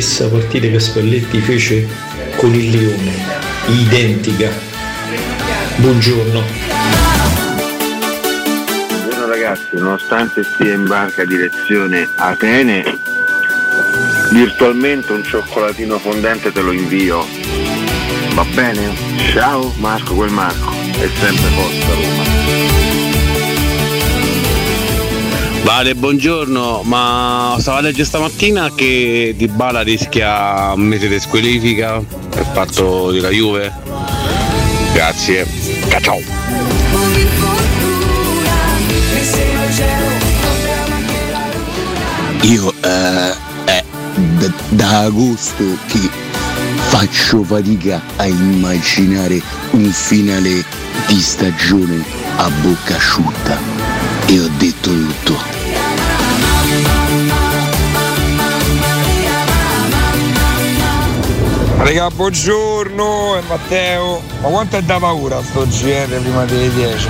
stessa partita che Spalletti fece con il Lione, identica. Buongiorno. Buongiorno ragazzi, nonostante stia in barca direzione Atene, virtualmente un cioccolatino fondente te lo invio. Va bene? Ciao Marco quel Marco, è sempre posta Roma. Vale, buongiorno, ma stavo a leggere stamattina che Di Bala rischia un mese di squalifica per fatto della Juve. Grazie. Ciao. Io eh, è da, da agosto che faccio fatica a immaginare un finale di stagione a bocca asciutta e ho detto tutto. Raga, buongiorno, è Matteo. Ma quanto è da paura sto GR prima delle 10?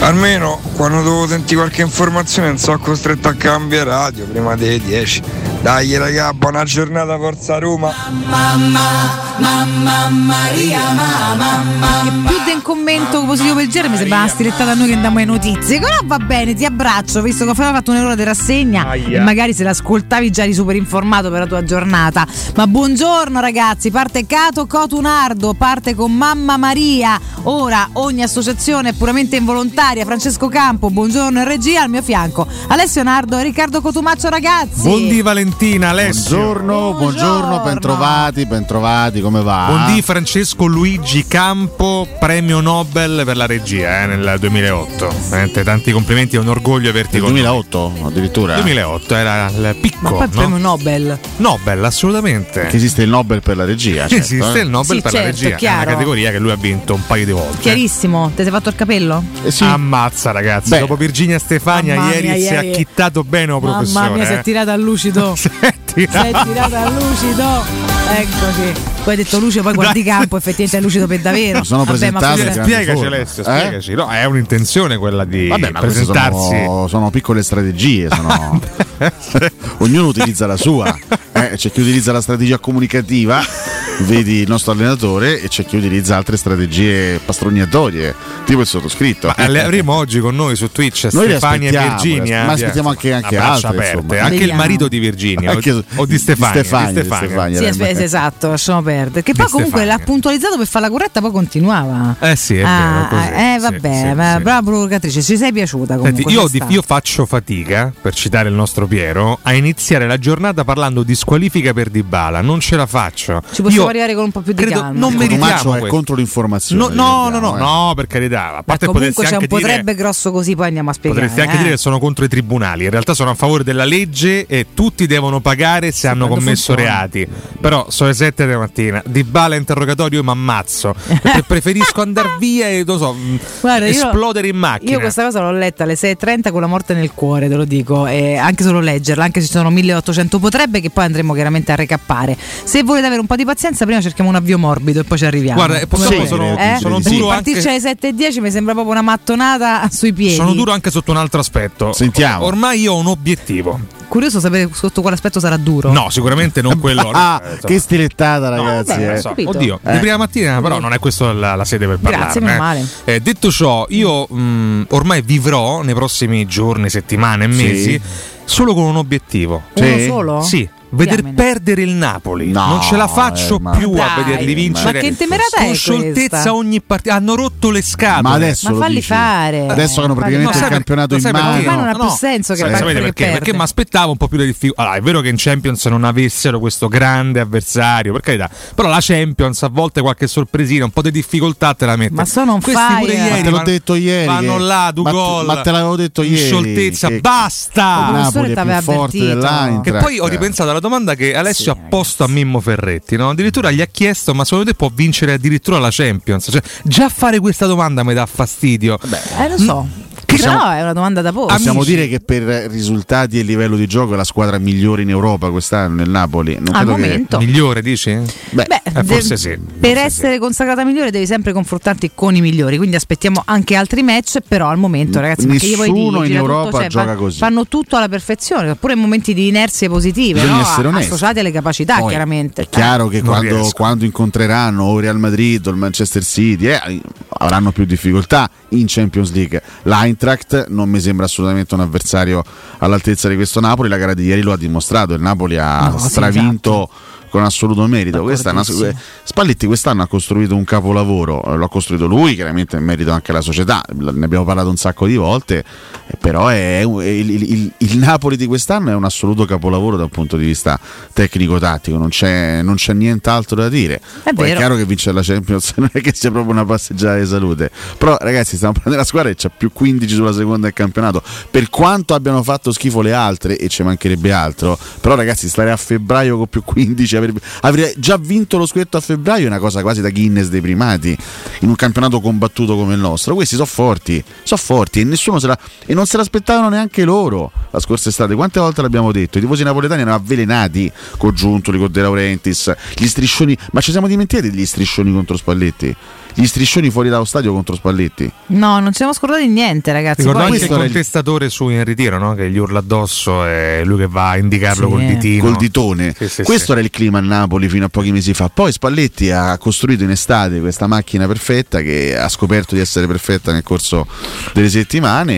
Almeno quando devo sentire qualche informazione non sono costretto a cambiare radio prima delle 10. Dai raga, buona giornata, Forza Roma. Mamma, mamma Maria, mamma, Che più di un commento positivo per il genere mi sembra una stilettata a noi che andiamo alle notizie. Però va bene, ti abbraccio, visto che avevo fatto un'ora di rassegna Aia. e magari se l'ascoltavi già eri super informato per la tua giornata. Ma buongiorno ragazzi, parte Cato Cotunardo, parte con Mamma Maria. Ora ogni associazione è puramente involontaria. Francesco Campo, buongiorno in regia, al mio fianco Alessio Nardo e Riccardo Cotumaccio ragazzi. Buondì Valentina, Alessio. Buongiorno, buongiorno, bentrovati, bentrovati, come va? Buondì Francesco Luigi Campo, premio Nobel per la regia eh, nel 2008. Veramente tanti complimenti, è un orgoglio averti con 2008 addirittura? 2008 era il picco. Ma poi il no? premio Nobel. Nobel, assolutamente. Che esiste il Nobel per la regia. certo, Esiste eh. il Nobel Sì, per la certo, regia, è chiaro. una categoria che lui ha vinto un paio di volte. Chiarissimo, ti sei fatto il capello? Eh sì. Ammazza ragazzi, Beh. dopo Virginia Stefania Mamma ieri mia, si è ieri. acchittato bene o professore. Mamma mia, si è eh. tirata a lucido. È. Si è tirata a lucido. Eccoci. Poi hai detto lucido, poi guardi campo, effettivamente è lucido per davvero. Sono Vabbè, ma presentate forse- Spiegaci. Alessio, Eh? spiegaci. No, è un'intenzione quella di Vabbè, ma queste presentarsi. sono, sono piccole strategie, sono- ognuno utilizza la sua. Eh, c'è chi utilizza la strategia comunicativa, vedi il nostro allenatore, e c'è chi utilizza altre strategie pastroniatorie, tipo il sottoscritto. Ma le avremo oggi con noi su Twitch Noi Stefania e Virginia. ma aspettiamo anche- anche altre, aperte. insomma. Anche il marito di Virginia Anche- o, di Stefania. di Stefania, di di Stefania. Stefania. Sì, Eh, aspetta, esatto, lasciamo perdere. Che poi comunque l'ha puntualizzato per fare la corretta, poi continuava. Eh sì, è Ah, vero. così. eh, Sì, vabbè, sì, ma sì. brava provocatrice, ci sei piaciuta comunque. Senti, io, di- io faccio fatica, per citare il nostro Piero, a iniziare la giornata parlando di squalifica per Dybala. Non ce la faccio. Io possiamo arrivare con un po' più di credo calma. non me. meritiamo è questo. contro l'informazione. No, no, no, no, eh. no, per carità. A Ma parte comunque potresti c'è un anche dire potrebbe grosso così, poi andiamo a spiegare. Potresti anche eh. dire che sono contro i tribunali, in realtà sono a favore della legge e tutti devono pagare se hanno quando commesso funziona. reati. Però sono le 7 della mattina, di bala interrogatorio io mi ammazzo. perché preferisco andare via e non so, mh, Guarda, io- esplodere in macchina. Io questa cosa l'ho letta alle 6.30 con la morte nel cuore, te lo dico, e anche solo leggerla, anche se ci sono 1800 potrebbe che poi andremo chiaramente a recappare. Se volete avere un po' di pazienza, prima cerchiamo un avvio morbido e poi ci arriviamo. Guarda, e purtroppo Sì, sono, Eh? sono Sì. duro Partirci anche alle 7.10 mi sembra proprio una mattonata sui piedi. sono duro anche sotto un altro aspetto. Sentiamo. Ormai io ho un obiettivo. Curioso sapere sotto quale aspetto sarà duro. No, sicuramente non quello. Ah, eh, che stilettata, ragazzi. vabbè, eh. So, oddio, Eh. di prima mattina, però non è questa la, la sede per parlarne. Grazie, meno male. Eh, detto ciò, io mh, ormai vivrò nei prossimi giorni, settimane e Sì. mesi solo con un obiettivo. Uno Sì? solo? Sì, veder Diamine. perdere il Napoli. No, non ce la faccio eh, ma- più a Dai, vederli vincere. ma che temerata con è scioltezza ogni partita. Hanno rotto le scatole. Ma adesso Ma falli dici. fare. Adesso hanno praticamente fare. il campionato in mano. perché? Ormai non ha più senso che sapete perché? perde. Perché mi aspettavo un po' più di difficoltà. Allora, è vero che in Champions non avessero questo grande avversario, per carità. Però la Champions a volte qualche sorpresina, un po' di difficoltà te la mette. Ma sono on Questi fire. pure Ma ieri te l'ho detto ieri Vanno che- là, due ma te- gol. ma te l'avevo detto in ieri scioltezza, che- basta. Il Napoli è più forte dell'Eintracht. Che poi ho ripensato alla domanda che Alessio ha posto a Mimmo Ferretti, no? Addirittura gli ha chiesto: ma secondo te può vincere addirittura la Champions? Cioè, già fare questa domanda mi dà fastidio. Eh, lo so. Possiamo- Però è una domanda da porre. Possiamo Amici. dire che per risultati e livello di gioco è la squadra migliore in Europa quest'anno nel Napoli. Non Al credo che- momento. Migliore, dici? Beh, Beh, Eh, forse de- sì, Per forse essere consacrata migliore devi sempre confrontarti con i migliori, quindi aspettiamo anche altri match, però al momento ragazzi, ma che gli vuoi dire? Nessuno in Gira tutto, Europa cioè, gioca fa- così. Fanno tutto alla perfezione, pure in momenti di inerzie positive, no? associate alle capacità Poi, chiaramente. È chiaro che Non quando, quando incontreranno o il Real Madrid o il Manchester City eh, avranno più difficoltà in Champions League. L'Eintracht non mi sembra assolutamente un avversario all'altezza di questo Napoli. La gara di ieri lo ha dimostrato. Il Napoli ha No, sì, stravinto. Con assoluto merito. Questa è una- D'accordissimo. Spalletti quest'anno ha costruito un capolavoro, eh, l'ha costruito lui, chiaramente è merito anche la società, ne abbiamo parlato un sacco di volte, eh, però è un- il, il- il- Napoli di quest'anno è un assoluto capolavoro da un punto di vista tecnico-tattico, non c'è, non c'è nient'altro da dire. È Poi è chiaro che vincere la Champions non è che sia proprio una passeggiata di salute, però ragazzi stiamo parlando della squadra che c'ha più 15 sulla seconda del campionato, per quanto abbiano fatto schifo le altre e ci mancherebbe altro, però ragazzi stare a febbraio con più 15, avrebbe, avrei già vinto lo scudetto a febbraio è una cosa quasi da Guinness dei primati, in un campionato combattuto come il nostro, questi sono forti, sono forti e nessuno se la, e non se l'aspettavano neanche loro la scorsa estate, quante volte l'abbiamo detto, i tifosi napoletani erano avvelenati con Giuntoli, con De Laurentiis, gli striscioni, ma ci siamo dimenticati degli striscioni contro Spalletti? Gli striscioni fuori dallo stadio contro Spalletti? No, non ci siamo scordati niente, ragazzi. Ricordo Poi- anche il contestatore su in ritiro, no? che gli urla addosso e lui che va a indicarlo Sì. col ditino. col ditone. Sì, sì, Questo sì. era il clima a Napoli fino a pochi mesi fa. Poi Spalletti ha costruito in estate questa macchina perfetta che ha scoperto di essere perfetta nel corso delle settimane.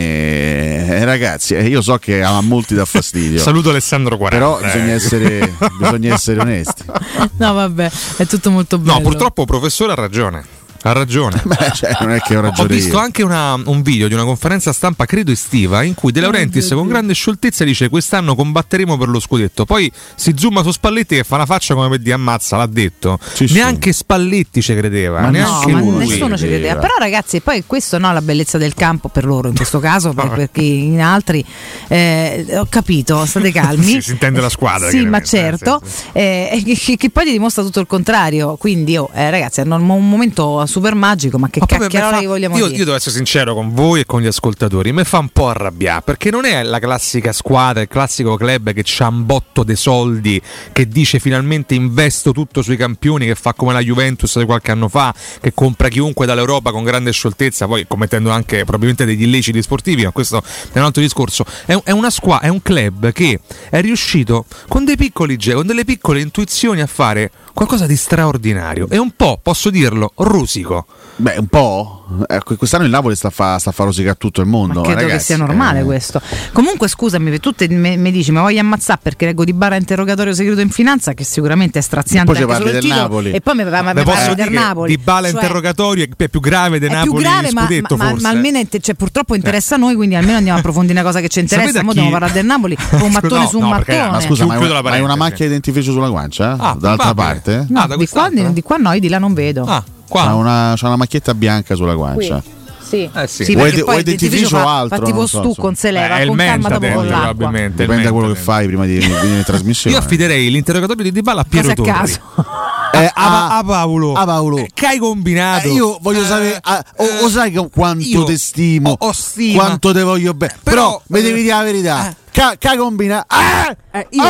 E, ragazzi, eh, io so che a molti dà fastidio. Saluto Alessandro Quaranta. però eh. bisogna essere, bisogna essere onesti. No, vabbè, è tutto molto bello. No, purtroppo il professore ha ragione. Ha ragione. Beh, cioè, non è che ho Ho ragione visto io. anche una- un video di una conferenza stampa, credo estiva, in cui De Laurentiis con grande scioltezza dice quest'anno combatteremo per lo scudetto. Poi si zooma su Spalletti che fa una faccia come per dire ammazza, l'ha detto. Sì, sì. neanche Spalletti ci credeva. Ma neanche No, ma lui. nessuno ci credeva. Però, ragazzi, poi questo no, la bellezza del campo per loro in questo caso, per, perché in altri eh, ho capito, state calmi. Sì, si intende la squadra, Sì, ma chiaramente, certo. eh, che, che- poi ti dimostra tutto il contrario. Quindi, oh, eh, ragazzi, hanno un un momento super magico, ma che Ma che vogliamo io, dire? io devo essere sincero con voi e con gli ascoltatori, mi fa un po' arrabbiare perché non è la classica squadra, il classico club che c'ha un botto dei soldi, che dice finalmente investo tutto sui campioni, che fa come la Juventus di qualche anno fa, che compra chiunque dall'Europa con grande scioltezza, poi commettendo anche probabilmente degli illeciti sportivi, ma questo è un altro discorso. È, è una squadra, è un club che è riuscito con dei piccoli ge- con delle piccole intuizioni a fare qualcosa di straordinario e un po', posso dirlo, rosicato. Rosico. Beh, un po'. Ecco, quest'anno il Napoli sta a fa, sta rosicare tutto il mondo. Credo ragazzi. che sia normale Eh, questo. Comunque, scusami, tu te- me- mi dici, ma voglio ammazzare perché leggo di barra interrogatorio segreto in finanza, che sicuramente è straziante E poi ci parli del titolo, Napoli. E poi mi, mi, mi Beh, posso parli del dire che Napoli. Di Bala Cioè, interrogatorio è più grave del è Napoli più grave, ma, scudetto ma- ma- forse. ma almeno cioè, purtroppo interessa a noi, quindi almeno andiamo a approfondire una cosa che ci interessa. Mo dobbiamo parlare del Napoli con un mattone No, su un no, perché- mattone. Ma scusa, ma hai, ma una macchia di dentifricio sulla guancia? Ah, Dall'altra parte? No, Ah, di, qua, quest'altra? di qua no, io di là non vedo. Ah, C'ha qua. una, c'ha una macchietta bianca sulla guancia. Sì, Eh sì. sì, dentifricio dentifricio o fa, altro? fa tipo Non so, stucco, non se leva, Eh, è il con calma dopo dentro, con l'acqua. probabilmente. il Dipende da quello che fai prima di venire in trasmissione. Io affiderei l'interrogatorio di Dybala a Piero Torri. caso. Eh, a, a- a Paolo. a Paolo. Eh, che hai combinato? Eh, io voglio Eh, sapere, ah, o, eh, o sai che- quanto ti stimo, ho- ho quanto te voglio bene. Però, Però, mi eh, devi dire la verità. Ca, ca combina. Ah! Eh, io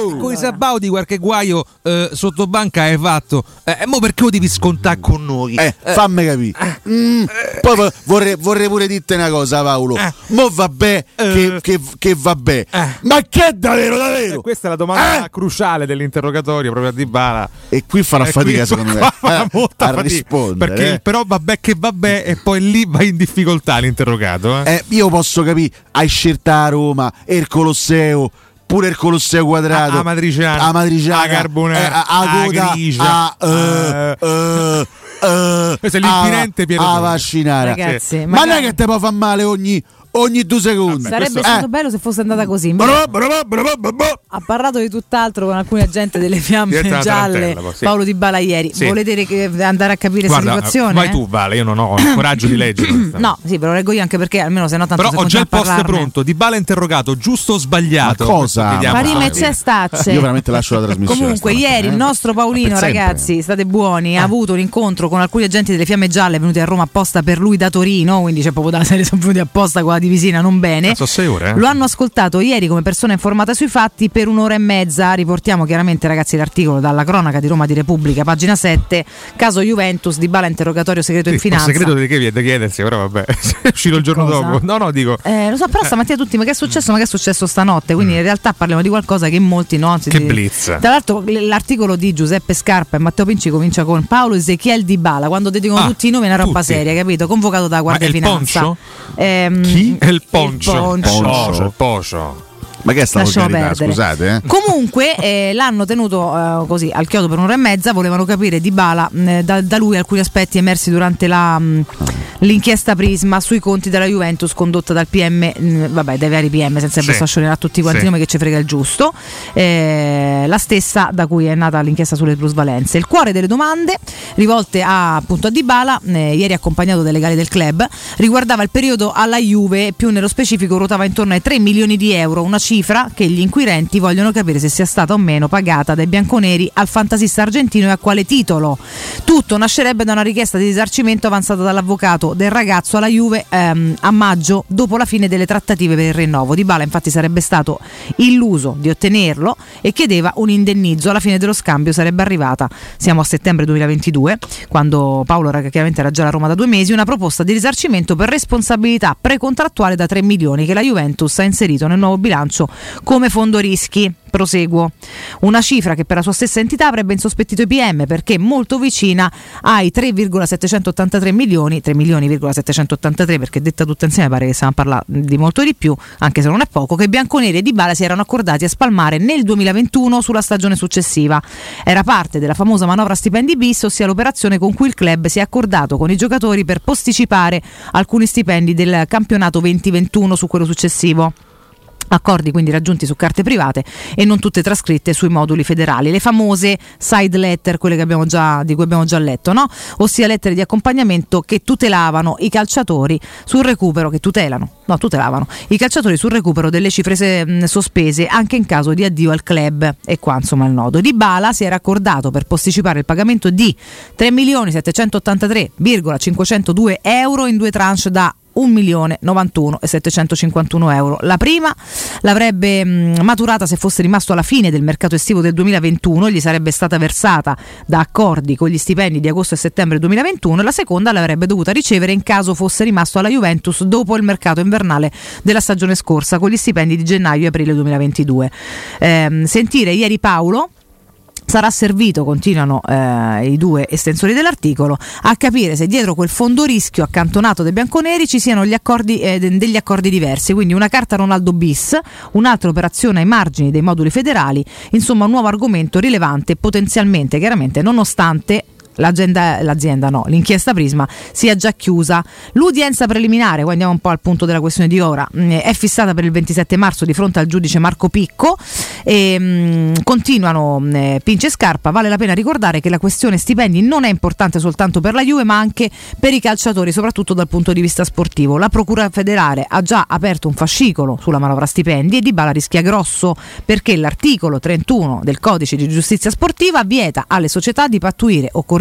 Oh! con i sabau di qualche guaio eh, sotto banca hai fatto. Eh, mo perché lo devi scontare con noi? Eh, fammi capire. Mm, poi vo- vorrei, vorrei pure dirti una cosa, Paolo. Eh. Mo vabbè che, che, che vabbè. Eh. Ma che è davvero, davvero? Eh, questa è la domanda Eh? cruciale dell'interrogatorio proprio a Dybala. E qui farà Eh, fatica, qui secondo me, qua fa eh, molta a fatica, rispondere. Perché eh. però vabbè che vabbè e poi lì vai in difficoltà l'interrogato. Eh. Eh, io posso capire, hai scelto a Roma e il Colosseo, pure il Colosseo quadrato, A- a Matriciana, a Matriciana, a Carbonara, eh, a, a a Coda, Grigia, a, eh, eh, eh, Questo è a- l'infinente Piero a Torri. Vaccinare. Ragazzi, Ma non è che te può far male ogni, ogni due secondi. Sarebbe Eh, stato bello se fosse andata così. Brava, brava, brava. ha parlato di tutt'altro con alcune gente delle fiamme gialle. sì. Paolo Di Bala ieri. Sì. Volete re- andare a capire questa Guarda, situazione? vai tu, Vale, io non ho il coraggio di leggere. No, sì, ve lo leggo io anche perché almeno se no tanto Però ho già il post parlarne. pronto. Di Bala interrogato, giusto o sbagliato? Ma cosa? Vediamo. Farime Ah, c'è stacce. Io veramente lascio la trasmissione. Comunque, ieri eh. il nostro Paolino, ragazzi, state buoni, ha avuto un incontro con alcuni agenti delle Fiamme Gialle venuti a Roma apposta per lui da Torino. Quindi c'è proprio da serie sono venuti apposta la divisina, non bene. Sono sei ore. eh. Lo hanno ascoltato ieri come persona informata sui fatti per un'ora e mezza. Riportiamo chiaramente, ragazzi, l'articolo dalla cronaca di Roma di Repubblica, pagina 7. Caso Juventus di Bala interrogatorio segreto Sì, in finanza. Il segreto di che è da chiedersi, però vabbè, è uscito il giorno Cosa? dopo. No, no, dico. Eh, lo so, però stamattina tutti, ma che è successo? Ma che è successo stanotte? Quindi in realtà parliamo di qualcosa che molti no. Mm. Che blitz. Tra l'altro, l'articolo di Giuseppe Scarpa e Matteo Pinci comincia con Paolo Ezechiel Di Bala. Quando dedicano Ah, tutti i nomi è una roba tutti. seria, capito? Convocato da Guardia Finanza. Poncio? Ehm, Chi? Il poncio. poncio. Il Poncio. il pocio. Ma che è sta Lasciamo volgarità, scusate, eh? Comunque eh, l'hanno tenuto eh, così al chiodo per un'ora e mezza, volevano capire di Bala da, da lui alcuni aspetti emersi durante la, mh, l'inchiesta Prisma sui conti della Juventus condotta dal PM, mh, vabbè dai vari PM senza Sì. a tutti quanti Sì. i nomi che ci frega il giusto, eh, la stessa da cui è nata l'inchiesta sulle plusvalenze. Il cuore delle domande rivolte a, appunto a Di Bala, eh, ieri accompagnato dai legali del club, riguardava il periodo alla Juve più nello specifico ruotava intorno ai 3 milioni di euro, una cifra che gli inquirenti vogliono capire se sia stata o meno pagata dai bianconeri al fantasista argentino e a quale titolo. Tutto nascerebbe da una richiesta di risarcimento avanzata dall'avvocato del ragazzo alla Juve ehm, a maggio dopo la fine delle trattative per il rinnovo. Di Bala infatti sarebbe stato illuso di ottenerlo e chiedeva un indennizzo. Alla fine dello scambio sarebbe arrivata, siamo a settembre 2022, quando Paolo era, chiaramente era già a Roma da due mesi, una proposta di risarcimento per responsabilità precontrattuale da 3 milioni che la Juventus ha inserito nel nuovo bilancio come fondo rischi. Proseguo. Una cifra che per la sua stessa entità avrebbe insospettito i PM perché molto vicina ai 3,783 milioni, 3 milioni,783 perché detta tutta insieme pare che stiamo a parlare di molto di più, anche se non è poco, che Bianconeri e Di Bala si erano accordati a spalmare nel 2021 sulla stagione successiva. Era parte della famosa manovra stipendi bis, ossia l'operazione con cui il club si è accordato con i giocatori per posticipare alcuni stipendi del campionato 2021 su quello successivo. Accordi quindi raggiunti su carte private e non tutte trascritte sui moduli federali, le famose side letter, quelle già, di cui abbiamo già letto, no? ossia lettere di accompagnamento che tutelavano i calciatori sul recupero, che tutelano, no, tutelavano i calciatori sul recupero delle cifre se- mh, sospese anche in caso di addio al club. E qua insomma il nodo. Di Bala si era accordato per posticipare il pagamento di 3.783,502 euro in due tranche da 1 milione 91 e 751 euro. La prima l'avrebbe mh, maturata se fosse rimasto alla fine del mercato estivo del 2021 e gli sarebbe stata versata da accordi con gli stipendi di agosto e settembre 2021 e la seconda l'avrebbe dovuta ricevere in caso fosse rimasto alla Juventus dopo il mercato invernale della stagione scorsa con gli stipendi di gennaio e aprile 2022. Ehm, sentire ieri Paolo Sarà servito, continuano eh, i due estensori dell'articolo, a capire se dietro quel fondo rischio accantonato dei bianconeri ci siano accordi, eh, de- degli accordi diversi, quindi una carta Ronaldo bis, un'altra operazione ai margini dei moduli federali, insomma un nuovo argomento rilevante potenzialmente, chiaramente, nonostante l'agenda- l'azienda no, l'inchiesta Prisma sia già chiusa. L'udienza preliminare, qua andiamo un po' al punto della questione di ora, mh, è fissata per il 27 marzo di fronte al giudice Marco Picco e mh, continuano mh, eh, Pince e Scarpa. Vale la pena ricordare che la questione stipendi non è importante soltanto per la Juve ma anche per i calciatori, soprattutto dal punto di vista sportivo. La Procura federale ha già aperto un fascicolo sulla manovra stipendi e Di Bala rischia grosso perché l'articolo 31 del codice di giustizia sportiva vieta alle società di pattuire o corrispondere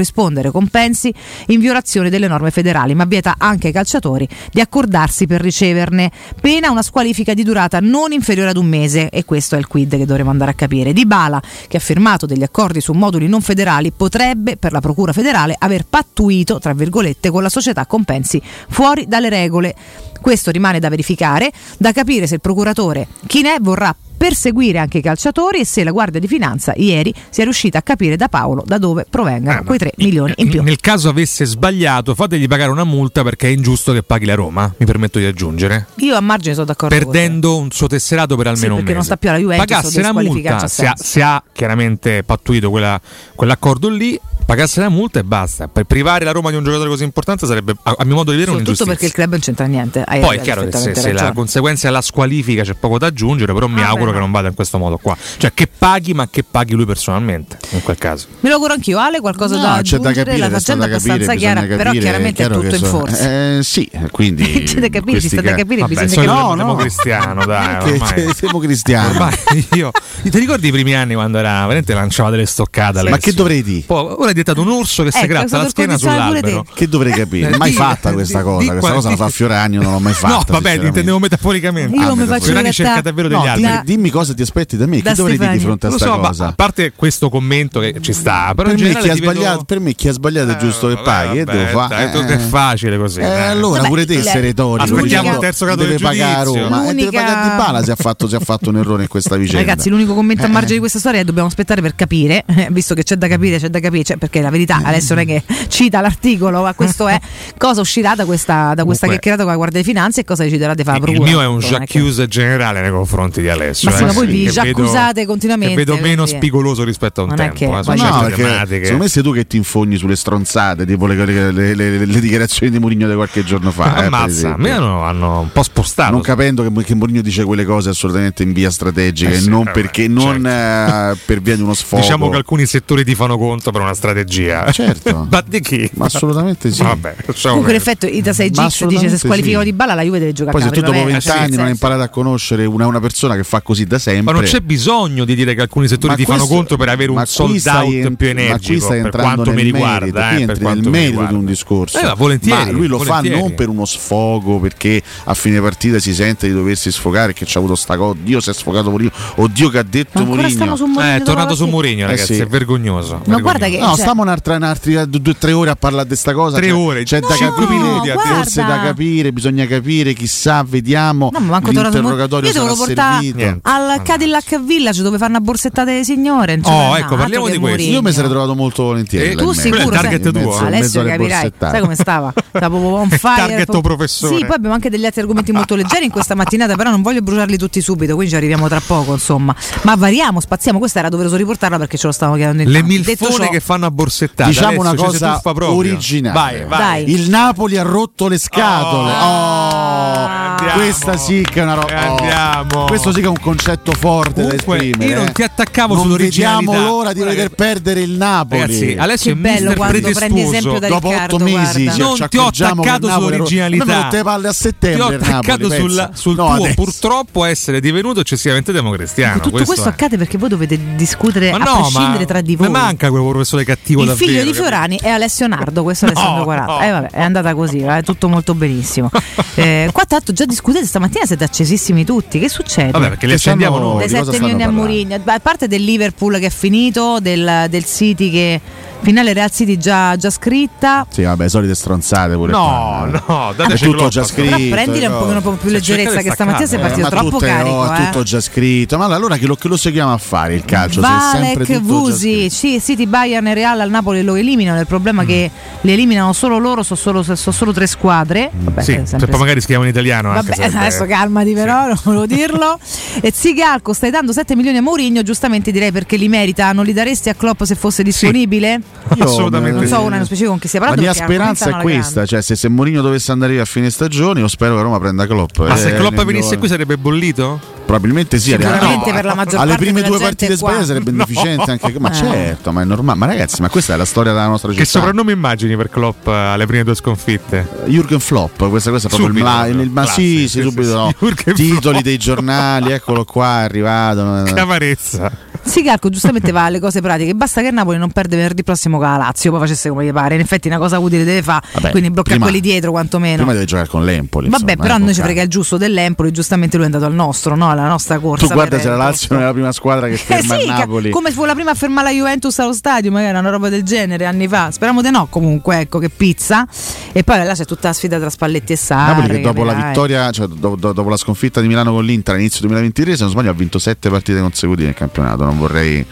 compensi in violazione delle norme federali, ma vieta anche ai calciatori di accordarsi per riceverne pena una squalifica di durata non inferiore ad un mese e questo è il quid che dovremo andare a capire. Di Bala, che ha firmato degli accordi su moduli non federali, potrebbe per la Procura federale aver pattuito, tra virgolette, con la società compensi fuori dalle regole. Questo rimane da verificare, da capire se il procuratore Chinè vorrà perseguire anche i calciatori e se la Guardia di Finanza ieri sia riuscita a capire da Paolo da dove provengano quei 3 milioni in più. Nel caso avesse sbagliato, fategli pagare una multa perché è ingiusto che paghi la Roma. Mi permetto di aggiungere. Io a margine sono d'accordo. Perdendo un suo tesserato per almeno Sì, un perché mese. non sta più alla Juventus, Pagasse la multa, se ha, se ha chiaramente pattuito quella- quell'accordo lì, pagasse la multa e basta. Per privare la Roma di un giocatore così importante sarebbe, a, mio modo di vedere, Soprattutto un'ingiustizia. perché il club non c'entra niente. Hai Poi è chiaro che se, se la conseguenza è la squalifica c'è poco da aggiungere, però mi Ah, auguro beh, che no. non vada in questo modo qua. Cioè che paghi, ma che paghi lui personalmente, in quel caso. Me lo auguro anch'io, Ale, qualcosa No, da c'è da aggiungere, capire, la faccenda da è abbastanza capire, chiara, bisogna però capire, chiaramente è chiaro tutto in so- forza. Eh, sì, quindi C'è da capire, ci sta da capire, Vabbè, bisogna capire. No, no. democristiano, dai, ormai. siamo cristiani. Ormai io, ti ricordi i primi anni quando era veramente lanciava delle stoccate? Ma Alessio? che dovrei dire? Poi, ora è diventato un urso che si Ecco, gratta è la schiena sull'albero. Che dovrei capire? Eh, Mai fatta questa cosa. questa cosa la fa Fiorani, io non l'ho mai fatta. No, vabbè, intendevo metaforicamente. Io mi faccio Fiorani in cerca realtà davvero degli dimmi, altri. Dimmi cosa ti aspetti da me. Da che dovrei dire di fronte a Lo sta so, cosa? a parte questo commento che ci sta, però Per in me, chi vedo- sbagliato, per me chi ha sbagliato è giusto che Eh, paghi. e vabbè, devo fare. dai, tutto è facile così. Eh, allora Vabbè, pure te il- sei retorico. Aspettiamo dico, il terzo grado deve del pagare. Roma. E deve pagare Di Bala se ha fatto, se ha fatto un errore in questa vicenda. Ragazzi, l'unico commento a margine di questa storia è dobbiamo aspettare per capire, eh, visto che c'è da capire, c'è da capire, cioè, perché la verità adesso non è che cita l'articolo, ma questo è cosa uscirà da questa, da questa Comunque- chiacchierata con la Guardia di Finanze e cosa deciderà di fare la Il procura. mio è un che- j'accuse generale nei confronti di Alessio. Ma sì, eh, ma voi vi giaccusate vedo- continuamente, Che vedo meno quindi- spigoloso rispetto a un Non è tempo. che- eh, No, perché tematiche. secondo me sei tu che ti infogni sulle stronzate, tipo le, le- le- le- le dichiarazioni di Mourinho di qualche giorno fa. eh, Ammazza, a esempio. me hanno, hanno un po' spostato. non capendo che, che Mourinho dice quelle cose assolutamente in via strategica Eh e sì, non, vabbè, perché, non eh, per via di uno sfogo. Diciamo che alcuni settori ti fanno conto per una strategia. Certo. Ma di chi? Ma assolutamente sì. Vabbè, Comunque, in effetti, Ita 6 Ma Gix dice se squalificano sì. di balla la Juve deve giocare Poi se a tu dopo vent'anni Sì, non hai sì. imparato a conoscere una, una persona che fa così da sempre. Ma non c'è bisogno di dire che alcuni settori Ma ti fanno conto per avere un sold out ent- più energico per entrando quanto mi riguarda. merito, eh, per quanto nel mi merito riguarda. di un discorso. Eh, ma volentieri, Ma lui lo volentieri. fa non per uno sfogo, perché a fine partita si sente di doversi sfogare, che c'ha avuto sta cosa. Oddio, si è sfogato Mourinho. Oddio, che ha detto Mourinho. Eh, è tornato su? Mourinho, ragazzi, Eh sì. è vergognoso. Ma guarda che- No, cioè- stiamo un'altra, un'altra due o tre ore a parlare di questa cosa. Tre C'è- ore, c'è da capire, forse da capire, bisogna capire, chissà, vediamo. No, ma manco l'interrogatorio Io te sarà servito. Al. Cadillac Village dove fanno una borsettata delle signore. Oh, ecco, altro parliamo che di questo. Io mi sarei trovato molto volentieri. Eh, là Tu sicuro, il target sai- tuo, Alessio capirai, borsettate. sai come stava? Proprio on fire. Target tuo professore. Sì, poi abbiamo anche degli altri argomenti molto leggeri in questa mattinata, però non voglio bruciarli tutti subito, quindi ci arriviamo tra poco, insomma. Ma variamo, spaziamo, questa era doveroso riportarla perché ce lo stavo chiedendo in Le milfone che fanno a borsettata. Diciamo una Alessio, si cosa originale. Vai, vai. Dai. Il Napoli ha rotto le scatole. Oh, Oh, andiamo. questa sì che è una roba. andiamo. Questo sì che è un concetto forte Comunque, da esprimere. io non eh. ti attaccavo Non sull'originalità. vediamo l'ora di veder perdere il Napoli. Ragazzi, Alessio Che è bello quando prendi esempio da Dopo Riccardo, otto mesi Non ti ho attaccato sull'originalità. Ma lo te palle a Ti settembre. ho il Napoli, attaccato sul, sul No, tuo adesso. purtroppo essere divenuto eccessivamente democristiano. Tutto questo, è. accade perché voi dovete discutere Ma a no, prescindere ma tra di voi. mi manca quel professore cattivo Il figlio di? Fiorani è Alessio Nardo, questo Alessandro 40. no. Eh, è andata così, è tutto molto benissimo. Eh, qua tanto già discutete stamattina siete accesissimi tutti. Che succede? Vabbè, perché li stanno- accendiamo noi. Le di cosa 7 stanno milioni a? Mourinho, a parte del Liverpool che è finito, del, del City che Finale Real City già, già scritta. Sì, vabbè, solite stronzate pure No, qua. no, È tutto già scritto. Però prendile un no. pochino po' più leggerezza che stamattina sei partito Eh, ma troppo tutto è- carico. oh, eh. tutto già scritto. Ma allora che lo, che lo seguiamo a fare il calcio? se è sempre Valek, Vusi, sì, City, Bayern e Real al Napoli lo eliminano. Il problema è che li eliminano solo loro, sono solo, sono solo tre squadre. Vabbè, Sì, se poi magari scriviamo in italiano. anche Vabbè, sarebbe- adesso calmati però, non volevo dirlo. E Zigalco, stai dando 7 milioni a Mourinho, giustamente direi perché li merita. Non li daresti a Klopp se fosse disponibile? Io, Assolutamente Non eh, so una specifico con chi stia La parlando. mia perché speranza è questa, cioè se, se Mourinho dovesse andare via a fine stagione, io spero che Roma prenda Klopp. Ma se Eh, Klopp nel venisse qui sarebbe bollito? Probabilmente sì, Sicuramente no, per la maggior alle prime due partite sbagliate sarebbe No. deficiente anche ma Eh. certo, ma è normale. Ma ragazzi, ma questa è la storia della nostra Che città. soprannome immagini per Klopp eh, alle prime due sconfitte? Jürgen Flop, questa, questa è proprio Subito, il, ma, il- ma sì, classico, sì, sì, subito sì, no. sì. Titoli Klopp. dei giornali, eccolo qua, è arrivato. Che amarezza. Zigalco giustamente va alle cose pratiche. Basta che il Napoli non perde venerdì prossimo con la Lazio, poi facesse come gli pare. In effetti, una cosa utile deve fare, quindi blocca prima- quelli dietro quantomeno. Prima deve giocare con l'Empoli. Vabbè, insomma, però eh, a noi ci frega il giusto dell'Empoli, giustamente lui è andato al nostro, no? alla nostra corsa. Tu guarda se la Lazio non è la prima squadra che Eh ferma sì, il ca- Napoli. come fu la prima a fermare la Juventus allo stadio, magari una roba del genere anni fa. Speriamo di no, comunque, ecco che pizza. E poi là c'è tutta la sfida tra Spalletti e Sarri. Napoli che dopo la capirai. vittoria, cioè do- do- dopo la sconfitta di Milano con l'Inter all'inizio 2023, se non sbaglio, ha vinto sette partite consecutive nel campionato. Non vorrei,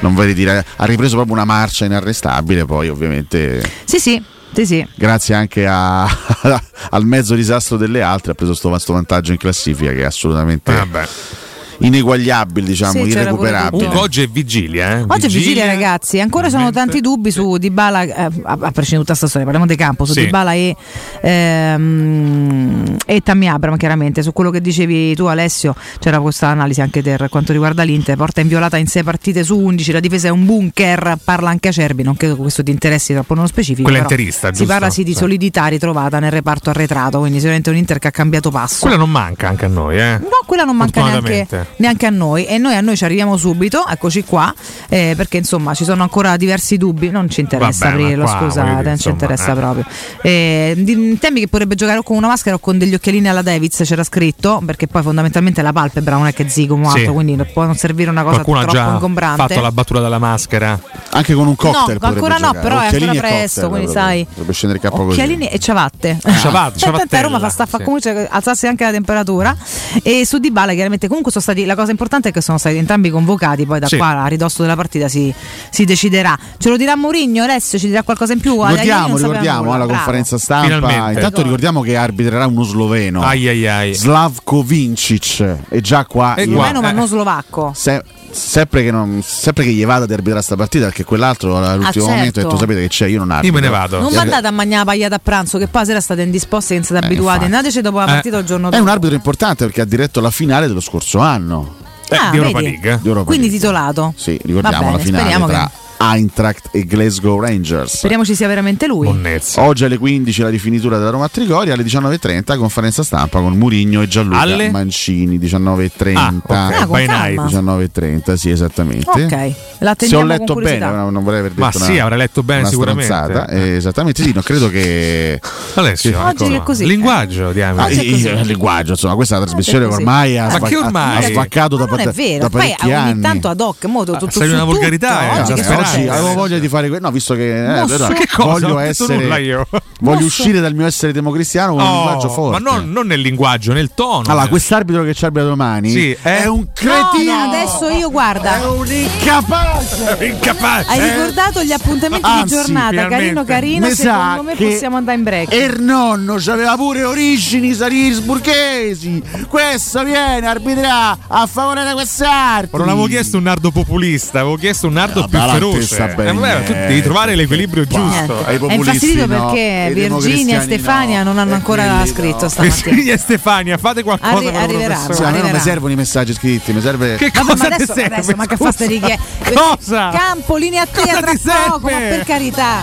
non vorrei dire, ha ripreso proprio una marcia inarrestabile. Poi, ovviamente, Sì, sì, sì, sì. grazie anche a- al mezzo disastro delle altre, ha preso questo vantaggio in classifica che è assolutamente Vabbè. Ineguagliabile, diciamo, Sì. Comunque oggi è vigilia, eh? Oggi è vigilia, ragazzi. Ancora sono tanti dubbi su Dybala, eh, a, a prescindere da tutta sta storia, parliamo di campo, su Sì. Dybala e, ehm, e Tammy Abram, chiaramente. Su quello che dicevi tu, Alessio, c'era questa analisi anche per quanto riguarda l'Inter. Porta inviolata in 6 partite su 11, la difesa è un bunker, parla anche Acerbi, non credo che questo ti interessi troppo nello specifico. Quella però interista, Si giusto? parla sì di Sì. solidità ritrovata nel reparto arretrato, quindi sicuramente un Inter che ha cambiato passo. Quella non manca anche a noi, eh? No, quella non manca neanche. Neanche a noi e noi a noi ci arriviamo subito, eccoci qua, eh, perché insomma ci sono ancora diversi dubbi, non ci interessa Vabbè, aprirlo, qua, scusate, dire, non ci interessa eh. proprio. Eh, di- temi che potrebbe giocare o con una maschera o con degli occhialini alla Davids, c'era scritto, perché poi fondamentalmente la palpebra non è che zigomo Sì. altro, quindi può non servire una cosa Qualcuno ha troppo già ingombrante. fatto la battuta dalla maschera. Anche con un cocktail No, ancora no, giocare. però è Occhialini ancora e presto, cocktail, quindi sai. Dovrebbe scendere in capo così. Occhialini e ciabatte. Ciabatte, Tanto a ciabattella, Roma fa sta fa sì. comunque alzarsi anche la temperatura. E su Dybala chiaramente comunque sono stati la cosa importante è che sono stati entrambi convocati, poi da Sì. qua a ridosso della partita si, si deciderà. Ce lo dirà Mourinho adesso, ci dirà qualcosa in più. Ricordiamo, ricordiamo alla conferenza stampa. Finalmente. Intanto ricordiamo che arbitrerà uno sloveno. Ai ai ai. Slavko Vincic. E già qua. Io- qua- Sloveno ma eh. non slovacco. se- sempre, che non, sempre che gli vada ad arbitrare sta partita, perché quell'altro all'ultimo Ah, certo. momento ha detto: sapete che c'è, io non Io arbitro. me ne vado. Non mandate a mangiare la pagliata a pranzo, che poi sera state indisposti e non siete Eh, abituati. Andateci dopo la Eh. partita il giorno È dopo. un arbitro importante perché ha diretto la finale dello scorso anno. Eh, Ah, di Europa vedi? League. di Europa Quindi League. titolato. Sì, ricordiamo bene, la finale speriamo tra Eintracht e Glasgow Rangers. Speriamo ci sia veramente lui. Monnezza. Oggi alle 15 la rifinitura della Roma a Trigoria, alle 19.30 conferenza stampa con Murigno e Gianluca Alle? Mancini, 19.30. Ah, ok. Ah, con By calma. night. 19.30, sì, esattamente. Ok, la Se ho letto bene, curiosità. non vorrei aver detto Ma una, sì, avrei letto bene una sicuramente. stronzata. Eh, esattamente sì, non credo che Alessio, Oggi ecco, è così. Linguaggio, diamine. Ah, è il- linguaggio, insomma, questa è la trasmissione è ormai ha, Ma sva- che ormai? ha svaccato da, Ma non è da- vero, da poi parecchi ogni anni. tanto ad hoc, mo tutto, tutto sei una volgarità, eh, Oggi che esasperante. Succede? oggi avevo voglia di fare que- no visto che eh, però Che cosa? voglio essere nulla io. voglio uscire dal mio essere democristiano con un Oh, linguaggio forte ma non, non nel linguaggio, nel tono. allora quest'arbitro che ci arbitra domani Sì, eh? è un No, cretino no, adesso io è guarda. un incapace Incapace. Hai Eh, ricordato gli appuntamenti anzi, di giornata? finalmente. Carino, carino. Mi Secondo me che possiamo andare in break. E il nonno aveva pure origini salisburghesi. Questo viene arbitrà a favore di quest'arte. Ma non avevo chiesto un nardo populista, avevo chiesto un nardo più feroce. Eh, bene. vabbè, tu devi trovare l'equilibrio giusto. È infastidito perché Virginia e Stefania no, non hanno ancora scritto stamattina. Virginia e Stefania, fate qualcosa Arri-. Sì, professore. a me non mi servono i messaggi scritti, mi serve Che cosa ma adesso, serve? adesso ma che fa ste righe? Cosa? Campo, linea a te Cosa tra ti poco, ma per carità.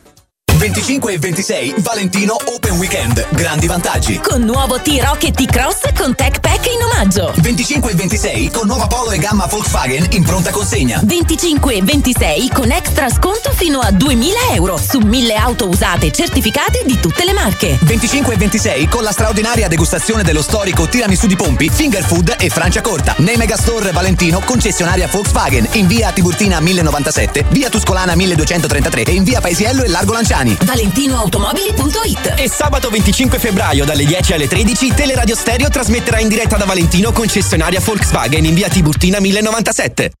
25 e 26 Valentino Open Weekend. Grandi vantaggi. Con nuovo T-Rock e T-Cross con Tech Pack in omaggio. 25 e 26 con nuova Polo e gamma Volkswagen in pronta consegna. 25 e 26 con extra sconto fino a 2000 euro su 1000 auto usate certificate di tutte le marche. 25 e 26 con la straordinaria degustazione dello storico tiramisù di Pompi, Finger Food e Francia Corta. Nei Megastore Valentino, concessionaria Volkswagen, in via Tiburtina 1097, via Tuscolana 1233 e in via Paesiello e Largo Lanciani. ValentinoAutomobili.it E sabato 25 febbraio dalle 10 alle 13 Teleradio Stereo trasmetterà in diretta da Valentino concessionaria Volkswagen in via Tiburtina 1097.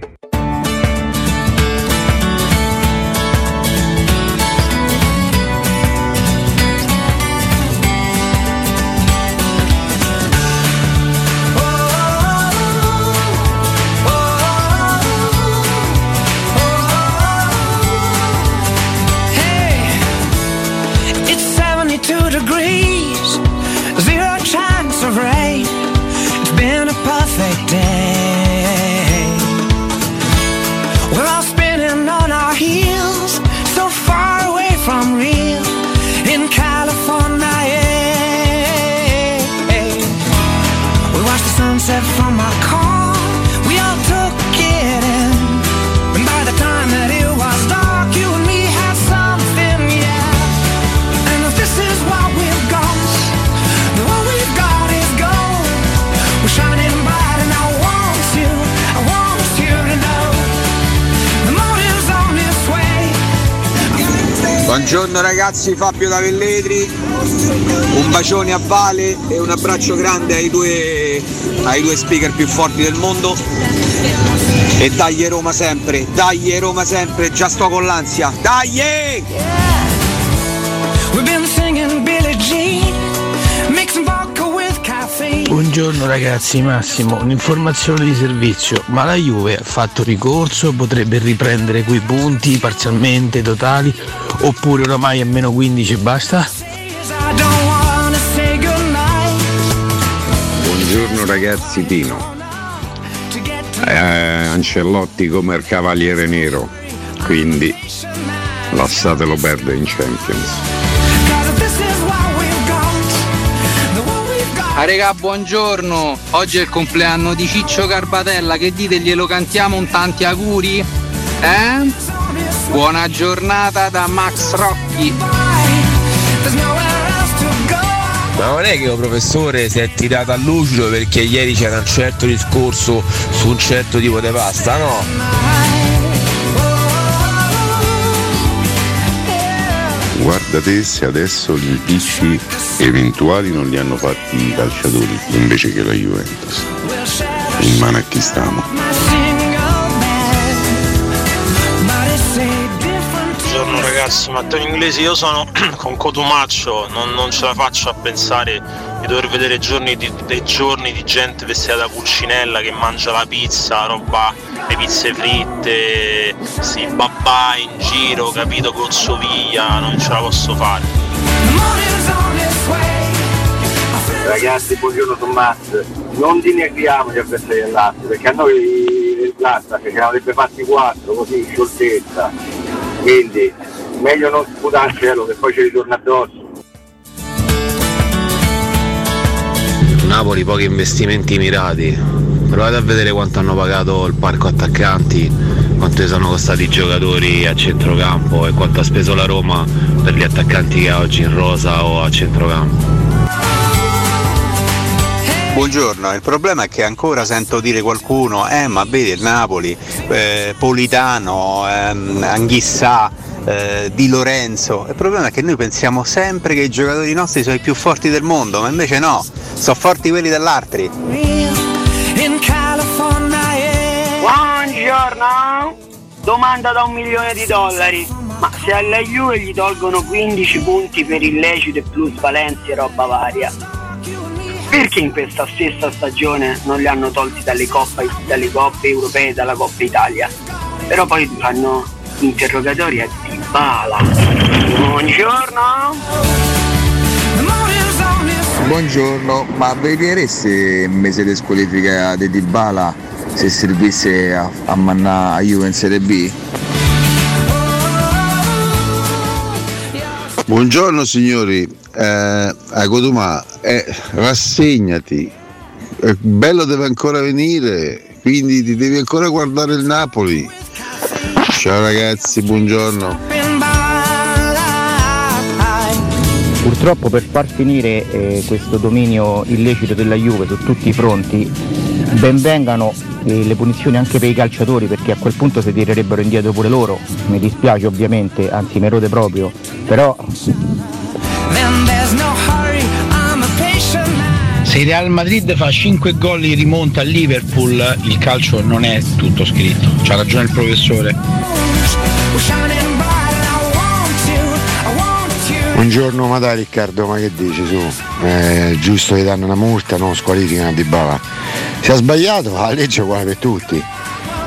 Buongiorno ragazzi, Fabio da Velletri, un bacione a Vale e un abbraccio grande ai due, ai due speaker più forti del mondo. E dai Roma sempre, dai Roma sempre, già sto con l'ansia, dai! We've Buongiorno ragazzi, Massimo, un'informazione di servizio, ma la Juve ha fatto ricorso, potrebbe riprendere quei punti parzialmente, totali, oppure oramai a meno 15 e basta? Buongiorno ragazzi Pino. Eh, Ancelotti come il cavaliere nero, quindi lasciatelo perdere in Champions. Ah regà, buongiorno! Oggi è il compleanno di Ciccio Garbatella, che dite glielo cantiamo un tanti auguri? Eh? Buona giornata da Max Rocchi! Ma non è che il professore si è tirato a lucido perché ieri c'era un certo discorso su un certo tipo di pasta, no? Guarda te se adesso gli impicci eventuali non li hanno fatti i calciatori invece che la Juventus. In mano a chi stiamo? Buongiorno ragazzi, Matteo Inglesi, io sono con Cotumaccio, non, non ce la faccio a pensare di dover vedere giorni di, dei giorni di gente vestita da pulcinella che mangia la pizza, roba, le pizze fritte, sti babà in giro, capito, con soviglia, non ce la posso fare. Ragazzi, buongiorno Tommaso. Non dineghiamo gli avversari del Lazio, perché a noi il Lazio ce ne avrebbe fatti quattro, così in scioltezza. Quindi meglio non sputarcelo che poi ci ritorna addosso. Napoli pochi investimenti mirati. Provate a vedere quanto hanno pagato il parco attaccanti, quanto sono costati i giocatori a centrocampo e quanto ha speso la Roma per gli attaccanti che ha oggi in rosa o a centrocampo. Buongiorno, il problema è che ancora sento dire qualcuno, eh ma vedi il Napoli, eh, Politano, ehm, Anghissà, eh, Di Lorenzo. Il problema è che noi pensiamo sempre che i giocatori nostri sono i più forti del mondo, ma invece no, sono forti quelli yeah. Buongiorno! Domanda da un milione di dollari. Ma se alla Juve gli tolgono 15 punti per illecito e plusvalenze e roba varia, perché in questa stessa stagione non li hanno tolti dalle coppe, dalle coppe europee e dalla Coppa Italia? Però poi fanno interrogatori a Dybala. Buongiorno! Buongiorno, ma vedreste il mese di squalifica di Dybala se servisse a, a mannà a Juve in Serie B? Buongiorno signori, eh, a Codumà, eh, rassegnati, il bello deve ancora venire, quindi ti devi ancora guardare il Napoli. Ciao ragazzi, buongiorno. Purtroppo per far finire eh, questo dominio illecito della Juve su tutti i fronti, benvengano eh, le punizioni anche per i calciatori perché a quel punto si tirerebbero indietro pure loro. Mi dispiace ovviamente, anzi mi rode proprio, però il Real Madrid fa 5 gol in rimonta al Liverpool, il calcio non è tutto scritto. C'ha ragione il professore. Buongiorno, ma dai Riccardo, ma che dici su? Eh, giusto che danno una multa, non squalificano di Bala. Se ha sbagliato, la legge è uguale per tutti.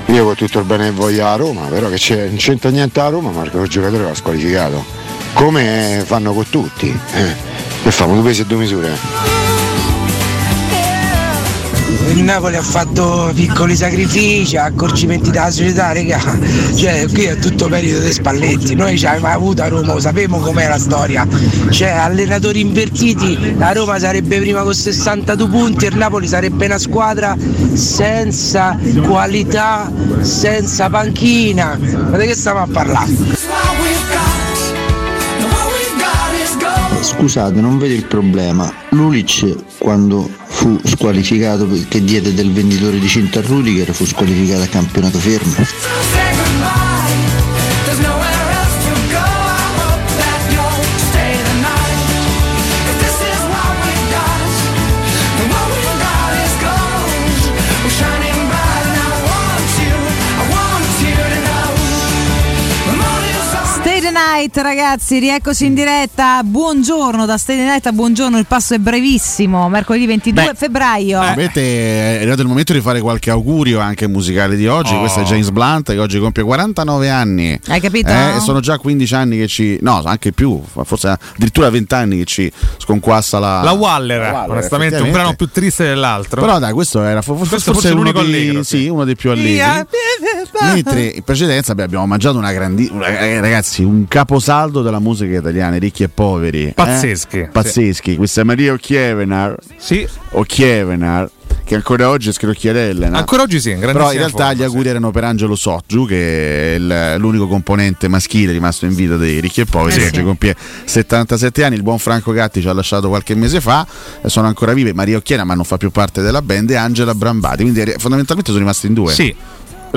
Io con tutto il bene che voglio a Roma, però che non c'entra niente a Roma, Marco il giocatore l'ha squalificato. Come fanno con tutti. Eh. Che fanno due pesi e due misure. Il Napoli ha fatto piccoli sacrifici, accorgimenti della società, raga. Cioè, qui è tutto merito dei Spalletti. Noi ci avevamo avuto a Roma, sapevamo com'è la storia. Cioè, allenatori invertiti, la Roma sarebbe prima con 62 punti, il Napoli sarebbe una squadra senza qualità, senza panchina. Ma di che stiamo a parlare? Scusate, non vedo il problema. Lulic quando fu squalificato perché diede del venditore di cinta a Rudiger fu squalificato a campionato fermo. Night ragazzi, rieccoci in diretta. Buongiorno da Steady Night buongiorno, il passo è brevissimo, mercoledì 22 Beh, febbraio. Avete, è arrivato il momento di fare qualche augurio anche musicale di oggi. Oh. Questo è James Blunt che oggi compie 49 anni. Hai capito? Eh, sono già 15 anni che ci. No, anche più, forse addirittura 20 anni che ci sconquassa la. La Waller, la Waller, onestamente, un brano più triste dell'altro. Però dai, questo era fo- forse, Questo forse forse uno, l'unico dei, allegro, sì, uno dei più allegri. Mentre in precedenza beh, abbiamo mangiato una grandissima. Ragazzi, un caposaldo della musica italiana, ricchi e poveri. eh? Pazzeschi, Pazzeschi. Questa è Maria O'Chievenar. Sì. O'Chievenar. Che ancora oggi è scrocchierella. no? Ancora oggi sì, in Però in realtà forma, gli auguri erano per Angelo Sotgiu, che è l'unico componente maschile rimasto in vita dei ricchi e poveri, Eh che sì. oggi compie 77 anni. Il buon Franco Gatti ci ha lasciato qualche mese fa, e sono ancora vive Maria Occhiera, ma non fa più parte della band, e Angela Brambati. Quindi eh, fondamentalmente sono rimasti in due. Sì.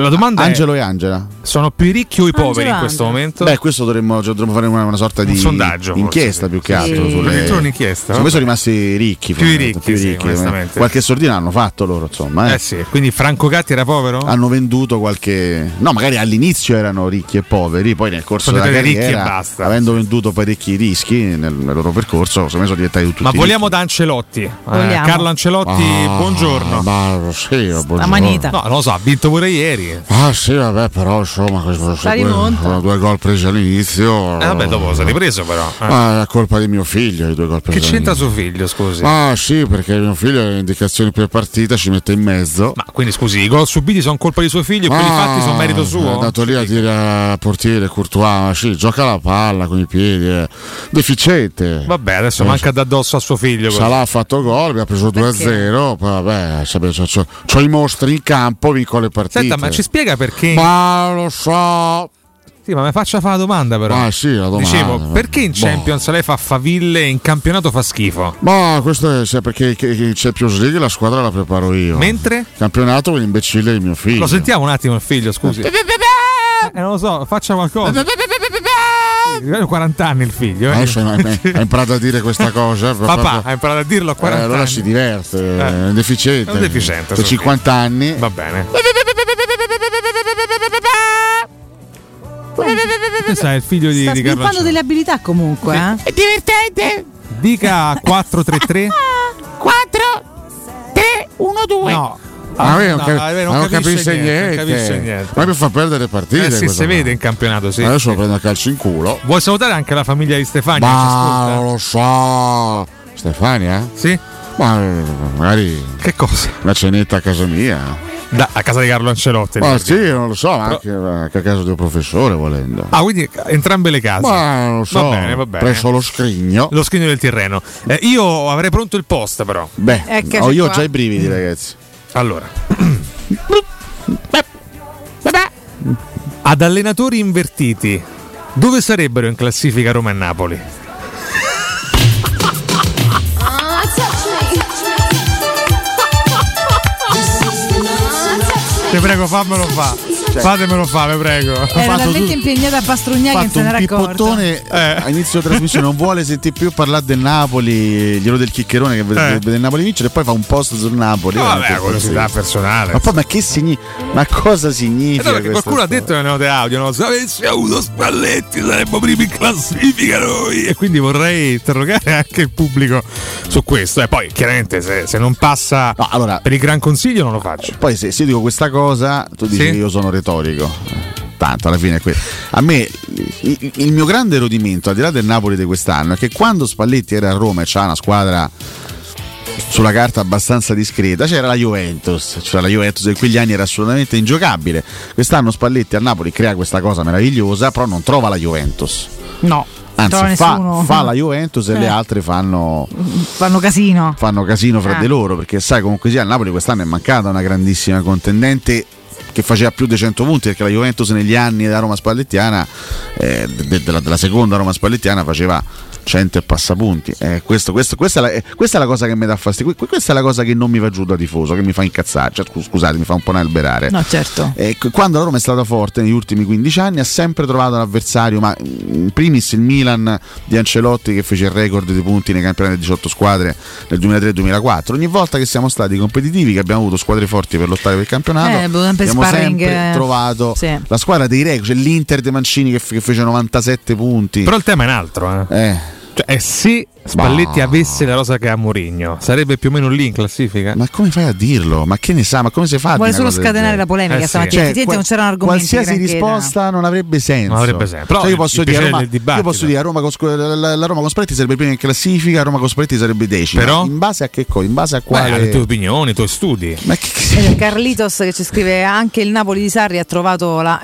La domanda Angelo è: e Angela. sono più ricchi o i poveri Angelo in questo momento? Beh, questo dovremmo, cioè, dovremmo fare una, una sorta di Un sondaggio, inchiesta forse, più sì. che altro. Sì. Sulle... Un'inchiesta, Secondo me sono rimasti ricchi. Più i fondamentalmente, ricchi, sì, onestamente. Qualche sordina hanno fatto loro, insomma. Eh. Eh sì, quindi Franco Gatti era povero? Hanno venduto qualche. No, magari all'inizio erano ricchi e poveri, poi nel corso Sono della ricchi carriera, e basta. avendo venduto parecchi rischi nel, nel loro percorso, secondo me sono diventati tutti Ma ricchi. vogliamo da Ancelotti. Eh. Carlo Ancelotti, Ah, buongiorno. Ma sì, buongiorno. manita. No, non lo so, ha vinto pure ieri. Ah sì, vabbè, però insomma, questo- due, sono due gol presi all'inizio. Eh, vabbè, dopo si è ripreso però. eh. Ma è colpa di mio figlio i due gol presi Che c'entra suo figlio, scusi? Ah sì, perché mio figlio le indicazioni per partita ci mette in mezzo. Ma quindi scusi, i gol subiti sono colpa di suo figlio e quelli Ah, fatti sono merito È suo? andato lì a dire al portiere Courtois, ma sì, gioca la palla con i piedi, è deficiente. Vabbè, adesso Eh, manca da addosso a suo figlio. Salah ha fatto gol, abbiamo preso 2-0, poi vabbè, c'ho- c'ho i mostri in campo, vinco le partite. Senta, ma ci spiega perché. Ma lo so. Sì, ma mi faccia fare la domanda però. Ah, sì, la domanda. Dicevo, perché in Boh. Champions lei fa faville e in campionato fa schifo? Ma questo è perché in Champions League la squadra la preparo io. Mentre? Campionato con l'imbecille di mio figlio. Lo sentiamo un attimo il figlio, scusi. Eh, non lo so, faccia qualcosa. Sì, ha 40 anni il figlio. Eh. Adesso ha imparato a dire questa cosa. Papà, ha imparato a dirlo a 40 Eh, allora anni. si diverte, Eh. è un deficiente. È un deficiente, Per suo 50 anni. Va bene. Questo è il figlio di, Sta sviluppando Ancelotti. delle abilità comunque. eh? È divertente! Dica 433. 4, 3, 1, 2. No. Ah, vero, non, no, cap- eh, non non capisce capisce niente, niente. non capisce niente. Ma per far perdere partite. Eh sì, si vede in campionato, sì. Adesso lo prendo a calcio in culo. Vuoi salutare anche la famiglia di Stefani? che ci Ma non lo so. Stefania? Sì. Ma eh, magari. Che cosa? Una cenetta a casa mia. Da, a casa di Carlo Ancelotti. Ma dire. sì, non lo so, ma anche, anche a casa del professore volendo. Ah, quindi entrambe le case. Ma non lo so. Va bene, va bene. Presso lo scrigno. Lo scrigno del Tirreno. Eh, io avrei pronto il post, però. Beh, Eccoci ho io ho qua. già i brividi, ragazzi. Allora. Ad allenatori invertiti, dove sarebbero in classifica Roma e Napoli? Ti prego, fammelo fa. Fatemelo fa, vi prego. Era fatto talmente impegnata a pastrugnare che se un n'era accorto. pippottone a inizio trasmissione non vuole sentire più parlare del Napoli glielo del chiccherone che vede, Eh. vede il Napoli vincere e poi fa un post sul Napoli No, vabbè, curiosità così. personale. ma poi ma che significa ma cosa significa Eh perché questa qualcuno ha storia? detto nelle note audio, no? se avessi avuto Spalletti saremmo primi in classifica noi. E quindi vorrei interrogare anche il pubblico su questo. E poi chiaramente se, se non passa No, allora- per il gran consiglio non lo faccio. poi se, se io dico questa cosa tu dici Sì? che io sono retorico tanto alla fine è quello a me il, il mio grande erodimento al di là del Napoli di quest'anno è che quando Spalletti era a Roma e c'ha una squadra sulla carta abbastanza discreta c'era la Juventus cioè la Juventus in quegli anni era assolutamente ingiocabile quest'anno Spalletti a Napoli crea questa cosa meravigliosa però non trova la Juventus No. anzi fa, fa la Juventus e Eh. le altre fanno, Fanno casino. fanno casino fra Eh. di loro perché sai comunque sia il Napoli quest'anno è mancata una grandissima contendente che faceva più di 100 punti perché la Juventus negli anni della Roma Spallettiana eh, de- della, della seconda Roma Spallettiana faceva 100 e passapunti. Eh, questo, questo, questa, è la, eh, questa, è la, cosa che mi dà fastidio. Questa è la cosa che non mi va giù da tifoso, che mi fa incazzare. Cioè, scusate, mi fa un po' nalberare. No, certo. Eh, quando la Roma è stata forte negli ultimi 15 anni, ha sempre trovato un avversario. Ma in primis il Milan di Ancelotti che fece il record di punti nei campionati di 18 squadre nel 2003-2004. Ogni volta che siamo stati competitivi, che abbiamo avuto squadre forti per lottare per il campionato, Eh, sempre abbiamo sparring, sempre eh. trovato Sì. la squadra dei record. C'è l'Inter de Mancini che, f- che fece 97 punti. Però il tema è un altro, eh. Cioè, è se Spalletti Bah. avesse la rosa che ha Mourinho, sarebbe più o meno lì in classifica? Ma come fai a dirlo? Ma che ne sa? Ma come si fa? a Vuole solo scatenare la polemica Eh sì. stamattina. Cioè, Effettivamente non qual- c'erano argomenti. Qualsiasi risposta non avrebbe senso. Non avrebbe senso. Però Cioè, io posso dire, Roma, io posso dire a Roma con, la, la Roma con Spalletti sarebbe prima in classifica, Roma con Spalletti sarebbe decima. Però? In base a che cosa? In base a Beh, quale. alle tue opinioni, ai tuoi studi. Ma che, Eh, Carlitos che ci scrive anche il Napoli di Sarri ha trovato la.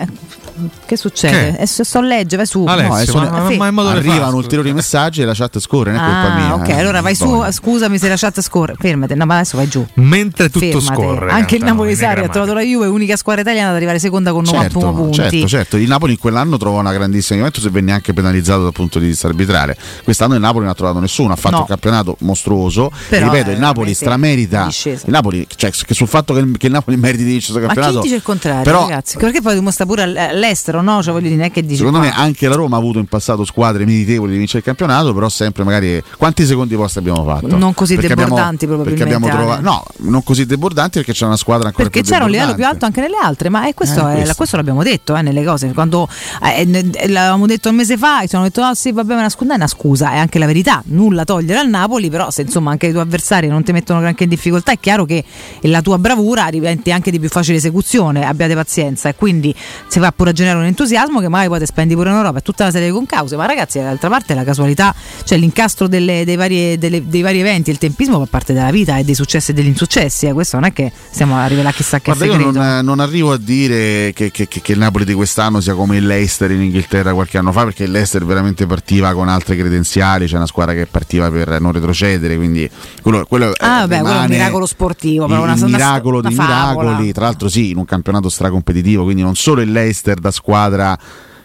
Eh, Che succede? Che? Eh, sto legge, vai su. Alessio, No, eh, ma- ma- ma in modo che arrivano fa, ulteriori messaggi e la chat scorre, non è colpa Ah, mia. ok, eh. allora vai su. Scusami se la chat scorre. Fermate, no, ma adesso vai giù. Mentre tutto Fermate. scorre. Anche il Napoli i di Sarri ha trovato la Juve, unica squadra italiana ad arrivare seconda con 91 Certo, punti. certo, certo. Il Napoli in quell'anno trovò una grandissima Juventus e venne anche penalizzato dal punto di vista arbitrale. Quest'anno il Napoli non ha trovato nessuno, ha fatto No. un campionato mostruoso. Però Ripeto, è il Napoli stramerita. Il Napoli, cioè, che sul fatto che il, che il Napoli meriti di vincere questo Ma chi campionato. dice il contrario, però, ragazzi? Perché poi dimostra pure all- all'estero, no? Cioè, voglio dire, non è che dice. Secondo qua. me anche la Roma ha avuto in passato squadre meritevoli di vincere il campionato, però sempre magari quanti secondi posti abbiamo fatto? Non così Perché abbiamo- debordanti, Perché probabilmente, abbiamo trovato no, non così debordanti perché c'è una squadra ancora Perché più c'era un livello più debordante. alto anche nelle altre, ma è questo, Eh, è- questo. questo l'abbiamo detto eh, nelle cose. Quando eh, eh, l'avevamo detto un mese fa, e ci hanno detto: Ah, sì, vabbè, una scusa, è una scusa, è anche la verità. Nulla togliere al Napoli, però se insomma anche i tuoi avversari non ti mettono granché in difficoltà, è chiaro che la tua bravura diventi anche di più facile esecuzione. Abbiate pazienza, e quindi si va pure a generare un entusiasmo che magari poi ti spendi pure in Europa. È tutta una serie di concause. Ma ragazzi, d'altra parte la casualità, cioè l'incastro delle- dei, vari, delle- dei vari eventi, il tempismo fa parte della vita e dei successi e degli insuccessi. eh. Questo non è che stiamo a rivelare chissà che Guarda, io segreto. non, non arrivo a dire che, che- che- che il Napoli di quest'anno sia come il Leicester in Inghilterra qualche anno fa, perché il Leicester veramente partiva con altre credenziali, c'è una squadra che partiva per non retrocedere, quindi quello, quello Ah, vabbè, quello è un miracolo sportivo, però una, una- miracolo una dei favola. miracoli, tra l'altro sì, in un campionato stracompetitivo, quindi non solo il Leicester da squadra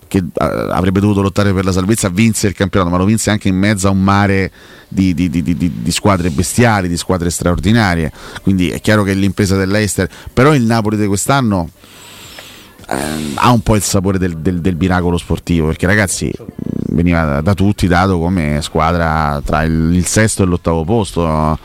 che eh, avrebbe dovuto lottare per la salvezza vinse il campionato, ma lo vinse anche in mezzo a un mare di, di- di- di- squadre bestiali, di squadre straordinarie. Quindi è chiaro che è l'impresa dell'Eister, però il Napoli di quest'anno ehm, ha un po' il sapore del, del- del miracolo sportivo, perché ragazzi veniva da, da tutti dato come squadra tra il, il sesto e l'ottavo posto eh,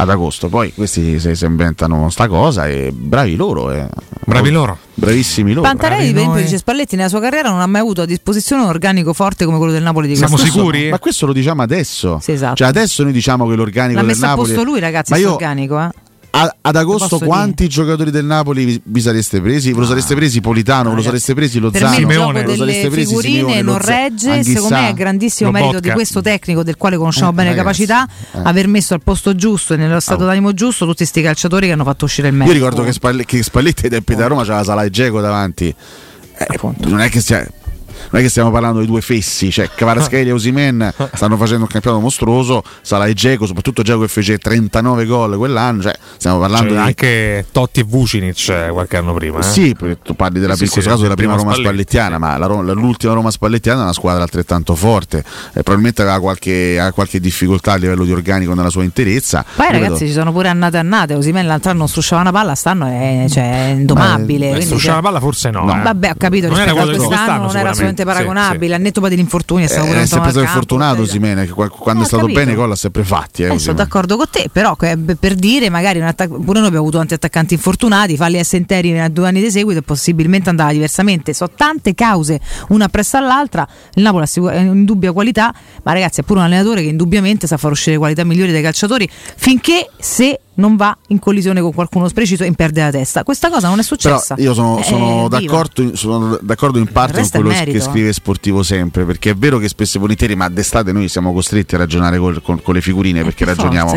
ad agosto. Poi questi si, si inventano sta cosa e bravi loro. eh. Bravi loro. Bravissimi loro. Pantarelli, per esempio, dice Spalletti nella sua carriera non ha mai avuto a disposizione un organico forte come quello del Napoli di Siamo quest'anno. sicuri? Ma questo lo diciamo adesso. Sì, esatto. Cioè adesso noi diciamo che l'organico L'ha del messo a Napoli posto lui, ragazzi, Ma questo io organico. Eh. A- ad agosto quanti giocatori del Napoli vi, vi sareste presi? Ve lo sareste presi Politano, ve lo sareste presi lo Per me il Zano, gioco ve lo sareste presi figurine Simeone, non regge, Anghissà, secondo me è grandissimo merito Lobotka. di questo tecnico del quale conosciamo Eh, bene le ragazzi, capacità, eh. aver messo al posto giusto e nello stato d'animo giusto tutti questi calciatori che hanno fatto uscire il meglio. Io ricordo che, Spalle- che Spalletti ai tempi da Roma c'era Sala e Geco davanti. Eh, non è che sia- non è che stiamo parlando di due fessi, cioè Kvaratskhelia e Osimen stanno facendo un campionato mostruoso, Sala e Geco, soprattutto Geco che fece 39 gol quell'anno, cioè stiamo parlando C'era di anche Totti e Vucinic eh, qualche anno prima. eh. Sì, perché tu parli della, Sì, in sì, questo caso della prima Roma Spalletti. spallettiana, ma la l'ultima Roma spallettiana è una squadra altrettanto forte. Eh, probabilmente aveva qualche, ha qualche difficoltà a livello di organico nella sua interezza. Poi Io ragazzi vedo- ci sono pure annate e annate, Osimen l'altro anno strusciava una palla, stanno è, cioè, è indomabile. Beh, quindi, strusciava cioè- la palla forse no. eh. Vabbè, ho capito, Non era rispetto a quello di quest'anno quest'anno, non era assolutamente sicuramente. paragonabile, al netto poi degli infortuni è stato pure Eh, è sempre stato fortunato Osimene, che quando Eh, è stato capito. bene gol ha sempre fatti. Eh, Eh, sono d'accordo con te, però eh, per dire magari un attac- pure noi abbiamo avuto tanti attaccanti infortunati, farli essere interi nei due anni di seguito e possibilmente andava diversamente. So tante cause, una appresso all'altra. Il Napoli ha in dubbia qualità, ma ragazzi è pure un allenatore che indubbiamente sa far uscire qualità migliori dai calciatori finché se non va in collisione con qualcuno spreciso e perde la testa. Questa cosa non è Però successa. io sono, Eh, sono viva. d'accordo, in- sono d'accordo in parte con quello che eh. scrive Sportivo sempre, perché è vero che spesso e volentieri, ma d'estate noi siamo costretti a ragionare col- con, con le figurine perché Per ragioniamo.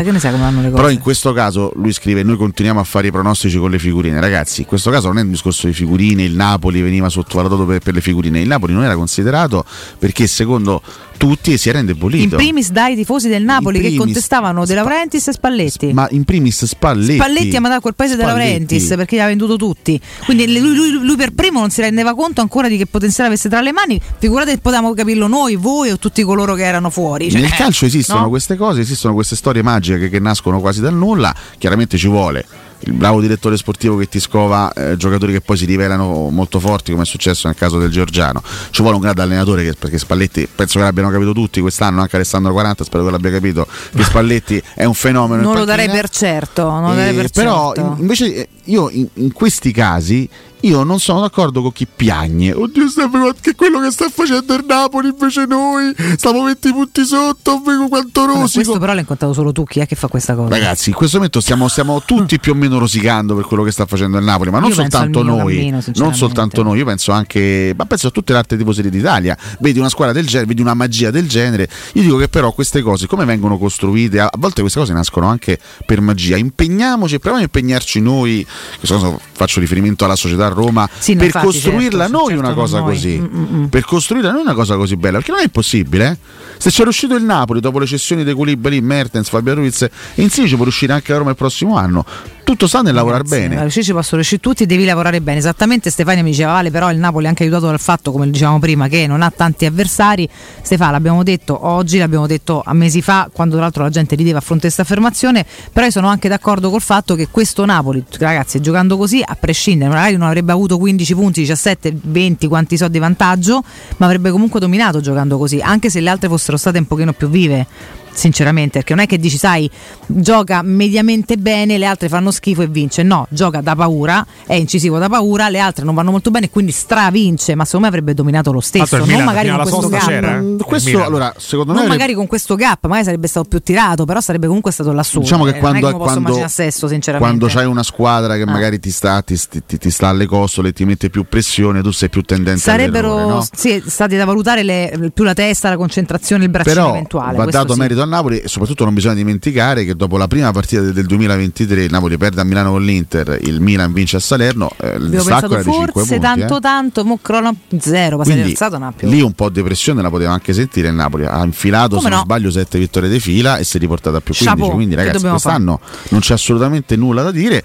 Però in questo caso lui scrive: Noi continuiamo a fare i pronostici con le figurine. Ragazzi, in questo caso non è un discorso di figurine. Il Napoli veniva sottovalutato per, per le figurine. Il Napoli non era considerato perché, secondo tutti e si era indebolito. In primis dai tifosi del Napoli In che primis- contestavano De Laurentiis e Spalletti. Ma in primis Spalletti. Spalletti ha mandato quel paese De. Laurentiis perché gli ha venduto tutti. Quindi lui, lui- lui per primo non si rendeva conto ancora di che potenziale avesse tra le mani. Figurate che potevamo capirlo noi, voi o tutti coloro che erano fuori. Cioè, Nel calcio esistono no? queste cose, esistono queste storie magiche che, che nascono quasi dal nulla, chiaramente ci vuole il bravo direttore sportivo che ti scova eh, giocatori che poi si rivelano molto forti come è successo nel caso del Giorgiano ci vuole un grande allenatore che, perché Spalletti penso che l'abbiano capito tutti quest'anno anche Alessandro 40 spero che l'abbia capito che Spalletti è un fenomeno in Non lo darei per certo. Lo darei Eh, per però certo. in- invece eh, io in, in questi casi io non sono d'accordo con chi piagne. Oddio, Stefano, che quello che sta facendo il Napoli invece noi stiamo 20 punti sotto, vedo quanto rosico. questo però l'hai incontrato solo tu, chi è che fa questa cosa? Ragazzi, in questo momento stiamo, stiamo tutti più o meno rosicando per quello che sta facendo il Napoli, ma non soltanto noi, cammino, non soltanto noi, io penso anche, ma penso a tutte le altre tifoserie d'Italia. Vedi una squadra del genere, vedi una magia del genere. Io dico che però queste cose, come vengono costruite, a a volte queste cose nascono anche per magia. Impegniamoci, proviamo a impegnarci noi, che so, faccio riferimento alla società Roma, Sì, per infatti, costruirla certo, noi certo, una cosa noi. così. Mm, mm, mm. Per costruirla noi una cosa così bella, perché non è impossibile. eh. Se c'è riuscito il Napoli dopo le cessioni dei Koulibaly, Mertens, Fabio Ruiz, e insieme ci può riuscire anche a Roma il prossimo anno. Tutto sta nel lavorare bene. Allora, ci possono riuscire tutti, devi lavorare bene. Esattamente Stefania mi diceva, Vale, però il Napoli è anche aiutato dal fatto, come dicevamo prima, che non ha tanti avversari. Stefano, l'abbiamo detto oggi, l'abbiamo detto a mesi fa, quando tra l'altro la gente rideva a fronte di questa affermazione, però io sono anche d'accordo col fatto che questo Napoli, ragazzi, giocando così, a prescindere, magari non avrebbe avuto 15 punti, 17, 20, quanti so di vantaggio, ma avrebbe comunque dominato giocando così, anche se le altre fossero state un pochino più vive. Sinceramente, perché non è che dici, sai, gioca mediamente bene, le altre fanno schifo e vince. No, gioca da paura, è incisivo da paura, le altre non vanno molto bene, quindi stravince, ma secondo me avrebbe dominato lo stesso. Non Milan magari con questo gap. c'era, eh? Mm, Questo allora, secondo me Non avrebbe- magari con questo gap, magari sarebbe stato più tirato, però sarebbe comunque stato lassù. Diciamo che Eh, quando, non è che quando, sinceramente. quando c'hai una squadra che Ah. magari ti sta, ti, ti- ti sta alle costole, ti mette più pressione, tu sei più tendente Sarebbero all'errore, no? sì, stati da valutare le- più la testa, la concentrazione, il braccino Però eventuale. va dato sì. merito al Napoli e soprattutto non bisogna dimenticare che dopo la prima partita del, del 2023 il Napoli perde a Milano con l'Inter, il Milan vince a Salerno, eh, il distacco pensato era di 5 forse punti. tanto eh. tanto, mo crono zero, ma si è Quindi alzato non lì un po' di pressione la poteva anche sentire il Napoli. Ha infilato, Come se non no? sbaglio, 7 vittorie di fila e si è riportato a più 15. Chapeau, Quindi, ragazzi, quest'anno non c'è assolutamente nulla da dire.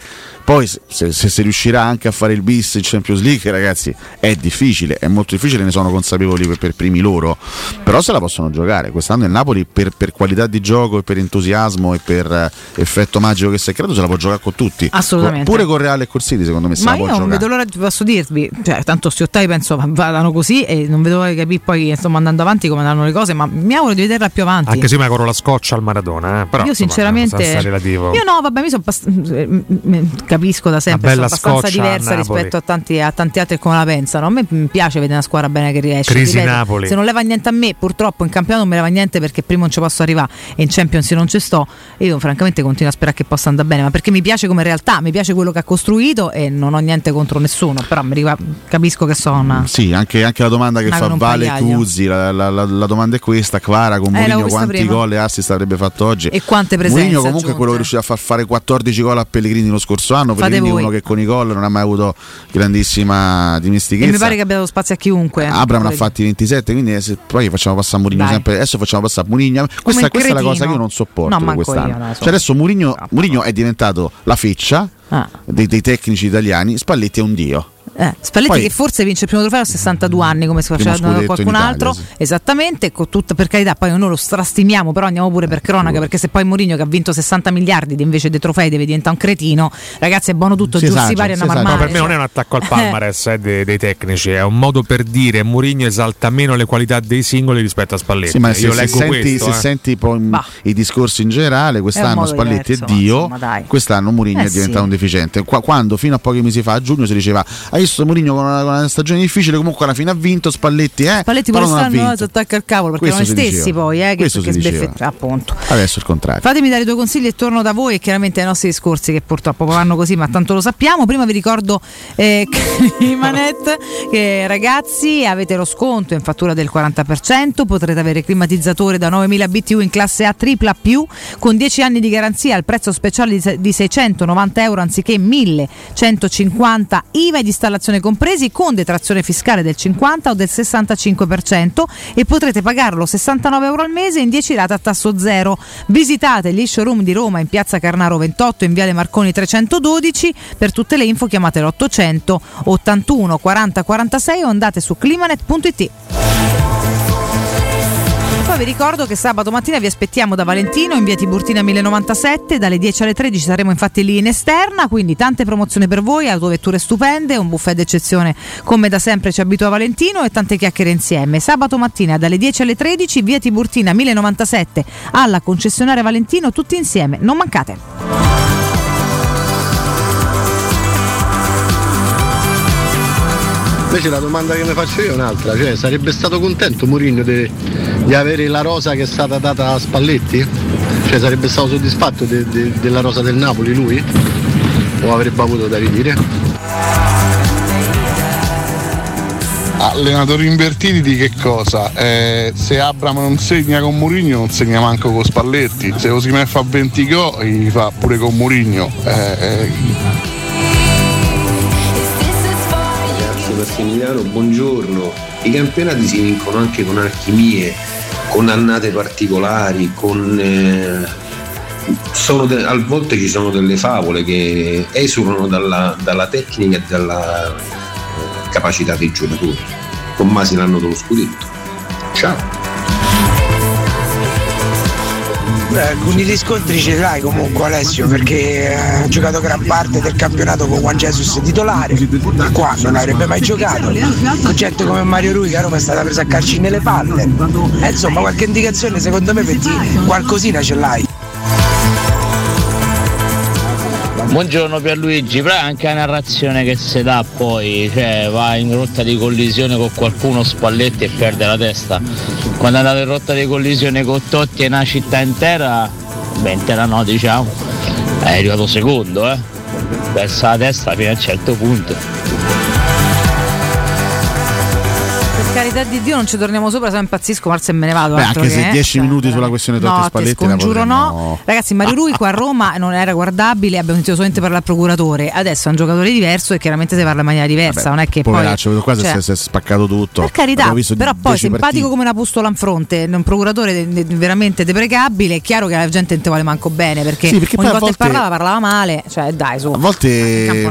Poi, se, se- si riuscirà anche a fare il bis in Champions League, ragazzi, è difficile, è molto difficile, ne sono consapevoli per, per primi loro. Però se la possono giocare. Quest'anno il Napoli, per, per qualità di gioco e per entusiasmo e per eh, effetto magico che si è creato, se la può giocare con tutti. Assolutamente. Pure con Reale e col City, secondo me, se Ma la io non giocare. vedo l'ora, posso dirvi, cioè, tanto sti ottavi penso vadano così e non vedo l'ora di capire poi insomma andando avanti come andranno le cose, ma mi auguro di vederla più avanti. Anche se mi auguro la scoccia al Maradona, eh. però io insomma, sinceramente io no vabbè mi sono abbast- mm, mm, capisco da sempre Una sono abbastanza diversa rispetto a tanti, a tanti altri come la pensano a me mi piace vedere una squadra bene che riesce Crisi Napoli. se non leva niente a me purtroppo in campionato non mi leva niente perché prima non ci posso arrivare e in Champions non ci sto io francamente continuo a sperare che possa andare bene ma perché mi piace come realtà mi piace quello che ha costruito e non ho niente contro nessuno però mi riva- capisco che sono una Sì, anche, anche la domanda che fa Vale. Cuzzi, la, la- la- la domanda è questa, Clara con Eh, Mourinho quanti prima. gol e assist avrebbe fatto oggi? E quante presenze Mourinho comunque è quello che è riuscito a far fare 14 gol a Pellegrini lo scorso anno, Fate Pellegrini uno che con i gol non ha mai avuto grandissima e dimestichezza. mi pare che abbia dato spazio a chiunque Abram ne ha fatti 27, quindi se poi facciamo passare Mourinho Dai. sempre. Adesso facciamo passare Mourinho. Questa, questa è la cosa che io non sopporto No, quest'anno. io, so. Cioè adesso Mourinho, Mourinho è diventato la feccia Ah. dei, dei tecnici italiani, Spalletti è un dio. Eh, Spalletti Poi- che forse vince il primo trofeo a 62 anni come si faceva da qualcun Italia, altro sì. esattamente con tutta, per carità poi noi lo strastimiamo però andiamo pure per cronaca perché se poi Mourinho che ha vinto 60 miliardi di- invece dei trofei deve diventare un cretino ragazzi è buono tutto Si giù si pari a una esagera. No, marmare per me non è un attacco al palmarès eh, dei, dei tecnici, è un modo per dire Mourinho esalta meno le qualità dei singoli rispetto a Spalletti. Sì, ma se, Io se leggo senti, questo. se eh. senti poi mm, i discorsi in generale, quest'anno Spalletti diverso, è Dio, insomma, quest'anno Mourinho Eh è diventato sì. un deficiente. Qua- quando fino a pochi mesi fa, a giugno, si diceva: Hai visto Mourinho con una, con una stagione difficile, comunque alla fine ha vinto. Spalletti, eh? Spalletti però pure non ha stanno vinto. si attacca al cavolo perché Questo si stessi diceva. poi eh, che, che sbeffet- appunto Adesso il contrario. Fatemi dare due consigli e torno da voi e chiaramente ai nostri discorsi che purtroppo vanno così, ma tanto lo sappiamo. Prima vi ricordo eh, Climanet che ragazzi avete lo sconto in fattura del 40%, potrete avere climatizzatore da 9000 BTU in classe A tripla più con 10 anni di garanzia al prezzo speciale di se- di 690 euro anziché 1150 IVA ed installazione installazione compresi con detrazione fiscale del 50 o del 65% e potrete pagarlo 69 euro al mese in 10 rate a tasso zero. Visitate gli showroom di Roma in piazza Carnaro 28 in viale Marconi 312. Per tutte le info chiamate l'800 81 40 46 o andate su climanet.it. Vi ricordo che sabato mattina vi aspettiamo da Valentino in via Tiburtina 1097, dalle 10 alle 13 saremo infatti lì in esterna, quindi tante promozioni per voi, autovetture stupende, un buffet d'eccezione come da sempre ci abitua Valentino e tante chiacchiere insieme. Sabato mattina dalle 10 alle 13 via Tiburtina 1097 alla concessionaria Valentino, tutti insieme, non mancate. Invece la domanda che mi faccio io è un'altra, cioè sarebbe stato contento Mourinho di, avere la rosa che è stata data a Spalletti? Cioè sarebbe stato soddisfatto de- de- della rosa del Napoli lui? O avrebbe avuto da ridire? Allenatori invertiti di che cosa? Eh, se Abram non segna con Mourinho non segna manco con Spalletti, se Osimè fa 20 gol li fa pure con Mourinho. Eh, eh, Massimiliano, buongiorno. I campionati si vincono anche con alchimie, con annate particolari, con... eh, de- a volte ci sono delle favole che esulano dalla, dalla tecnica e dalla eh, capacità dei giocatori. Tommasi l'anno dello scudetto. Ciao! Beh, alcuni riscontri ce l'hai comunque Alessio perché eh, ha giocato gran parte del campionato con Juan Jesus titolare e qua non avrebbe mai giocato. Con gente come Mario Rui che a Roma è stata presa a calci nelle palle. E insomma qualche indicazione secondo me per qualcosina ce l'hai Buongiorno Pierluigi, però è anche la narrazione che si dà poi, cioè va in rotta di collisione con qualcuno Spalletti e perde la testa. Quando è andato in rotta di collisione con Totti e una città intera, beh intera no diciamo, è arrivato secondo, eh. Persa la testa fino a un certo punto. Carità di Dio non ci torniamo sopra, se impazzisco, forse me ne vado. Beh, anche se che, 10 eh. minuti sulla questione Totti No, Spalletti potremmo- no. Ragazzi, Mario Rui qua a Roma non era guardabile, abbiamo sentito solamente parlare al procuratore. Adesso è un giocatore diverso e chiaramente si parla in maniera diversa. Vabbè, non è che Poveraccio, poi. vedo qua cioè, si, è, spaccato tutto. per carità, però poi 10 simpatico partite. come una pustola in fronte, un procuratore veramente deprecabile. È chiaro che la gente non te vuole manco bene perché, Sì, perché ogni volta che volte- parlava parlava male. Cioè, dai, su. A volte sai,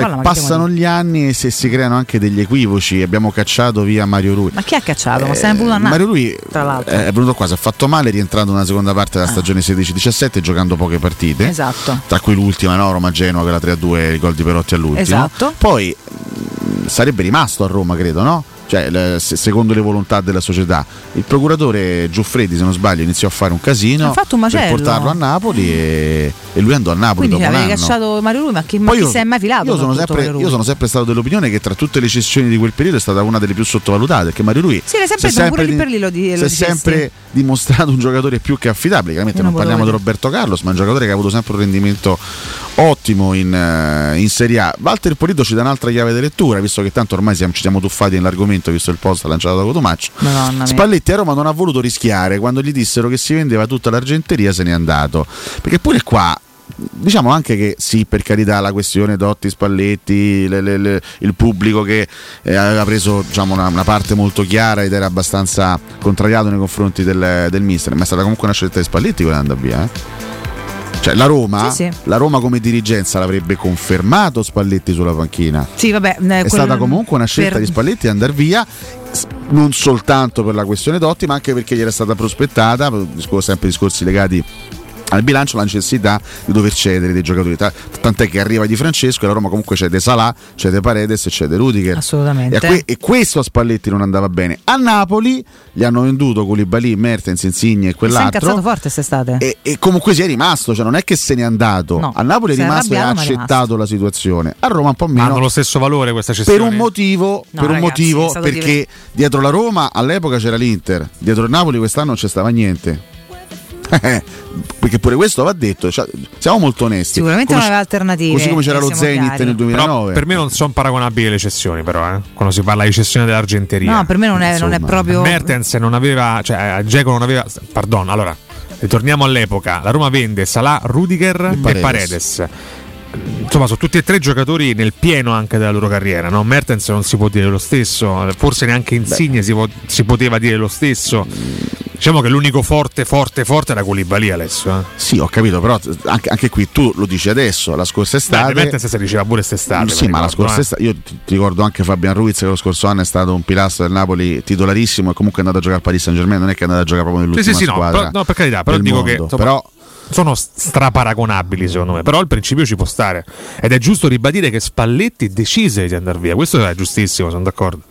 palla, che passano gli anni e se si creano anche degli equivoci. Abbiamo cacciato via Mario Rui. Ma chi ha cacciato? Ma Eh, ne è voluto andare. Mario Rui tra l'altro. eh, è venuto qua, si è fatto male, è rientrato nella seconda parte della stagione 16-17 giocando poche partite. Esatto. Tra cui l'ultima, no? Roma-Genoa, quella 3-2, il gol di Perotti all'ultimo. Esatto. Poi mh, sarebbe rimasto a Roma, credo, no? Cioè, secondo le volontà della società. Il procuratore Giuffredi, se non sbaglio, iniziò a fare un casino un per portarlo a Napoli e, e lui andò a Napoli Quindi dopo un anno. cacciato Mario Rui, ma chi, ma Poi chi io- si è mai filato? Io sono, sempre, io sono sempre stato dell'opinione che tra tutte le cessioni di quel periodo è stata una delle più sottovalutate. Perché Mario Rui Sì, sempre lì di- per lì lo di- lo si è sempre dimostrato un giocatore più che affidabile. Chiaramente non parliamo di Roberto Carlos, ma un giocatore che ha avuto sempre un rendimento ottimo in, eh, in Serie A. Walter Polito ci dà un'altra chiave di lettura, visto che tanto ormai siamo- ci siamo tuffati nell'argomento, visto il post lanciato da Cotomaccio. Spalletti a Roma non ha voluto rischiare, quando gli dissero che si vendeva tutta l'argenteria se n'è andato. Perché pure qua diciamo anche che sì, per carità, la questione Dotti, Spalletti, le- le- le- il pubblico che eh, aveva preso diciamo, una, una parte molto chiara ed era abbastanza contrariato nei confronti del, del mister, ma è stata comunque una scelta di Spalletti quella di andare via. eh. Cioè, la Roma, Sì, sì. la Roma come dirigenza l'avrebbe confermato Spalletti sulla panchina. Sì, vabbè, eh, È quel- stata comunque una scelta per- di Spalletti di andare via, non soltanto per la questione Dotti, ma anche perché gli era stata prospettata, sempre discorsi legati al bilancio, la necessità di dover cedere dei giocatori. Ta- Tant'è che arriva Di Francesco e la Roma comunque c'è De Salà, c'è De Paredes e c'è De Rudiger. Assolutamente. E, que- e questo a Spalletti non andava bene. A Napoli gli hanno venduto Koulibaly, Mertens, Insigne e Si è quell'altro. incazzato forte quest'estate. E, e comunque si è rimasto, cioè non è che se n'è andato. No, a Napoli è si rimasto e ha accettato la situazione. A Roma un po' meno. Hanno lo stesso valore questa Per cessione? un motivo, No, per un ragazzi, motivo è stato perché divertente. dietro la Roma all'epoca c'era l'Inter, dietro il Napoli quest'anno non c'è stava niente. Eh, perché pure questo va detto, cioè, siamo molto onesti. Sicuramente Come non aveva alternative. Così come c'era lo Zenit chiari. nel Però 2009. per me non sono paragonabili le cessioni, però, eh, quando si parla di cessione dell'Argenteria. No, per me non è, non è proprio. Mertens non aveva, cioè Geco non aveva. Pardon, allora ritorniamo all'epoca. La Roma vende Salah, Rudiger e Paredes. Paredes. Insomma, sono tutti e tre giocatori nel pieno anche della loro carriera. No? Mertens non si può dire lo stesso, forse neanche Insigne si, può- si poteva dire lo stesso. Diciamo che l'unico forte, forte, forte era Koulibaly adesso. Eh. Sì, ho capito, però anche, anche qui tu lo dici adesso, la scorsa estate. Beh, Mertens si diceva pure quest'estate. Sì, ma la ricordo, scorsa eh. estate, io ti, ti ricordo anche Fabian Ruiz che lo scorso anno è stato un pilastro del Napoli titolarissimo e comunque è andato a giocare al Paris Saint Germain, non è che è andato a giocare proprio Sì, nell'ultima sì, sì, no, squadra. però- no, per carità, però dico che mondo. insomma, Però sono straparagonabili secondo me. Però il principio ci può stare. Ed è giusto ribadire che Spalletti decise di andare via. Questo è giustissimo, sono d'accordo.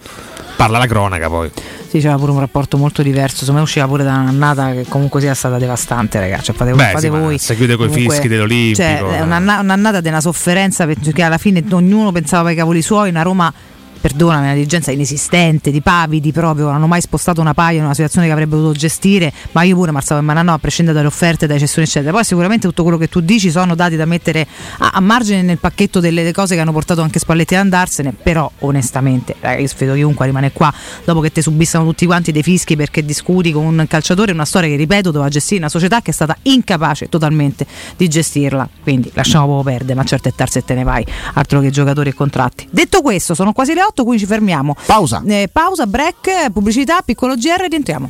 Parla la cronaca poi. Sì, c'era pure un rapporto molto diverso. Secondo me usciva pure da un'annata che comunque sia stata devastante, ragazzi. Cioè, fate, Beh, fate sì, voi. si chiude coi Comunque, fischi dell'Olimpico. Cioè, un'anna- un'annata di una sofferenza perché alla fine ognuno pensava ai cavoli suoi. Una Roma. Perdonami, una dirigenza inesistente, di pavidi proprio, non hanno mai spostato una paia in una situazione che avrebbe dovuto gestire, ma io pure Marzano e no, a prescindere dalle offerte, dalle cessioni eccetera. Poi sicuramente tutto quello che tu dici sono dati da mettere a, a margine nel pacchetto delle cose che hanno portato anche Spalletti ad andarsene, però onestamente, raga, io sfido chiunque a rimanere qua dopo che te subissano tutti quanti dei fischi perché discuti con un calciatore, una storia che ripeto doveva gestire una società che è stata incapace totalmente di gestirla, quindi lasciamo proprio perdere, ma certo è tarsi e te ne vai, altro che giocatori e contratti. Detto questo, sono quasi le 8, quindi ci fermiamo. Pausa. pausa, break, pubblicità, piccolo GR rientriamo.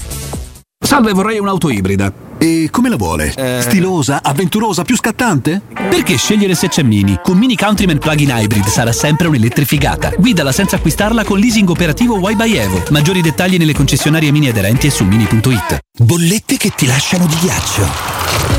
Salve, vorrei un'auto ibrida. E come la vuole? Stilosa, avventurosa, più scattante? Perché scegliere se c'è Mini? Con Mini Countryman Plug-in Hybrid sarà sempre un'elettrificata. Guidala senza acquistarla con leasing operativo Y by Evo. Maggiori dettagli nelle concessionarie Mini aderenti e su mini.it. Bollette che ti lasciano di ghiaccio.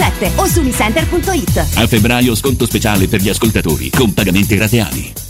1177 o su unicenter.it. A febbraio sconto speciale per gli ascoltatori con pagamenti rateali.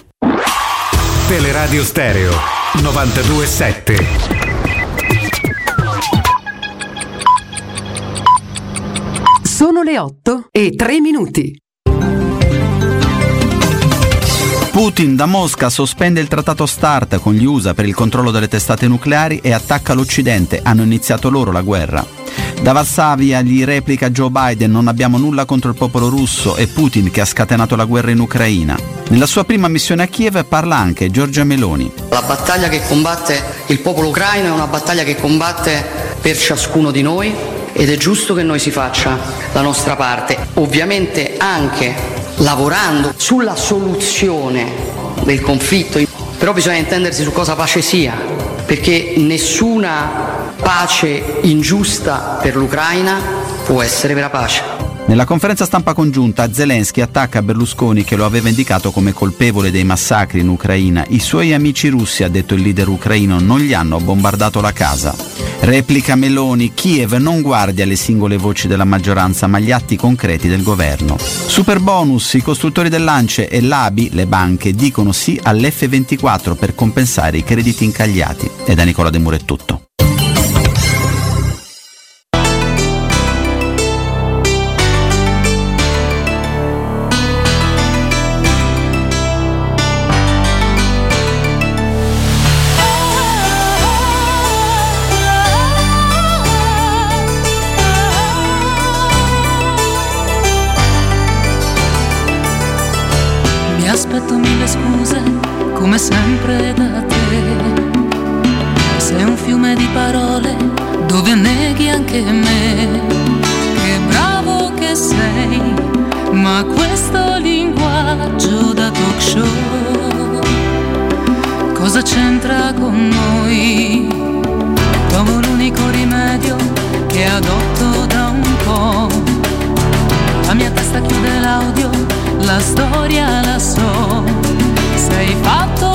Teleradio Stereo 927. Sono le 8 e 3 minuti. Putin da Mosca sospende il trattato START con gli USA per il controllo delle testate nucleari e attacca l'Occidente. Hanno iniziato loro la guerra. Da Varsavia gli replica Joe Biden non abbiamo nulla contro il popolo russo e Putin che ha scatenato la guerra in Ucraina. Nella sua prima missione a Kiev parla anche Giorgia Meloni. La battaglia che combatte il popolo ucraino è una battaglia che combatte per ciascuno di noi ed è giusto che noi si faccia la nostra parte, ovviamente anche lavorando sulla soluzione del conflitto, però bisogna intendersi su cosa pace sia, perché nessuna pace ingiusta per l'Ucraina può essere vera pace. Nella conferenza stampa congiunta Zelensky attacca Berlusconi che lo aveva indicato come colpevole dei massacri in Ucraina. I suoi amici russi, ha detto il leader ucraino, non gli hanno bombardato la casa. Replica Meloni, Kiev non guardia le singole voci della maggioranza ma gli atti concreti del governo. Super bonus, i costruttori dell'Ance e l'ABI, le banche, dicono sì all'F24 per compensare i crediti incagliati. E da Nicola De Muro è tutto. Sempre da te. Sei un fiume di parole dove neghi anche me. Che bravo che sei, ma questo linguaggio da talk show cosa c'entra con noi? Trovo l'unico rimedio che adotto da un po'. La mia testa chiude l'audio, la storia la so. Sei fatto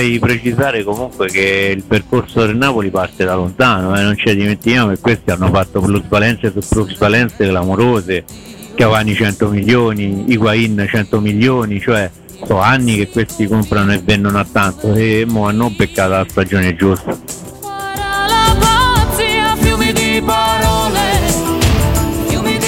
vorrei precisare comunque che il percorso del Napoli parte da lontano, eh, non ci dimentichiamo che questi hanno fatto plusvalenze su plusvalenze clamorose, Cavani 100 milioni, Higuain 100 milioni, cioè sono anni che questi comprano e vendono a tanto e mo hanno beccato la stagione giusta.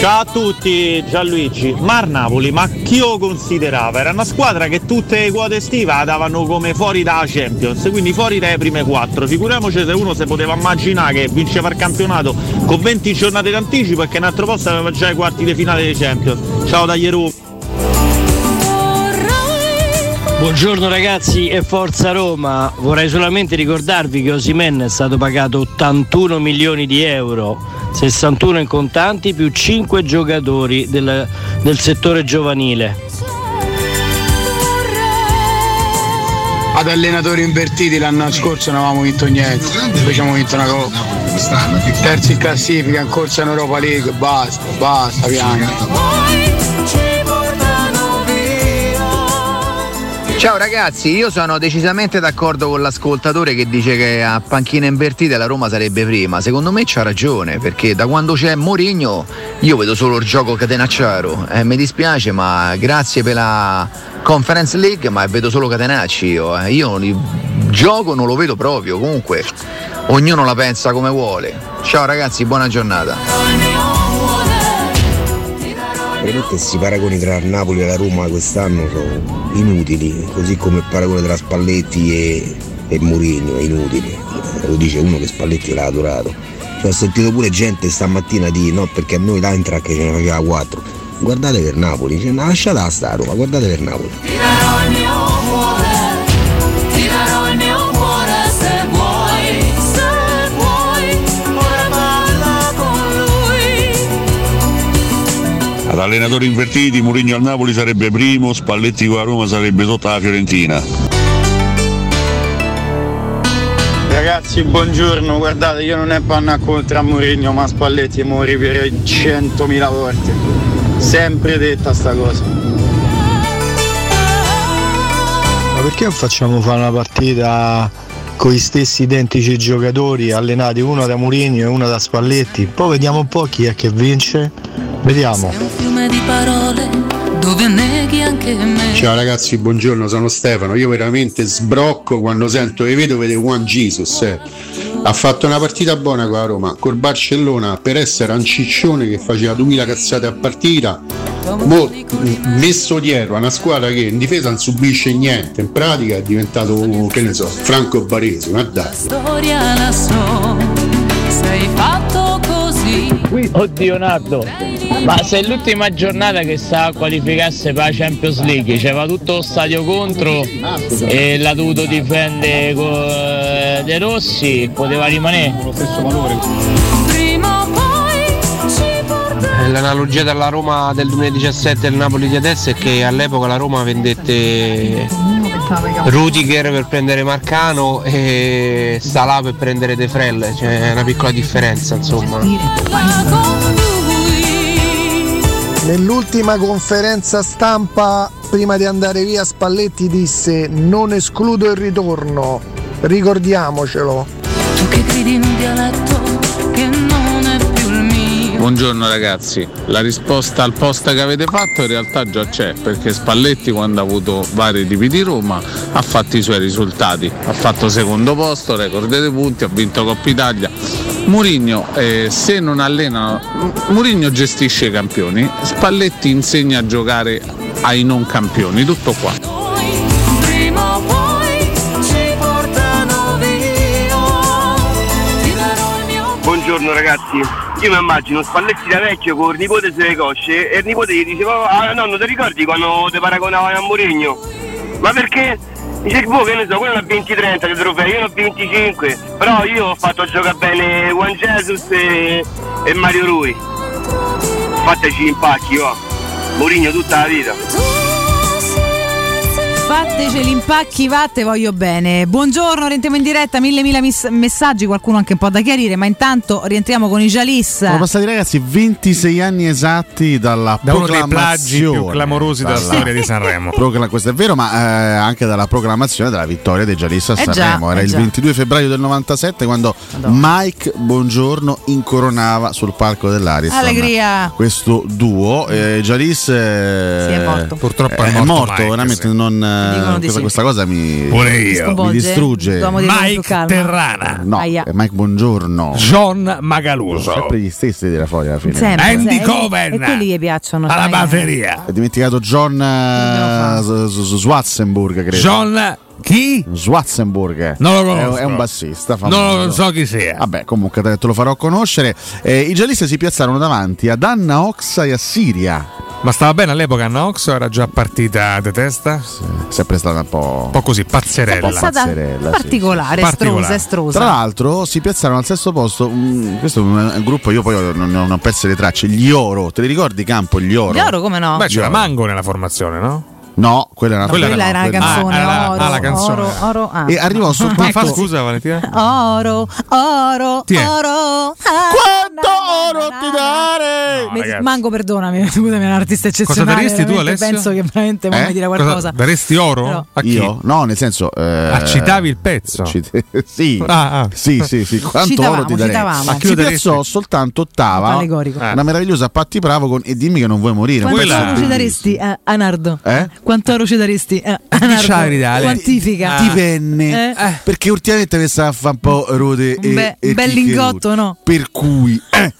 Ciao a tutti, Gianluigi. Mar Napoli, ma chi lo considerava? Era una squadra che tutte le quote estive davano come fuori da Champions, quindi fuori dalle prime quattro. Figuriamoci se uno si poteva immaginare che vinceva il campionato con 20 giornate d'anticipo e che un altro posto aveva già i quarti di finale dei Champions. Ciao da Ieru. Buongiorno ragazzi e forza Roma. Vorrei solamente ricordarvi che Osimen è stato pagato 81 milioni di euro, 61 in contanti più 5 giocatori del, del settore giovanile. ad allenatori invertiti l'anno scorso non avevamo vinto niente, invece abbiamo vinto una coppa. Terzi in classifica, in corsa in Europa League, basta, basta, piano. Ciao ragazzi, io sono decisamente d'accordo con l'ascoltatore che dice che a panchina invertita la Roma sarebbe prima. Secondo me c'ha ragione, perché da quando c'è Mourinho io vedo solo il gioco catenacciaro. Eh, mi dispiace, ma grazie per la Conference League, ma vedo solo catenacci io. eh. Io il gioco non lo vedo proprio, comunque ognuno la pensa come vuole. Ciao ragazzi, buona giornata. Veramente questi paragoni tra Napoli e la Roma quest'anno sono inutili, così come il paragone tra Spalletti e, e Mourinho è inutile. Lo dice uno che Spalletti l'ha adorato. Cioè, ho sentito pure gente stamattina di no perché a noi l'Eintracht ce ne faceva 4. Guardate per Napoli, cioè, lasciata sta Roma, guardate per Napoli. Ad allenatori invertiti, Mourinho al Napoli sarebbe primo, Spalletti con la Roma sarebbe sotto la Fiorentina. Ragazzi, buongiorno, guardate, io non è panna contro a Mourinho, ma Spalletti mo ripeterei centomila volte. Sempre detta sta cosa. Ma perché non facciamo fare una partita con gli stessi identici giocatori allenati uno da Mourinho e uno da Spalletti? Poi vediamo un po' chi è che vince. Vediamo. Un fiume di parole dove neghi anche me. Ciao ragazzi, buongiorno, sono Stefano. Io veramente sbrocco quando sento e vedo vede Juan Jesus. eh. Ha fatto una partita buona con la Roma, col Barcellona per essere un ciccione che faceva 2000 cazzate a partita. Mo, messo dietro a una squadra che in difesa non subisce niente, in pratica è diventato, che ne so, Franco Baresi, ma dai. Storia la so, sei fatto così. Oddio Nardo, ma se è l'ultima giornata che sta a qualificarsi per la Champions League, c'era tutto lo stadio contro e l'ha dovuto difendere con eh, De Rossi, poteva rimanere. Lo stesso valore. Prima o poi ci porterà. L'analogia della Roma del 2017 e del Napoli di adesso è che all'epoca la Roma vendette Rudiger per prendere Marcano e Salah per prendere De Frel, c'è una piccola differenza insomma. Nell'ultima conferenza stampa prima di andare via Spalletti disse non escludo il ritorno, ricordiamocelo. Tu che gridi in un dialetto Buongiorno ragazzi, la risposta al post che avete fatto in realtà già c'è perché Spalletti quando ha avuto vari tipi di Roma ha fatto i suoi risultati, ha fatto secondo posto, record dei punti, ha vinto Coppa Italia. Murigno eh, se non allena, Murigno gestisce i campioni, Spalletti insegna a giocare ai non campioni, tutto qua. Buongiorno ragazzi, io mi immagino Spalletti da vecchio con il nipote sulle cosce e il nipote gli diceva ah nonno ti ricordi quando ti paragonavano a Mourinho? Ma perché? Dice boh che ne so, quello ne ha 20-30 di trofei, io ne ho 25, però io ho fatto giocare bene Juan Jesus e, e Mario Rui. Fateci impacchi, va. Mourinho tutta la vita. Fateceli impacchi, vatte, voglio bene. Buongiorno, rientriamo in diretta, mille mila mis- messaggi, qualcuno anche un po' da chiarire, ma intanto rientriamo con i Jalis. Sono passati ragazzi 26 anni esatti dalla Da uno proclamazione più clamorosi della storia di Sanremo. Procla- questo è vero, ma eh, anche dalla proclamazione della vittoria dei Jalis a Eh già, Sanremo. Era eh il già. 22 febbraio del 97 quando Mike Buongiorno incoronava sul palco dell'Ariston. Allegria. Questo duo, eh, Jalis eh, Sì, è morto. Purtroppo è, è morto Mike, veramente sì. non, eh, Dicono di questa, sì. questa cosa mi, Pure io. mi distrugge. Mike. Terrana. No, Aia. è Mike Buongiorno. John Magaluso. Sempre gli stessi di fuori alla fine. Sempre, Andy sempre. Coven. E quelli che piacciono. Alla batteria. Hai dimenticato John eh, S- S- Schwarzenburg, credo. John chi? Schwarzenburg. Non lo È, conosco. è un bassista famoso. Non so chi sia. Vabbè, comunque te te lo farò conoscere. Eh, I giallisti si piazzarono davanti ad Anna Oxa e a Siria. Ma stava bene all'epoca Anna Ox o era già partita de testa? Sempre stata un po'. Un po' così, pazzerella. È stata pazzerella, sì, particolare, sì. estrosa, Particolare. estrosa. Tra l'altro si piazzarono al sesto posto, questo è un, un gruppo, io poi non, non ho perso le tracce, gli Oro, te li ricordi Campo, gli Oro? Gli oro come no? Beh, c'era Mango nella formazione, no? No, quella era una Quella era la canzone, Ah, la- oro, ah, la canzone. oro, oro, ah. E arrivò soltanto Come fa scusa Valentina? Oro, oro, Ti è? oro. Quanto oro ti dare? Mi- ragazzi. Mango, perdonami, scusami, è un artista Cosa eccezionale. daresti tu, Alessio? Penso che veramente vuoi Eh? dire Cosa- qualcosa. daresti oro? Però- A chi? Io? No, nel senso. Eh, Ah, citavi il pezzo? cite- sì. Ah, ah. sì, sì, sì. Quanto Citavamo, oro ti darei? citavamo. A chi daresti? piazzò soltanto ottava. Allegorico. Ah. Una meravigliosa Patti Bravo con E dimmi che non vuoi morire. Quanto oro ci daresti a, a Nardo? Eh? Quanto oro ci daresti a, a Nardo? c'hai da dare? Quantifica. Dipende. Eh? Perché ultimamente mi sta a fare un po' rode Un e, be- e bel chicche lingotto, rude. no? Per cui. eh.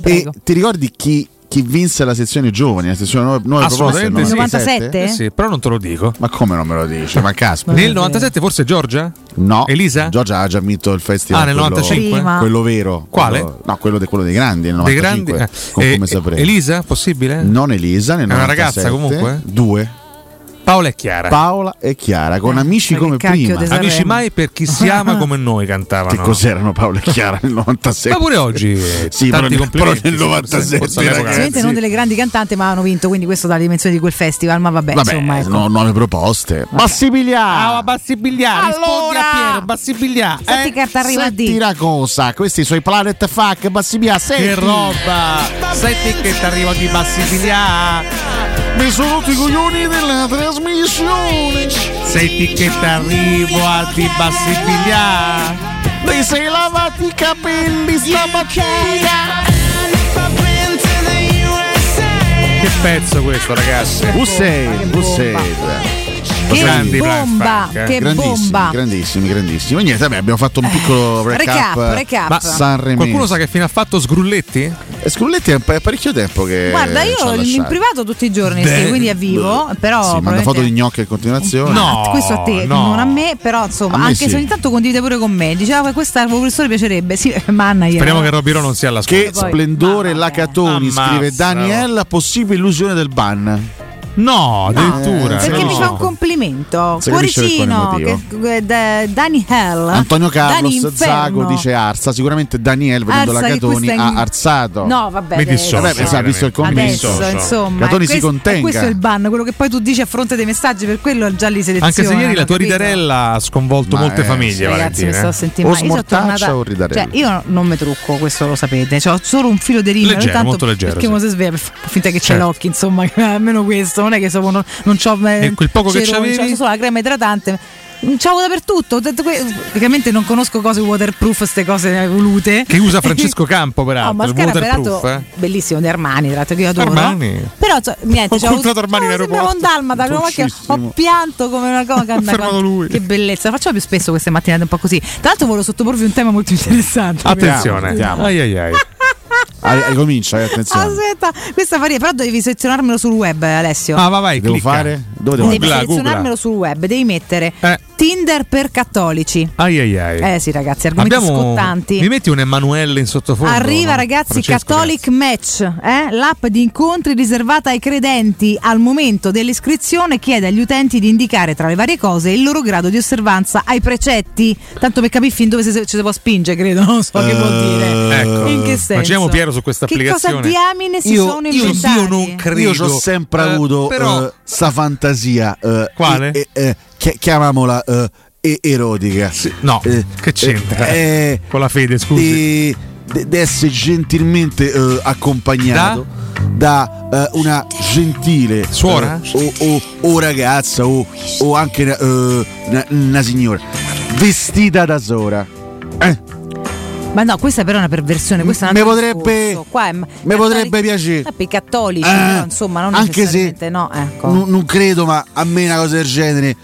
e ti ricordi chi, chi vinse la sezione giovani, la sezione nuove, nuove proposte? Assolutamente nel sì. 97? Eh sì, però non te lo dico. Ma come non me lo dici? Ma caspita. Nel 97 forse Giorgia? No. Elisa? Giorgia ha già vinto il festival. Ah, nel quello- 95? Prima. Quello vero. Quale? Quello- no, quello, de- quello dei grandi. Nel Dei 95, grandi? con Eh, come eh, saprei. Elisa, possibile? Non Elisa, nel È una 97. ragazza comunque? Due. Paola e Chiara. Paola e Chiara, con Eh, amici come prima. Amici mai per chi si ama come noi cantavano. Che cos'erano Paola e Chiara nel 97? Ma pure oggi. eh, Sì, però tanti nel- complimenti. però nel 97, forse all'epoca- ragazzi. Sicuramente non delle grandi cantanti, ma hanno vinto, quindi questo dà le dimensioni di quel festival. Ma vabbè, Vabbè, insomma, ecco. no- nuove proposte. Bassibiglià! Ah, Bassibiglià, rispondi a Piero, Bassibiglià. Senti che t'arriva a Senti dire. una cosa, questi sono i Planet Fuck, Bassibiglià, senti! Che roba! Senti che ti arrivo di Bassibiglià. Mi sono rotti i coglioni della trasmissione! Senti che ti arrivo a di Bassibiglià. Ti sei lavati i capelli stamattina! Che pezzo questo, ragazzi? Hussein, Hussein. Che Grandi bomba, Black Funk, eh. che grandissimi, bomba. grandissimi, grandissimi. E niente, vabbè, abbiamo fatto un piccolo recap. recap, recap. Ma Sanremese. qualcuno sa che fine ha fatto Sgrulletti? E Sgrulletti è pa- parecchio tempo che. Guarda, io in privato tutti i giorni, Beh, sì, quindi è vivo, però Sì, manda foto di gnocchi in continuazione. No. Ah, questo a te, no. non a me, però insomma, me anche sì. se ogni tanto condivide pure con me, diceva questa al professore piacerebbe, sì, manna io. Speriamo che Robby Ro non sia all'ascolto. Che Poi- splendore ma la vabbè. Catoni, Ammazza, scrive Daniela, possibile illusione del ban. No, addirittura. Perché no. mi fa un complimento. Quale Cuoricino, che, da- Dani Hell. Antonio Carlos. Zago dice Arsa, sicuramente Daniel vedendo la Catoni in- ha arsato. No, vabbè. Mi dissocio, Vabbè, sa, visto il compromesso. Adesso, insomma, Catoni è si questo, contenga. è questo è il ban, quello che poi tu dici a fronte dei messaggi, per quello già li seleziona. Anche se ieri la tua capito? ridarella ha sconvolto Ma molte eh, famiglie, Ragazzi, mi Valentina. sto eh. sentire O male. Io tornata- o ridarella? Cioè, io non me trucco, questo lo sapete. Cioè, ho solo un filo di rime. Leggero, tanto molto leggero, Perché sì. uno si sveglia, finta che c'è Certo. l'occhio, insomma, che almeno questo. Non è che sono, non, non c'ho. eh, E quel poco che ceroni, c'avevi? c'ho solo la crema idratante. Dappertutto. ho detto que- Praticamente non conosco cose waterproof, queste cose evolute. Che usa Francesco Campo, peraltro. No, mascara waterproof, peraltro eh. bellissimo di Armani, tra l'altro che io adoro. Armani? Però cioè, niente, Ho comprato Armani in aeroporto. un dalmata, che ho pianto come una fermato lui. Che bellezza, facciamo più spesso queste mattinate un po' così. Tra l'altro volevo sottoporvi un tema molto interessante. Attenzione. Andiamo. Ai ai ai. Ah, comincia, eh, attenzione. Aspetta, questa faria, però devi selezionarmelo sul web, Alessio. Ah, va vai, Devo clicca. fare? Dove devo devi Googla, selezionarmelo googla. sul web, devi mettere Eh. Tinder per cattolici. Ai ai ai. Eh sì, ragazzi, argomenti Abbiamo... scottanti. Mi metti un Emanuele in sottofondo? Arriva no? ragazzi Francesco, Catholic Match, eh? l'app di incontri riservata ai credenti. Al momento dell'iscrizione chiede agli utenti di indicare tra le varie cose il loro grado di osservanza ai precetti. Tanto per capire fin dove si- ci si può spingere, credo, non so che vuol dire. Ecco. In che senso? Facciamo Piero su questa Che applicazione. cosa diamine si Io- sono io- inventati? io non credo. Io ho sempre Eh, avuto però- eh, sta fantasia. eh, Quale? e- e- chi- chiamiamola e- erotica. No, Eh, che c'entra? eh, Con la fede, scusi. di, essere gentilmente accompagnato da, eh, una gentile Suora? o, o- o ragazza o, o anche una, una- una signora vestita da Sora. Eh, Ma no, questa però è una perversione. Questa è un Mi potrebbe-. Qua è- mi cattolici- potrebbe piacere. Eh, per i cattolici, Eh, però, insomma, non anche se no, ecco. n- non credo, ma a me una cosa del genere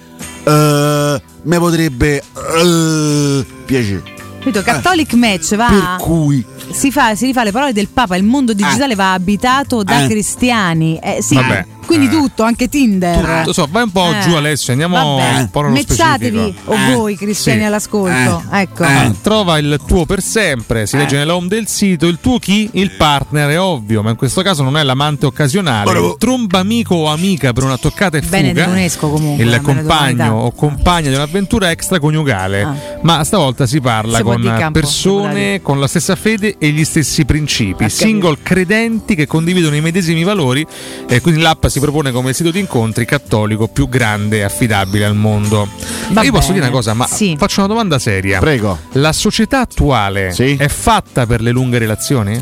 eh, mi potrebbe eh, piacere. Capito? Catholic Match va. Per cui si, fa, si rifà le parole del Papa, il mondo digitale va abitato da Eh. cristiani. Eh, sì, Vabbè. Quindi Eh. tutto, anche Tinder. Lo so, vai un po' Eh. giù Alessio, andiamo Vabbè. un po' nello specifico. o Eh. voi cristiani Sì. all'ascolto. ecco. Ah, Trova il tuo per sempre, si Eh. legge nella home del sito, il tuo chi? Il partner è ovvio, ma in questo caso non è l'amante occasionale, Bravo. il tromba amico o amica per una toccata e Bene fuga. dell'UNESCO comunque. il compagno o compagna di un'avventura extraconiugale, Ah. ma stavolta si parla Si con campo, persone con la stessa fede e gli stessi principi, Ah, single credenti che condividono i medesimi valori e quindi l'app si propone come il sito di incontri cattolico più grande e affidabile al mondo. Va Io posso bene. dire una cosa, ma Sì. faccio una domanda seria. Prego. La società attuale è fatta per le lunghe relazioni?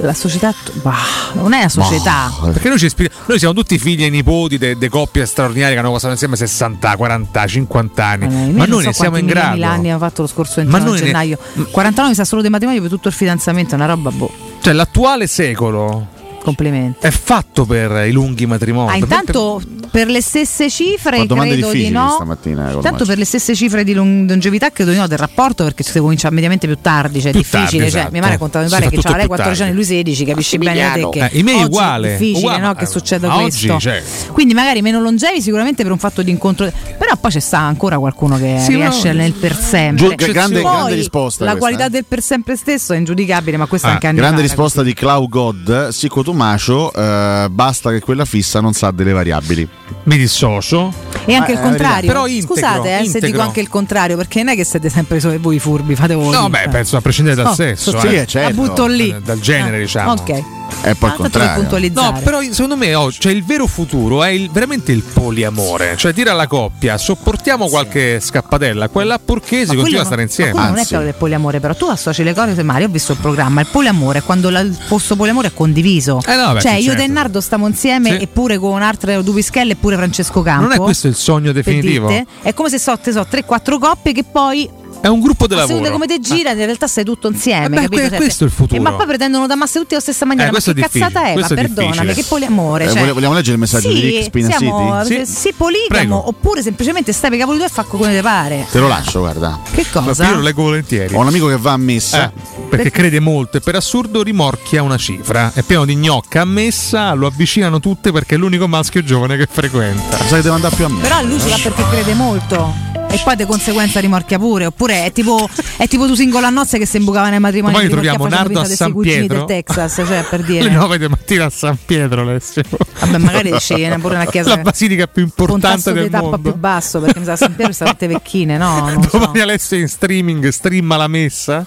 La società. Bah, non è la società. Perché noi, ci ispira- noi siamo tutti figli e nipoti di coppie straordinarie che hanno passato insieme 60, 40, 50 anni. Eh, ma noi so ne siamo in grado. mila anni hanno fatto lo scorso Ma 29 noi ne- gennaio. 49 mi sa solo di matrimonio per tutto il fidanzamento, è una roba boh. Cioè, l'attuale secolo Complimenti. è fatto per i lunghi matrimoni. Ah, intanto per le stesse cifre domande credo di no. stamattina. col Tanto Maci. per le stesse cifre di longevità credo di no del rapporto perché si comincia mediamente più tardi, cioè è difficile. tardi, cioè, esatto. mia madre contava, mi Si pare che c'ha lei più 14 anni, lui 16, capisci bene te che Eh, i miei oggi uguale, è difficile uguale, no, ma- che succeda ma questo. oggi, cioè- Quindi magari meno longevi sicuramente per un fatto di incontro, però poi c'è sta ancora qualcuno che Sì, riesce no. nel per sempre. Giù- grande- Poi, grande risposta La questa, qualità eh. del per sempre stesso è ingiudicabile, ma questa Ah, anche anni grande fa risposta di Clau God, Sico Tumacio, eh, basta che quella fissa non sa delle variabili. Mi dissocio. E anche Ma il contrario. Però integro, Scusate eh, se dico anche il contrario, perché non è che siete sempre solo voi furbi, fate voi. No, beh, penso a prescindere dal No, sesso. so- eh. sì, eh, certo. La butto lì. Dal- Dal genere, Ah, diciamo. ok. È poi Ah, per puntualizzare. No, però secondo me oh, cioè, il vero futuro è il- veramente il poliamore. Cioè dire alla coppia sopportiamo qualche scappatella, quella purché si continua a stare insieme. Ma quello non è quello del poliamore, però tu associ le cose male. Io ho visto il programma. Il poliamore è quando la- il posto poliamore è condiviso. Eh no, beh, cioè, sì, io certo. e Nardo stiamo insieme, Sì. eppure con altre due pischelle, eppure Francesco Campo. Non è questo il sogno per definitivo? dirte. È come se so, te so 3-4 coppie che poi. È un gruppo di A seconda lavoro. come te gira, in realtà sei tutto insieme. Eh beh, capito? Cioè, questo è il futuro. eh, ma poi pretendono da massa tutti alla stessa maniera. Eh, ma che cazzata è? Ma perdonami, che poliamore. Eh, cioè, vole- vogliamo leggere il messaggio sì, di Rick Spinasiti? siamo- Sì. sì, poligamo, Prego. oppure semplicemente stai per cavoli tuoi e fa come te pare. Te lo lascio, guarda. Che cosa? Io lo leggo volentieri. Ho un amico che va a messa. Eh, perché crede molto e per assurdo rimorchia una cifra. È pieno di gnocca a messa, lo avvicinano tutte perché è l'unico maschio giovane che frequenta. Sai che devo andare più a messa. Però lui ce l'ha perché crede molto. E poi di conseguenza rimorchia pure. Oppure è tipo, è tipo tu singolo a nozze che si imbucava nei matrimoni. Poi troviamo Nardo a San Pietro. del Texas, cioè per dire. 9 di mattina a San Pietro, Alessio. Vabbè, magari sceglie pure una chiesa La basilica più importante del tappa mondo. più basso perché mi sa San Pietro sta tutte vecchine, no? Non so. Domani Alessio in streaming streama la messa.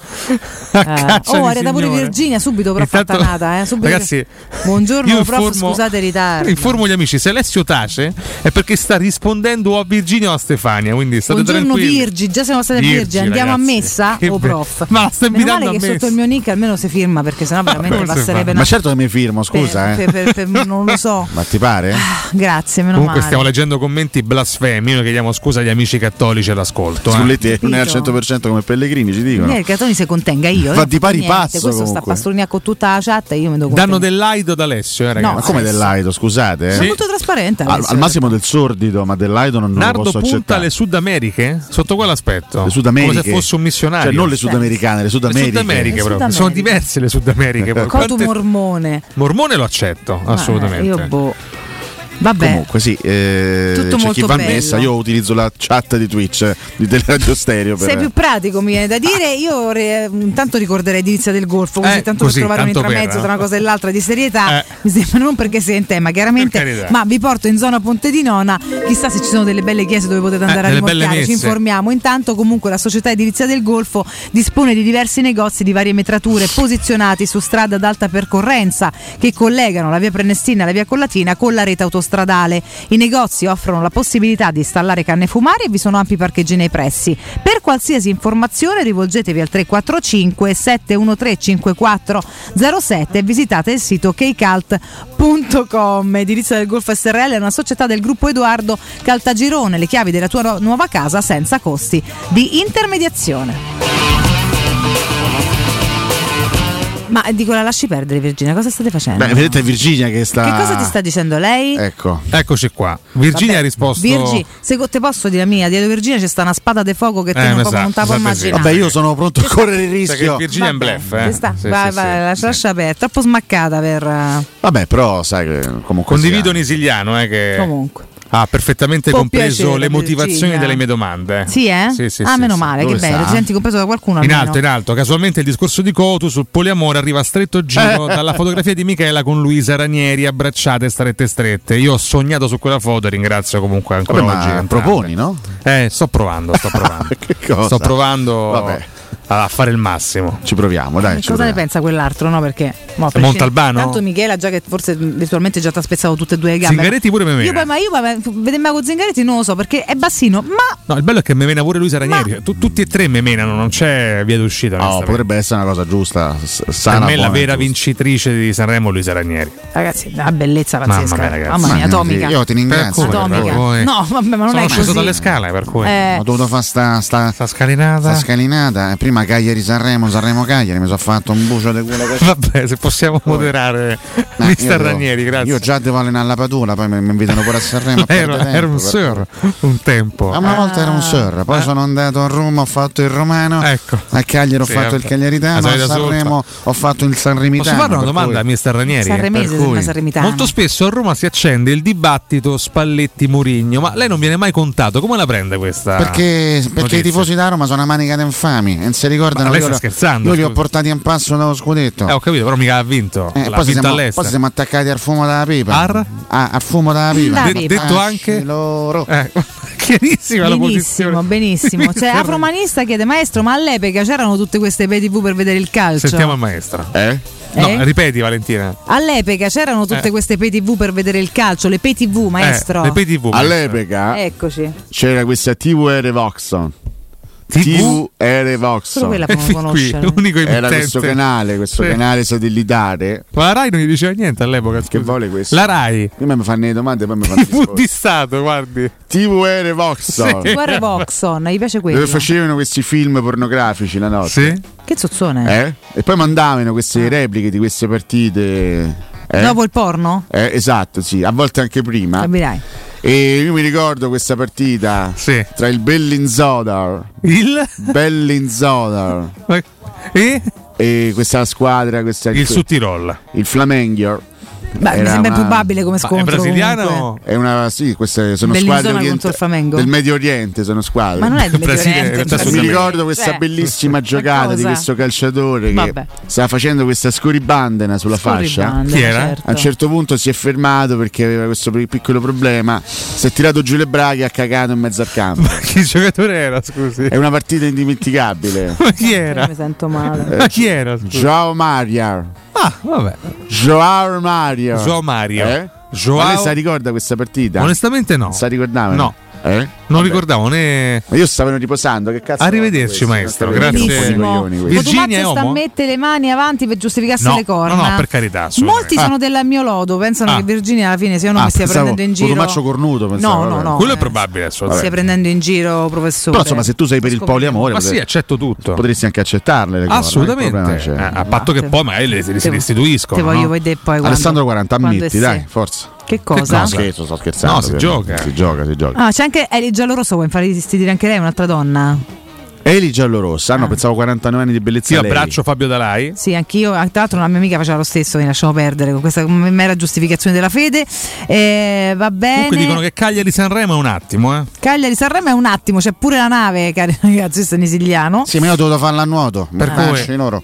A Eh, oh, arriva pure. Virginia subito però Intanto- fattanata, eh? Subito Ragazzi, Buongiorno io prof, informo- scusate il ritardo. Informo gli amici, se Alessio tace è perché sta rispondendo o a Virginia o a Stefania, quindi state Buongiorno tranquilli. Virgi, già siamo state Virgi, Virgi, andiamo ragazzi. a messa Che o be- prof? Ma stai Meno male che messa? sotto il mio nick almeno si firma perché sennò veramente come si passerebbe una Ma certo che mi firmo, scusa, per- eh. per- per- per- non lo so. Ma ti pare? Grazie, meno Comunque male. stiamo leggendo commenti blasfemi, noi chiediamo scusa agli amici cattolici all'ascolto. eh. Sculletti non è al Capito. 100% come Pellegrini, ci dicono. Niente, il Catoni si contenga io. Va di pari passo, Questo sta pastornia con tutta la chat e io mi devo Danno dell'aido da Alessio, eh, ragazzi. No, Ma come dell'aido, scusate? eh? È molto trasparente. Al, massimo del sordido, ma dell'aido non, non lo Nardo posso punta accettare. alle Sud Americhe? Sotto quell'aspetto? Le Sudameriche. Come se fosse un missionario. Cioè, non le sudamericane, le sudameriche. Le Sudameriche, Le proprio. Sudameriche. Sono diverse le Sudameriche. Cotu Quante- mormone. Mormone lo accetto, assolutamente. Io boh. Vabbè. Comunque sì, eh, Tutto c'è chi va a bello. messa, io utilizzo la chat di Twitch eh, di Teleradio Stereo per Sei più pratico, mi viene da dire. Io re- intanto ricorderei Edilizia del Golfo, così Eh, tanto così, per trovare un tanto per, intramezzo eh. tra una cosa e l'altra di serietà. Eh. Mi sembra non perché sei in tema, chiaramente, Per ma vi porto in zona Ponte di Nona. Chissà se ci sono delle belle chiese dove potete andare Eh, a delle belle rimorchiare. Ci informiamo. Intanto, comunque, la società Edilizia del Golfo dispone di diversi negozi di varie metrature posizionati su strada ad alta percorrenza che collegano la via Prenestina e la via Collatina con la rete autostradale. I negozi offrono la possibilità di installare canne fumari e vi sono ampi parcheggi nei pressi. Per qualsiasi informazione rivolgetevi al 345 713 5407 e visitate il sito keycult.com. Edilizia del Golfo SRL è una società del gruppo Edoardo Caltagirone, le chiavi della tua nu- nuova casa senza costi di intermediazione. Ma dico la lasci perdere Virginia, cosa state facendo? Beh, vedete Virginia che sta Che cosa ti sta dicendo lei? Ecco. Eccoci qua. Virginia Vabbè, ha risposto. Virgi, secondo te posso dire la mia? Dietro Virginia c'è sta una spada di fuoco che te Eh, non, mi proprio sa, non te la puoi immaginare. Vabbè, io sono pronto a correre il rischio. che Virginia è un Vabbè, bluff, eh? sta. Sì, vai, sì, vai, sì, lascia, sì. lascia aperta, troppo smaccata per. eh, Vabbè, però sai che comunque Condivido sia- Nisiliano eh, che Comunque. Ha perfettamente Può compreso piacere, le motivazioni Virginia. delle mie domande. Sì, eh? Sì, sì, ah, sì, meno sì. male, Dove che bello. Ti senti compreso da qualcuno In almeno. alto, in alto. Casualmente il discorso di Cotu sul poliamore arriva a stretto giro dalla fotografia di Michela con Luisa Ranieri abbracciate strette strette. Io ho sognato su quella foto e ringrazio comunque ancora Vabbè, oggi. ma proponi, no? Eh, sto provando, sto provando. Che cosa? Sto provando. Vabbè. A fare il massimo. Ci proviamo, dai. E ci cosa ne proviamo. pensa quell'altro, no? Perché mo, Montalbano? Tanto Michela, già che forse virtualmente già ti ha spezzato tutte e due le gambe. Zingaretti pure me Io mena. poi, ma io poi vedemmo con Zingaretti non lo so perché è bassino, ma No, il bello è che me mena pure Luisa Ranieri. Tu- tutti e tre me menano, non c'è via d'uscita. Oh, onestamente. potrebbe essere una cosa giusta, s- per sana. me la vera giusta. vincitrice di Sanremo Luisa Ranieri. ragazzi, una bellezza Mamma pazzesca. mia, ragazzi. Mamma mia, Ma atomica. Io ti ringrazio. Per Atomica. voi. No, vabbè, ma non Sono è sceso così. dalle scale per cui. Eh, Ho dovuto fare sta, sta, sta scalinata. sta scalinata. Eh, Prima Cagliari Sanremo, Sanremo Cagliari. Mi sono fatto un bucio di quello che Vabbè, se possiamo moderare Ma Mister io devo- Ranieri, grazie. Io già devo allenare la patura, poi mi, mi invitano pure a Sanremo. a Era, perdere era un tempo, sir un tempo. Ah, una volta era un sir, poi Eh. sono andato a Roma, ho fatto il romano, Ecco. a Cagliari ho Sì, fatto vabbè. il cagliaritano, La a Sanremo ho fatto il sanremitano. Posso fare una domanda cui- a Mister Ranieri? Sanremese, cui sanremitano. Molto spesso a Roma si accende il dibattito Spalletti-Murigno, ma lei non viene mai contato. Come la prende questa? Perché, perché i tifosi da Roma sono una manica di infami si ricordano Ma lei sta io, scherzando, io li ho portati in passo dallo scudetto. Eh, ho capito, però mica ha vinto. Eh, L'ha poi, vinto siamo, poi siamo attaccati al fumo della pipa. Ar? Ah, al fumo della pipa. De- pipa. detto Ah, anche loro. eh, chiarissima la benissimo, posizione. benissimo. Cioè, Afromanista chiede, maestro, ma all'epoca c'erano tutte queste pay TV per vedere il calcio? Sentiamo il maestro. Eh? No, Eh? ripeti Valentina. All'epoca c'erano tutte Eh. queste pay TV per vedere il calcio, le pay TV, maestro. Eh, le pay TV. All'epoca Eccoci. c'era questa TV Erevoxon. TV Erevoxon. Solo quella E qui, conoscere. l'unico Era questo canale, questo Sì. canale satellitare. Ma la Rai non gli diceva niente all'epoca. Che scusi. vuole questo? La Rai. Prima mi fanno le domande, poi mi fanno le di Stato, guardi. TV Erevoxon. Sì. Guarda Voxon, gli piace quello. Dove facevano questi film pornografici la notte. Sì? Che zozzone. Eh? E poi mandavano queste repliche di queste partite. eh? Dopo il porno? Eh, esatto, sì, a volte anche prima. Capirai. E io mi ricordo questa partita Sì. tra il Bellinzodar, Il? Bellinzodar E? e questa squadra, questa, Il Sud-Tirol. il Flamengo. Beh, mi sembra una- improbabile come Ma è scontro. brasiliano? comunque. È una, sì, queste sono squadre Flamengo? del Medio Oriente, sono squadre. Ma non è del Medio Oriente. Mi ricordo questa Cioè, bellissima ma giocata di questo calciatore che Vabbè. stava facendo questa scorribandena sulla fascia. Scorribande, Chi era? certo. A un certo punto si è fermato perché aveva questo piccolo problema. Si è tirato giù le braghe e ha cagato in mezzo al campo. Ma chi giocatore era, scusi? È una partita indimenticabile. Ma chi era? mi sento male. Ma chi era? scusi? Joao Mario. Ah, vabbè. Joao Mario. Joao Mario. Eh? Joao- Ma lei si ricorda questa partita? Onestamente no. Si ricordava? No. Eh? Non Vabbè. ricordavo né. Ma io stavo riposando, che cazzo? Arrivederci, maestro, grazie. Virginia è sta a mettere le mani avanti per giustificarsi No, le corna. no, no, per carità, assolutamente. Molti sono del mio lodo, pensano Ah. che Virginia alla fine sia uno Ah, che stia pensavo prendendo in giro. Cotumaccio cornuto, pensavo, no, no, no. Quello è eh, probabile, Stia assolutamente. prendendo in giro, professore. Però insomma, se tu sei per il poliamore, Ma sì, accetto tutto. potresti anche accettarle le corna, Assolutamente. problema c'è. Eh, a patto che te- poi magari le, le si te- restituiscono. Te voglio vedere poi Alessandro 40 quando ammetti, è dai, forza. Che cosa? No, cosa? scherzo, sto scherzando. No, si gioca. Si gioca, si gioca. Ah, c'è anche Eli Giallorosso, vuoi fare di anche lei, un'altra donna? Eli Giallorossa, ah, no, pensavo 49 anni di bellezza. Io lei. abbraccio Fabio Dalai. Sì, anch'io. ah, Tra l'altro, una mia amica faceva lo stesso, mi lasciamo perdere con questa mera giustificazione della fede. Eh, va bene. Comunque dicono che Cagliari Sanremo è un attimo, eh. Cagliari Sanremo è un attimo, c'è pure la nave, cari ragazzi, questo è Nisiliano. Sì, ma io ho dovuto farla a nuoto. Per Mannaggia, cui- loro.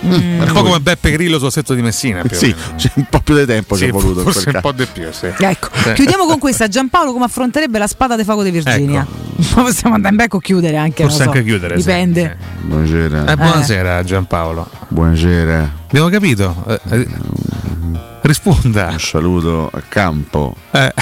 Un po' come Beppe Grillo sul setto di Messina. più Sì, c'è un po' più di tempo ci Sì, è voluto. in forse un po' di più, sì. Ecco, Sì. chiudiamo con questa. Giampaolo come affronterebbe la spada di Fago di Virginia? Ecco. Possiamo andare in becco chiudere anche. Forse non so. anche chiudere, sì, Dipende. Buonasera. Eh, buonasera Giampaolo. Buonasera. Abbiamo capito. Eh, eh, risponda. Un saluto a campo. Eh,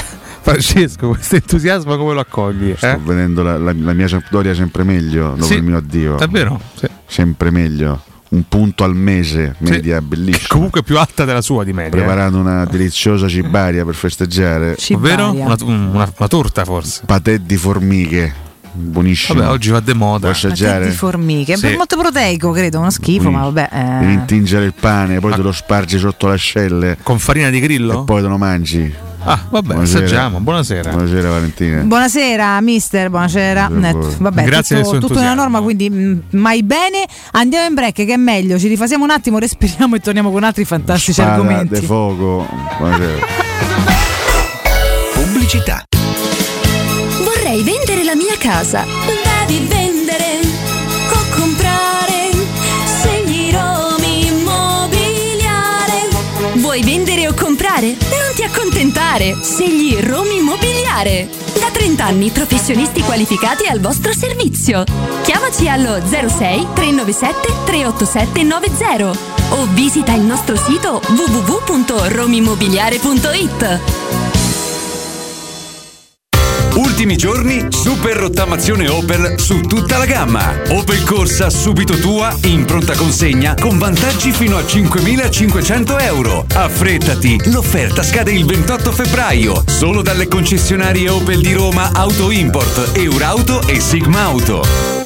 Francesco, questo entusiasmo come lo accogli? Sto Eh? vedendo la, la- la mia Sampdoria sempre meglio dopo Sì, il mio addio. Davvero? Sì. Sempre meglio. Un punto al mese, media bellissima. Comunque più alta della sua di media. eh. Preparato una deliziosa cibaria per festeggiare. Ovvero? Una, una- una torta forse. Patè di formiche. Buonissimo. Vabbè, oggi va de moda. Assaggiare. Di formiche, Sì. molto proteico, credo, uno schifo, Sì. ma vabbè. eh. Devi intingere il pane, poi te lo spargi sotto l'ascelle. Con farina di grillo? E poi te lo mangi. Ah, vabbè, Buonasera. assaggiamo. Buonasera. Buonasera Valentina. Buonasera mister, buonasera. Buonasera. Vabbè, Grazie del tutto, suo tutto nella entusiasmo. norma, quindi mm, mai bene. Andiamo in break, che è meglio. Ci rifasiamo un attimo, respiriamo e torniamo con altri fantastici Spada argomenti. de fuoco. Buonasera. Pubblicità. Vorrei vendere mia casa. Devi vendere o comprare Segni Romi Immobiliare Vuoi vendere o comprare? Non ti accontentare. Scegli Roma Immobiliare. Da 3 30 anni, professionisti qualificati al vostro servizio. Chiamaci allo 06 397 387 90 o visita il nostro sito www.romimmobiliare.it. Ultimi giorni, super rottamazione Opel su tutta la gamma. Opel Corsa subito tua in pronta consegna con vantaggi fino a 5.500 euro. Affrettati, l'offerta scade il 28 febbraio. Solo dalle concessionarie Opel di Roma Auto Import, Eurauto e Sigma Auto.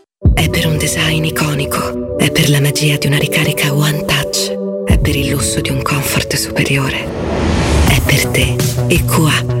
È per un design iconico, è per la magia di una ricarica One Touch, è per il lusso di un comfort superiore. È per te. EQA,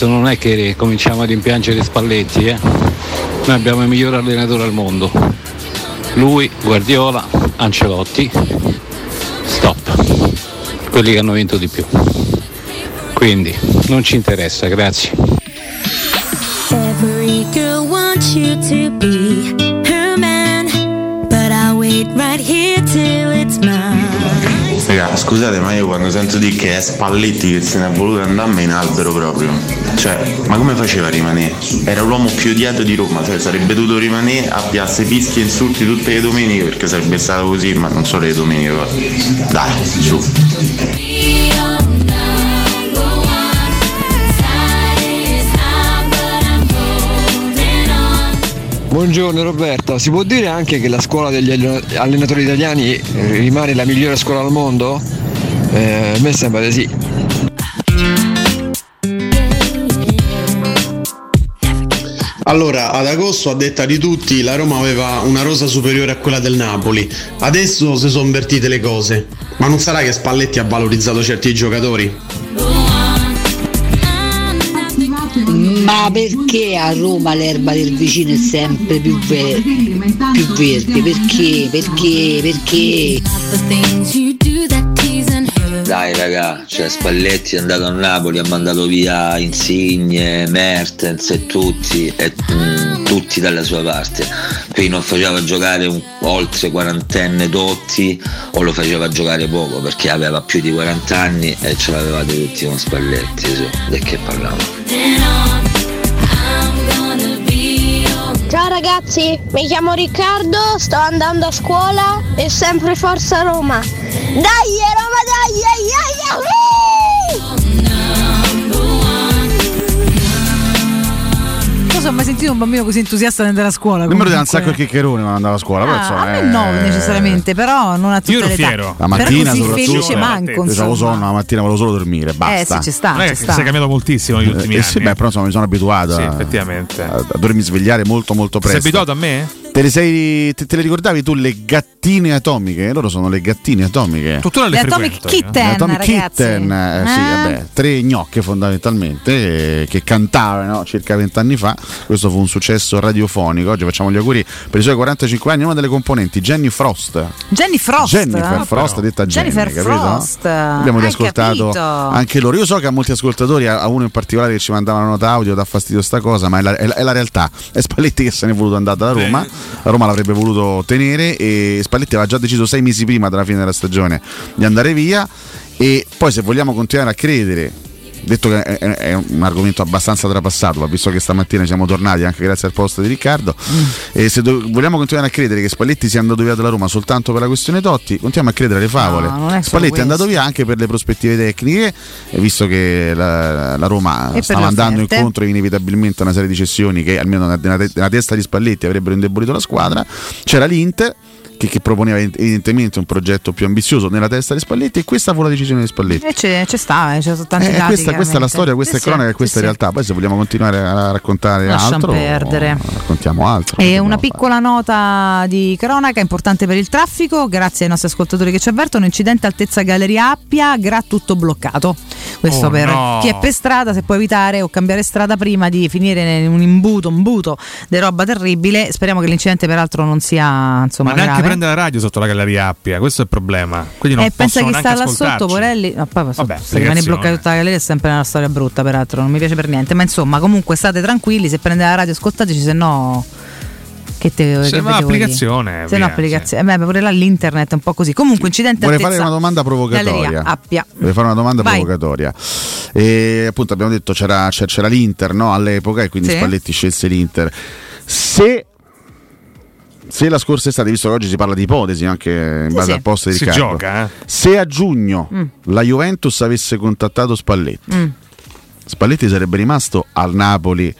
adesso non è che cominciamo a rimpiangere Spalletti, eh? Noi abbiamo il miglior allenatore al mondo. Lui, Guardiola, Ancelotti, stop. Quelli che hanno vinto di più. Quindi non ci interessa, grazie. Every girl wants you to be her man, but I'll wait right here till it's mine. Raga, scusate, ma io quando sento dire che è Spalletti che se ne è voluto andare in albero proprio. Cioè, ma come faceva a rimanere? Era l'uomo più odiato di Roma, cioè sarebbe dovuto rimanere a piazze fischi e insulti tutte le domeniche perché sarebbe stato così, ma non solo le domeniche. Dai, su. Buongiorno Roberto, si può dire anche che la scuola degli allena- allenatori italiani rimane la migliore scuola al mondo? Eh, a me sembra di sì. Allora, ad agosto, a detta di tutti, la Roma aveva una rosa superiore a quella del Napoli. Adesso si sono invertite le cose. Ma non sarà che Spalletti ha valorizzato certi giocatori? Ma perché a Roma l'erba del vicino è sempre più, ve- più verde? Perché? Perché? Perché? Dai raga, cioè Spalletti è andato a Napoli, ha mandato via Insigne, Mertens e tutti, e, mm, tutti dalla sua parte. Qui non faceva giocare un, oltre quarantenne Dotti o lo faceva giocare poco perché aveva più di 40 anni e ce l'avevate tutti con Spalletti, su, di che parliamo? Ciao ragazzi, mi chiamo Riccardo, sto andando a scuola e sempre Forza Roma. Dai Roma, dai, ai, ai, ai! Non so, ho mai sentito un bambino così entusiasta nel andare a scuola. Nemmeno da un comunque. sacco di chiccherone quando andavo a scuola. però, Ah, insomma, a me eh, no necessariamente, però non a tutte Io ero le età. fiero. La Però mattina così soprattutto. felice manco, Avevo sonno, la mattina volevo solo dormire, basta. sì, ci sta, Non è ci che sta. si è cambiato moltissimo negli ultimi Eh, anni. sì, beh, però insomma mi sono abituato Sì, effettivamente. a, a dovermi svegliare molto molto Sei presto. abituato a me? Te le, sei, te, te le ricordavi tu le gattine atomiche? Loro sono le gattine atomiche. Tuttora Le Atomic Kitten, Le Atomic ragazzi. Kitten, eh, sì, Eh? vabbè, tre gnocche fondamentalmente eh, che cantavano circa vent'anni fa. Questo fu un successo radiofonico. Oggi facciamo gli auguri per i suoi 45 anni. Una delle componenti, Jenny Frost. Jenny Frost. Jennifer Frost, detta Jenny, Jennifer capito? Frost. Abbiamo Hai riascoltato capito? anche loro. Io so che a molti ascoltatori, a uno in particolare che ci mandava una nota audio, dà fastidio sta cosa, ma è la, è la- è la realtà. È Spalletti che se ne è voluto andare da Roma. La Roma l'avrebbe voluto tenere e Spalletti aveva già deciso sei mesi prima della fine della stagione di andare via. E poi se vogliamo continuare a credere detto che è, è- un argomento abbastanza trapassato, ma visto che stamattina siamo tornati anche grazie al post di Riccardo, Mm. e se do- vogliamo continuare a credere che Spalletti sia andato via dalla Roma soltanto per la questione Totti, continuiamo a credere alle favole. No, è Spalletti è andato questo. via anche per le prospettive tecniche, visto che la, la Roma E stava andando incontro inevitabilmente a una serie di cessioni che almeno nella testa di Spalletti avrebbero indebolito la squadra, c'era l'Inter che, che proponeva evidentemente un progetto più ambizioso nella testa di Spalletti e questa fu la decisione di Spalletti. E c'è, c'è sta, eh, ci sono tanti Eh, dati, questa, questa è la storia, questa Sì, è sì, cronaca e questa sì, è sì. realtà. Poi se vogliamo continuare a raccontare Lasciamo altro, perdere. raccontiamo altro. E una piccola nota di cronaca importante per il traffico, grazie ai nostri ascoltatori che ci avvertono, incidente altezza Galleria Appia, Gra tutto bloccato. Questo Oh, per no. chi è per strada, se può evitare o cambiare strada prima di finire in un imbuto, un buto di roba terribile. Speriamo che l'incidente peraltro non sia insomma Ma grave. Prende la radio sotto la galleria Appia, questo è il problema. Quindi non E pensa chi sta là sotto, Porelli. No, poi so- Vabbè, se rimane bloccato tutta la galleria è sempre una storia brutta, peraltro, non mi piace per niente. Ma insomma, comunque state tranquilli, se prende la radio ascoltateci, se no. Che te, Se che no, applicazione, Se no, applicazione. Eh, beh, pure là l'internet è un po' così. Comunque, incidente Vorrei fare una domanda provocatoria. Galleria Appia. Vorrei fare una domanda Vai. provocatoria. E appunto abbiamo detto c'era, c'era- c'era l'Inter no, all'epoca e quindi Sì. Spalletti scelse l'Inter. Se, se la scorsa estate, visto che oggi si parla di ipotesi anche in Sì, base sì. al posto di Si Riccardo, gioca, eh. se a giugno Mm. la Juventus avesse contattato Spalletti, Mm. Spalletti sarebbe rimasto al Napoli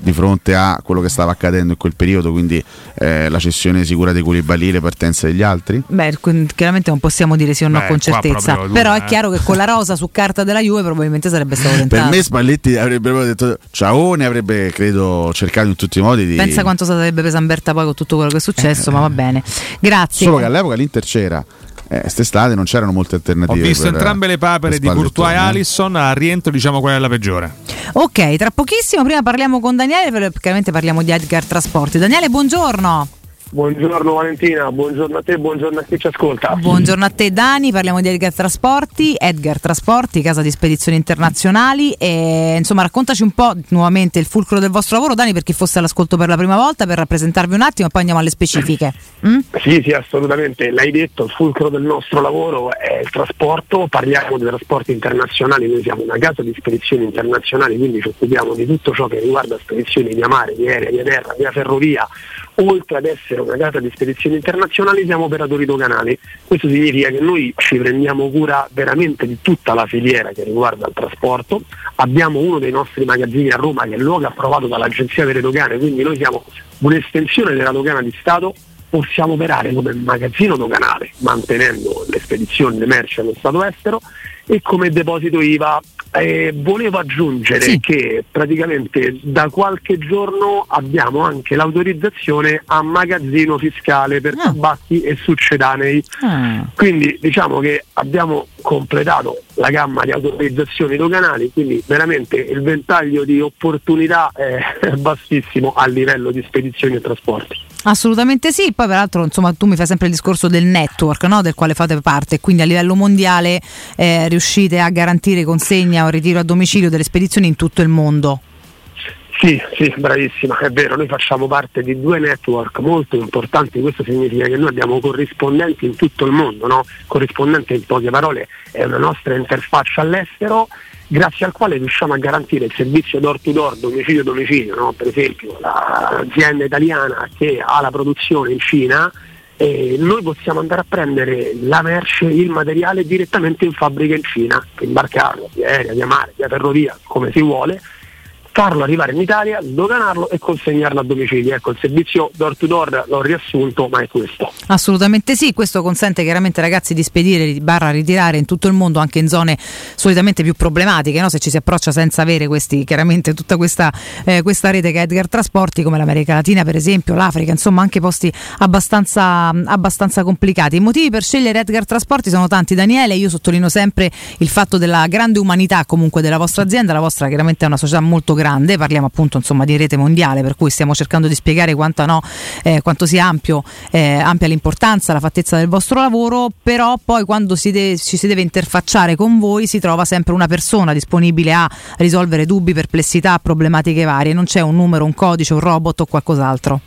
di fronte a quello che stava accadendo in quel periodo, quindi eh, la cessione sicura dei Koulibaly, le partenze degli altri? Beh, chiaramente non possiamo dire sì o no Beh, con certezza. Però è chiaro che con la rosa su carta della Juve probabilmente sarebbe stato Per tentato. me Spalletti avrebbe detto ciao e avrebbe credo cercato in tutti i modi di... Pensa quanto sarebbe pesa Berta poi con tutto quello che è successo, ma va bene. Grazie. Solo che all'epoca l'Inter c'era, eh, quest'estate non c'erano molte Ho alternative. visto per- entrambe le papere per di Courtois e eh. Alisson, a rientro diciamo quella è la peggiore. Ok, tra pochissimo prima parliamo con Daniele, perché chiaramente parliamo di Edgar Trasporti. Daniele, buongiorno. Buongiorno Valentina, buongiorno a te, buongiorno a chi ci ascolta. Buongiorno a te Dani, parliamo di Edgar Trasporti, Edgar Trasporti, casa di spedizioni internazionali e insomma raccontaci un po' nuovamente il fulcro del vostro lavoro Dani per chi fosse all'ascolto per la prima volta per rappresentarvi un attimo e poi andiamo alle specifiche. Mm? Sì, sì, assolutamente. L'hai detto, il fulcro del nostro lavoro è il trasporto, parliamo di trasporti internazionali, noi siamo una casa di spedizioni internazionali, quindi ci occupiamo di tutto ciò che riguarda spedizioni via mare, via aerea, via terra, via ferrovia. Oltre ad essere una casa di spedizioni internazionali siamo operatori doganali. Questo significa che noi ci prendiamo cura veramente di tutta la filiera che riguarda il trasporto. Abbiamo uno dei nostri magazzini a Roma che è luogo approvato dall'Agenzia delle Dogane, quindi noi siamo un'estensione della dogana di Stato possiamo operare come magazzino doganale, mantenendo le spedizioni, le merci allo Stato estero e come deposito IVA. Eh, volevo aggiungere che praticamente da qualche giorno abbiamo anche l'autorizzazione a magazzino fiscale per tabacchi e succedanei. Quindi diciamo che abbiamo completato la gamma di autorizzazioni doganali, quindi veramente il ventaglio di opportunità è bassissimo a livello di spedizioni e trasporti. Assolutamente sì, poi peraltro insomma tu mi fai sempre il discorso del network no? del quale fate parte, quindi a livello mondiale eh, riuscite a garantire consegna o ritiro a domicilio delle spedizioni in tutto il mondo. Sì, sì, bravissima, è vero, noi facciamo parte di due network molto importanti, questo significa che noi abbiamo corrispondenti in tutto il mondo, no? corrispondente in poche parole è una nostra interfaccia all'estero grazie al quale riusciamo a garantire il servizio door to door, domicilio domicilio, no? per esempio l'azienda italiana che ha la produzione in Cina e noi possiamo andare a prendere la merce, il materiale direttamente in fabbrica in Cina, imbarcarlo via aerea, via mare, via ferrovia, come si vuole, farlo arrivare in Italia, sdoganarlo e consegnarlo a domicilio. Ecco, il servizio door to door l'ho riassunto, ma è questo. Assolutamente sì, questo consente chiaramente ragazzi di spedire barra ritirare in tutto il mondo, anche in zone solitamente più problematiche, no? se ci si approccia senza avere questi, chiaramente tutta questa, eh, questa rete che è Edgar Trasporti, come l'America Latina per esempio, l'Africa, insomma anche posti abbastanza, abbastanza complicati. I motivi per scegliere Edgar Trasporti sono tanti, Daniele, io sottolineo sempre il fatto della grande umanità comunque della vostra azienda, la vostra chiaramente è una società molto grande, parliamo appunto insomma di rete mondiale, per cui stiamo cercando di spiegare quanto, no, eh, quanto sia ampio, eh, ampia l'importanza, la fattezza del vostro lavoro, però poi quando si de- ci si deve interfacciare con voi si trova sempre una persona disponibile a risolvere dubbi, perplessità, problematiche varie, non c'è un numero, un codice, un robot o qualcos'altro.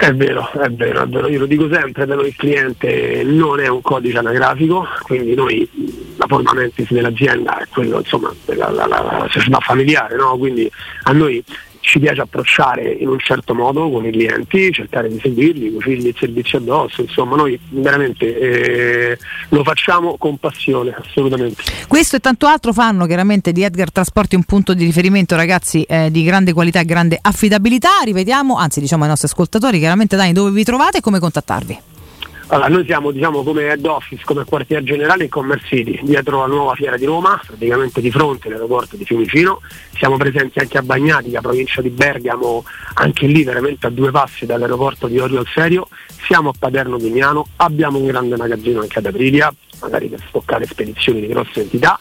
È vero, è vero, è vero, io lo dico sempre, da noi il cliente non è un codice anagrafico, quindi noi la forma mentis dell'azienda è quello, insomma, la, la, la, la società familiare, no? quindi a noi ci piace approcciare in un certo modo con i clienti, cercare di seguirli, cucirgli il servizio addosso, insomma noi veramente eh, lo facciamo con passione, assolutamente. Questo e tanto altro fanno chiaramente di Edgar Trasporti un punto di riferimento, ragazzi, eh, di grande qualità e grande affidabilità. Ripetiamo, anzi, diciamo ai nostri ascoltatori, chiaramente Dani, dove vi trovate e come contattarvi. Allora, noi siamo diciamo, come head office, come quartier generale in Commerce City, dietro la nuova fiera di Roma, praticamente di fronte all'aeroporto di Fiumicino. Siamo presenti anche a Bagnatica, provincia di Bergamo, anche lì veramente a due passi dall'aeroporto di Orio al Serio. Siamo a Paderno Mignano, abbiamo un grande magazzino anche ad Aprilia, magari per stoccare spedizioni di grosse entità.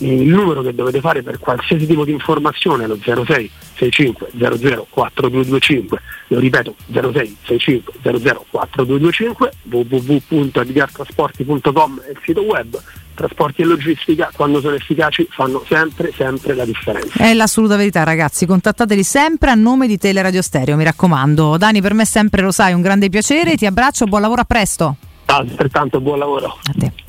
Il numero che dovete fare per qualsiasi tipo di informazione è lo 06 65 00 4225, lo ripeto 06 65 00 4225, www.edgartrasporti.com è il sito web, trasporti e logistica quando sono efficaci fanno sempre sempre la differenza. È l'assoluta verità, ragazzi. Contattateli sempre a nome di Teleradio Stereo, mi raccomando. Dani, per me sempre lo sai, un grande piacere. Ti abbraccio, buon lavoro, a presto. Altrettanto buon lavoro. A te.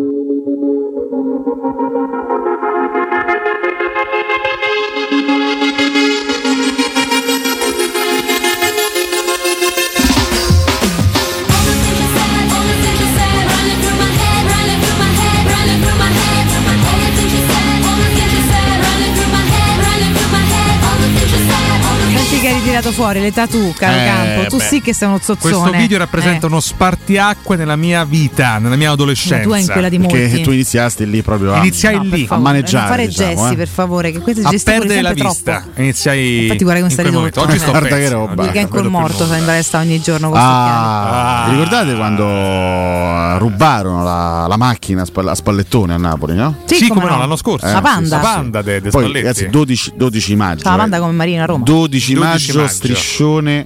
Ritirato fuori l'età tu, caro Eh, Campo. Tu beh. sì che sei uno zozzone. Questo video rappresenta Eh. uno spartiacque nella mia vita, nella mia adolescenza. Tu hai in quella di Perché molti. tu iniziasti lì proprio a, Iniziai No, lì a maneggiare. Non fare diciamo, gesti, eh. per favore, che questi a gesticoli perdere la vista. troppo. Iniziai. Infatti guarda come sta quel ridotto. Oggi sto Guarda che roba. vedo più morto sei in palestra ogni giorno con Ah, Ah. vi ricordate quando rubarono la, la macchina a Spall- a Spallettone a Napoli, no? Sì, Sì, come no, no. l'anno scorso. La Panda. La Panda de, Spalletti. ragazzi 12, 12 maggio. La eh. Panda come Marina a Roma. 12 maggio, 12 maggio. Striscione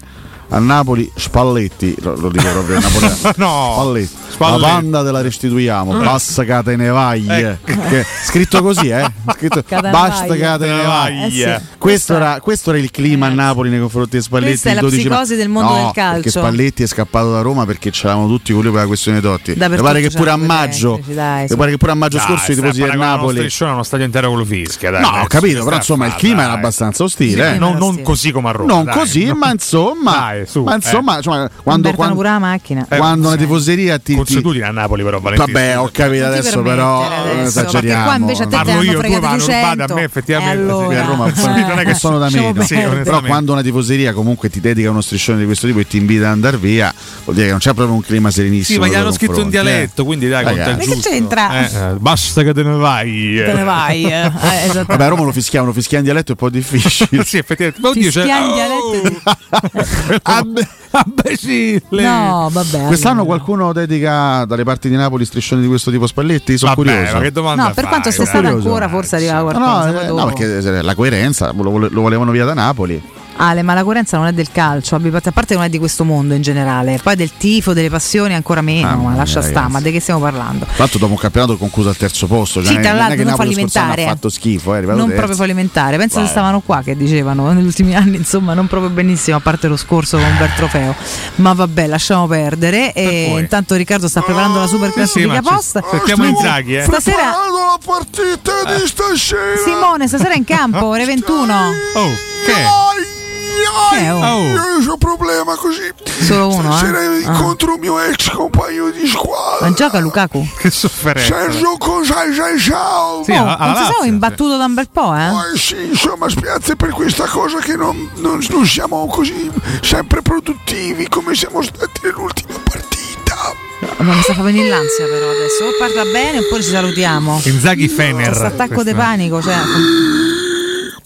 a Napoli Spalletti, lo, lo dico proprio napoletano. No. Spalletti. Spalletti. La panda te la restituiamo, basta che te ne vai. Eh. Che- scritto così, eh? Scritto, basta vai. che te ne vai. Eh sì. Questo era, questo era il clima a Napoli nei confronti di Spalletti. Questa è la 12 ma- psicosi del mondo No, del calcio. Perché Spalletti è scappato da Roma perché c'eravamo tutti quelli per la questione Totti. Mi pare che pure a maggio, dai, pare che pure a maggio Dai, scorso i tifosi del Napoli. striscione uno stadio intero con lo fischia. Dai, No, ho capito, però insomma il clima era abbastanza ostile. eh. Non, così come a Roma. Non così, ma insomma, Dai, su, ma eh. insomma, insomma, quando, Umbertano quando, pure la macchina. Eh, quando una tifoseria ti, ti- Consuetudine a Napoli, però, Valentino. Vabbè, ho capito adesso, però adesso, esageriamo. perché qua invece a te Parlo io, fregati vanno 200. a me, effettivamente, allora? a Roma Eh, non è che sono da meno. Sì, però quando una tifoseria comunque ti dedica uno striscione di questo tipo e ti invita ad andare via, vuol dire che non c'è proprio un clima serenissimo. Sì, ma gli hanno scritto in confronti, eh. dialetto, quindi dai, conta il Ma che giusto. c'entra? Eh, eh, basta che te ne vai. Te ne vai. eh. Eh, esatto. Vabbè, a Roma lo fischiamo, lo fischiamo in dialetto è un po' difficile. sì, effettivamente. Ma oddio, c'è... Fischia in dialetto di- Imbecille. No, vabbè. Quest'anno allora. qualcuno dedica dalle parti di Napoli striscioni di questo tipo Spalletti? Sono Vabbè, curioso. che domanda No, per fai, quanto sia stata ancora, forse arrivava No, qualcosa. no, poi eh, no, perché eh, la coerenza lo, lo volevano via da Napoli. Ale, ma la coerenza non è del calcio, a parte che non è di questo mondo in generale, poi del tifo, delle passioni ancora meno, Mamma ma lascia stare, ragazzi. ma di che stiamo parlando? Tra l'altro dopo un campionato concluso al terzo posto. Cioè Sì, non tra non l'altro che non anno fallimentare. ha fatto schifo, è arrivato Non terzo. proprio fallimentare, penso che Vai. stavano qua che dicevano negli ultimi anni, insomma, non proprio benissimo, a parte lo scorso con un bel trofeo. Ma vabbè, lasciamo perdere. E poi. intanto Riccardo sta preparando la super Sì, sì, classifica ma ci- post. cerchiamo Inzaghi, eh. Stasera la partita di stasera. Simone, stasera in campo, ore 21. Oh, che? Che è, oh? Oh. Io ho un problema così. Solo uno, Stasera eh? incontro un mio ex compagno di squadra. Ma gioca Lukaku? Che sofferenza. Sergio Cosai Sai Ciao. Sì, Oh, alla- alla non si Lazio, sono imbattuto da un bel po', eh? Eh sì, insomma, spiace per questa cosa che non, non- non siamo così sempre produttivi come siamo stati nell'ultima partita. Ma mi sta facendo venire l'ansia però adesso. O parla bene oppure ci salutiamo. Inzaghi Fener. Questo attacco di panico, cioè.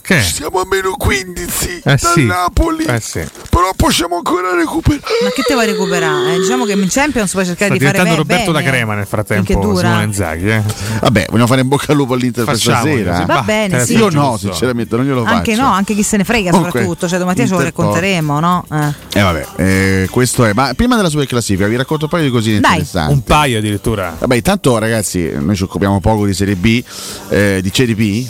Che? Siamo a meno 15 Eh dal sì. Napoli. Eh sì. Però possiamo ancora recuperare. Ma che te vuoi recuperare? Eh, diciamo che in Champions puoi cercare Sta di fare diventando be- Roberto bene. da Crema nel frattempo. Simone Inzaghi. Eh. Vabbè, vogliamo fare in bocca al lupo all'Inter per Facciamolo, stasera. Va Bah, bene, sì. Io no, sinceramente, non glielo Anche faccio. no, anche chi se ne frega Comunque, soprattutto. Cioè domattina ce lo racconteremo, no? Eh. Eh vabbè, eh, questo è. Ma prima della super classifica vi racconto un paio di cosine Dai. interessanti. Un paio addirittura. Vabbè, intanto ragazzi, noi ci occupiamo poco di Serie B, eh, di Serie B,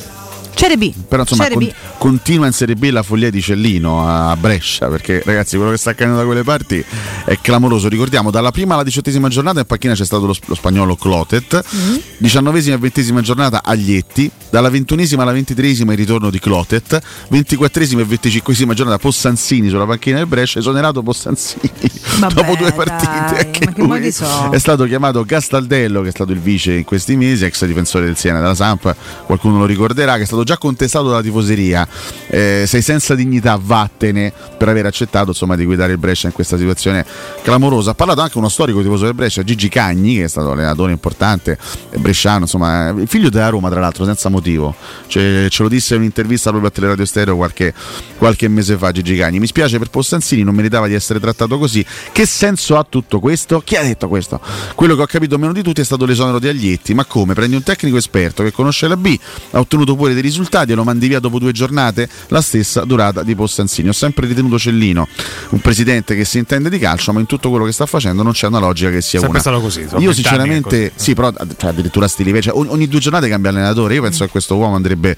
Serie B. però insomma con- B. continua in Serie B la follia di Cellino a Brescia, perché ragazzi quello che sta accadendo da quelle parti è clamoroso. Ricordiamo, dalla prima alla diciottesima giornata in panchina c'è stato lo, lo spagnolo Clotet, Mm. diciannovesima e ventesima giornata Aglietti, dalla ventunesima alla ventitreesima il ritorno di Clotet, ventiquattresima e venticinquesima giornata Possanzini sulla panchina del Brescia, esonerato Possanzini Vabbè, dopo due dai, partite. modi so? È stato chiamato Castaldello, che è stato il vice in questi mesi, ex difensore del Siena della Samp, qualcuno lo ricorderà, che è stato già contestato dalla tifoseria. Eh, sei senza dignità, vattene per aver accettato insomma, di guidare il Brescia in questa situazione clamorosa. Ha parlato anche uno storico tifoso del Brescia, Gigi Cagni, che è stato allenatore importante, eh, bresciano, insomma, il figlio della Roma, tra l'altro, senza motivo. Cioè, ce lo disse in un'intervista proprio a Teleradio Stereo qualche, qualche mese fa. Gigi Cagni. Mi spiace per Postanzini, non meritava di essere trattato così. Che senso ha tutto questo? Chi ha detto questo? Quello che ho capito meno di tutti è stato l'esonero di Aglietti. Ma come? Prendi un tecnico esperto che conosce la B, ha ottenuto pure dei risultati e lo mandi via dopo due giornate? La stessa durata di Postanzini. Ho sempre ritenuto Cellino un presidente che si intende di calcio, ma in tutto quello che sta facendo non c'è una logica che sia Sempre una. stato così, Io sinceramente, sì, però cioè, addirittura sti livelli, cioè, ogni, ogni due giornate cambia allenatore. Io penso che questo uomo andrebbe.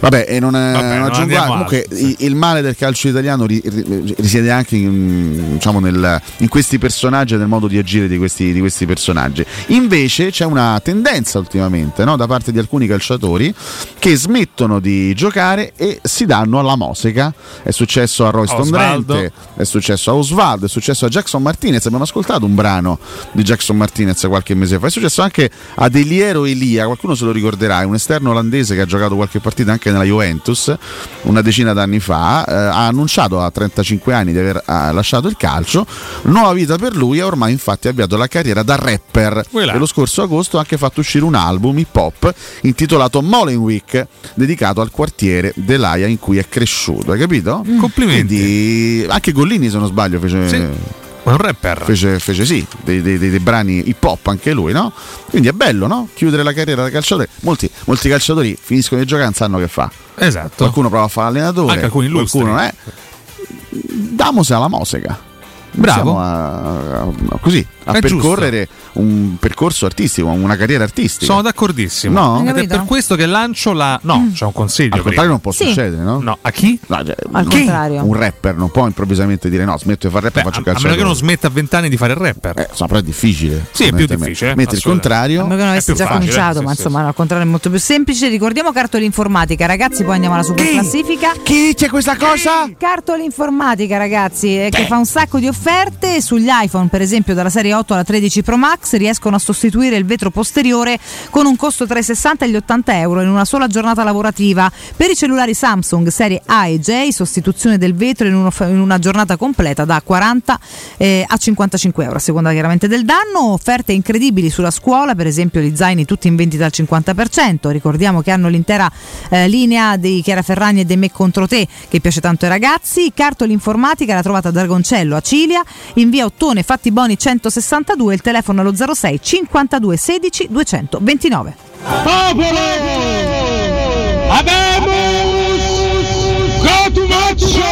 Vabbè, e non, è- Vabbè, non non aggiungo altro. Comunque i- il male del calcio italiano ri- ri- risiede anche in, diciamo, nel- in questi personaggi e nel modo di agire di questi, di questi personaggi. Invece c'è una tendenza ultimamente no, da parte di alcuni calciatori che smettono di giocare e si danno alla mosica. È successo a Royston. Drenthe, è successo a Osvaldo, è successo a Jackson Martinez. Abbiamo ascoltato un brano di Jackson Martinez qualche mese fa. È successo anche ad Eliero Elia, qualcuno se lo ricorderà, è un esterno olandese che ha giocato qualche partita anche nella Juventus una decina d'anni fa. eh, ha annunciato a 35 anni di aver eh, lasciato il calcio. Nuova vita per lui e ormai infatti ha avviato la carriera da rapper. E lo scorso agosto ha anche fatto uscire un album hip hop intitolato Molenweek, dedicato al quartiere dell'Aia in cui è cresciuto. Hai capito? Complimenti. Quindi, anche Gollini, se non sbaglio, fece. Sì. Ma un rapper. Fece, fece sì, dei, dei- dei- dei brani hip hop anche lui, no? Quindi è bello, no? Chiudere la carriera da calciatore. Molti, molti calciatori finiscono di giocare e non sanno che fa. Esatto. Qualcuno prova a fare allenatore, Anche alcuni illustri. qualcuno è. Damose alla mosica. Bravo. Siamo a- a- così, a È giusto. percorrere un percorso artistico, una carriera artistica. Sono d'accordissimo. No? Ed è per questo che lancio la. No, c'è un consiglio. Al prima. contrario non può Sì. succedere, no? No, a chi? No, cioè, Al un- contrario. Un rapper non può improvvisamente dire no, smetto di fare rap e faccio A calcio. meno che non smetta a 20 anni di fare il rapper. Eh, insomma, però è difficile. Sì, è più difficile, eh, Mentre il contrario. A meno che non avessi già facile, cominciato, sì, ma sì, insomma, al contrario è molto più semplice. Ricordiamo cartoli informatica, ragazzi, poi andiamo alla super classifica. Chi c'è questa cosa? Cartoli informatica, ragazzi, eh, che fa un sacco di offerte sugli iPhone, per esempio dalla serie 8 alla 13 Pro Max, riescono a sostituire il vetro posteriore con un costo tra i 60 e gli 80 euro in una sola giornata lavorativa. Per i cellulari Samsung serie A e J, sostituzione del vetro in, uno- in una giornata completa da 40 eh, a 55 euro, a seconda chiaramente del danno. Offerte incredibili sulla scuola, per esempio gli zaini tutti in vendita al 50%. Ricordiamo che hanno l'intera eh, linea di Chiara Ferragni e dei Me contro te, che piace tanto ai ragazzi. Cartoli informatica la trovate a Dragoncello a Cilia, in via Ottone Fatti Boni 162, il telefono è lo 06 52 16 229. Popolo! Abemus! Cotumaccio!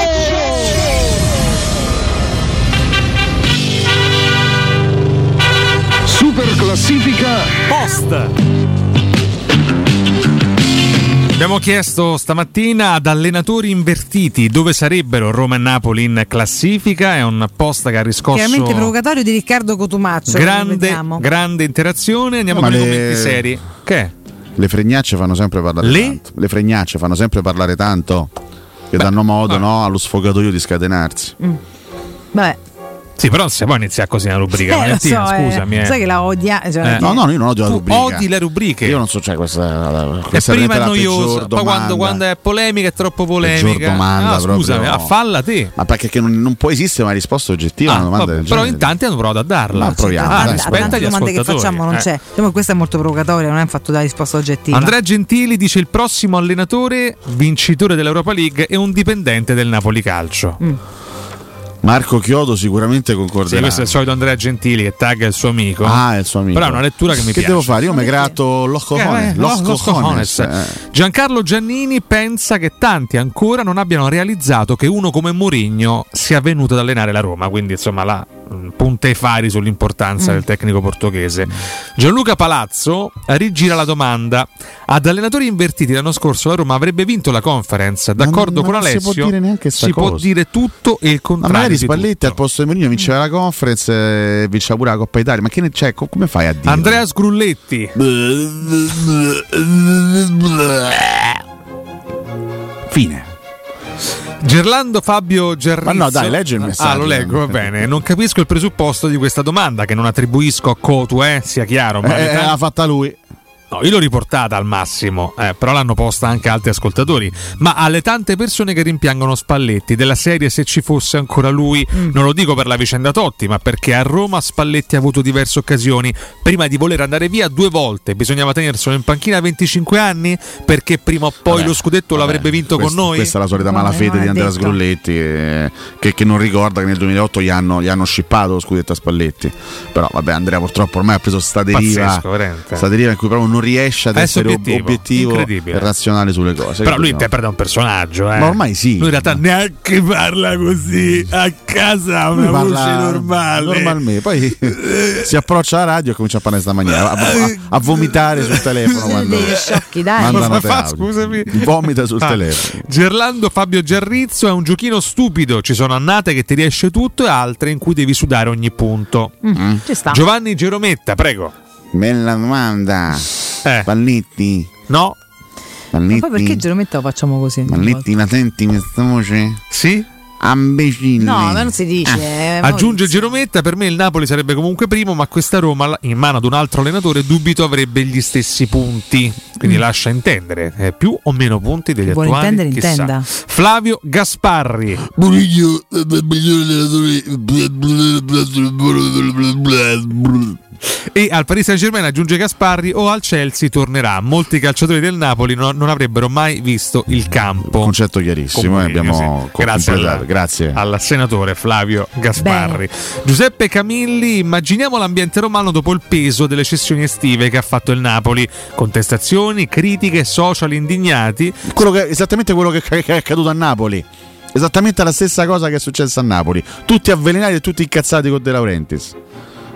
Super classifica post. Abbiamo chiesto stamattina ad allenatori invertiti dove sarebbero Roma e Napoli in classifica. È un post che ha riscosso Chiaramente provocatorio di Riccardo Cotumaccio. grande, grande interazione. Andiamo con i le- commenti seri. Che? Le fregnacce fanno sempre parlare Le? tanto. Le fregnacce fanno sempre parlare tanto. Che danno modo no, allo sfogatoio di scatenarsi. Vabbè. Sì, però non si può iniziare così una rubrica. Eh, lo Valentina, so, eh. scusami. eh. Sai che la odia. cioè, Eh. No, no, io non odio la Tu rubrica. odi le rubriche. Io non so, cioè, questa, E questa prima è noiosa, poi quando, quando è polemica è troppo polemica. domanda Ah, scusami, proprio. a falla te. Ma perché che non, non può esistere una risposta oggettiva a Ah, una domanda vabbè, del però genere. in tanti hanno provato a darla. Ma proviamo, Ah, rispetta tante gli domande che ascoltatori. facciamo non Eh. c'è. Diciamo questa è molto provocatoria, non è fatto da risposta oggettiva. Andrea Gentili dice il prossimo allenatore vincitore dell'Europa League è un dipendente del Napoli Calcio. Mm. Marco Chiodo sicuramente Sì, concorderà. questo è il solito Andrea Gentili che tagga il suo amico. Ah, è il suo amico. Però è una lettura che mi che piace. devo fare? Io mi gratto Los Eh, Cojones. eh, eh. Giancarlo Giannini pensa che tanti ancora non abbiano realizzato che uno come Mourinho sia venuto ad allenare la Roma, quindi insomma là mh, punta i fari sull'importanza Mm. del tecnico portoghese. Gianluca Palazzo rigira la domanda. Ad allenatori invertiti l'anno scorso la Roma avrebbe vinto la conference, d'accordo ma con non si Alessio. può dire neanche si può dire tutto e il Ma contrario. Spalletti tutto. al posto di Mourinho vinceva la conference e vinceva pure la Coppa Italia. Ma che ne, cioè, co- come fai a dire? Andrea Sgrulletti. Fine. Gerlando Fabio Gerrizzo. Ma no, dai, leggi il messaggio. Ah, lo leggo, va bene. Non capisco il presupposto di questa domanda che non attribuisco a Cotu, eh, sia chiaro. Ma Eh, tan- l'ha fatta lui. No, io l'ho riportata al massimo, eh, però l'hanno posta anche altri ascoltatori. Ma alle tante persone che rimpiangono Spalletti, della serie se ci fosse ancora lui, non lo dico per la vicenda Totti, ma perché a Roma Spalletti ha avuto diverse occasioni. Prima di voler andare via due volte, bisognava tenerselo in panchina a 25 anni, perché prima o poi Vabbè, lo scudetto vabbè, l'avrebbe vinto questa- con noi. Questa è la solita malafede di Andrea detto. Sgrulletti eh, che, che non ricorda che nel 2008 gli hanno, gli hanno scippato lo scudetto a Spalletti. Però vabbè Andrea purtroppo ormai ha preso sta deriva, Pazzesco, sta deriva in cui proprio non riesce ad È essere ob- obiettivo, obiettivo, e razionale sulle cose. Però lui interpreta un personaggio, eh. Ma ormai sì. Lui in realtà neanche parla così a casa, ha Lui una voce parla normale. normalmente, poi si approccia alla radio e comincia a parlare in questa maniera, a, a- a vomitare sul telefono quando degli sciocchi, dai. manda Cosa fa, audio. scusami? Vomita sul Ah, telefono. Gerlando Fabio Giarrizzo è un giochino stupido. Ci sono annate che ti riesce tutto e altre in cui devi sudare ogni punto. Mm, Ci sta. Giovanni Gerometta, prego. Bella domanda. Eh. Pallitti. No. Ma Pallitti. poi perché Gerometta lo facciamo così? Pallitti, la senti questa voce? Sì. Ambecille. No, ma non si dice. eh, Aggiunge Gerometta, per me il Napoli sarebbe comunque primo, ma questa Roma in mano ad un altro allenatore dubito avrebbe gli stessi punti. Quindi lascia intendere eh, più o meno punti degli Vuole attuali. intendere, chissà. intenda. Flavio Gasparri. Mourinho è il migliore allenatore. E al Paris Saint Germain aggiunge Gasparri o al Chelsea tornerà. Molti calciatori del Napoli non, non avrebbero mai visto il campo. Concetto chiarissimo, eh, abbiamo Mourinho, sì. Grazie completato. al- Grazie. al senatore Flavio Gasparri. Giuseppe Camilli, immaginiamo l'ambiente romano dopo il peso delle cessioni estive che ha fatto il Napoli. Contestazioni, critiche, social indignati. Quello che- esattamente quello che, che è accaduto a Napoli. Esattamente la stessa cosa che è successa a Napoli. Tutti avvelenati e tutti incazzati con De Laurentiis.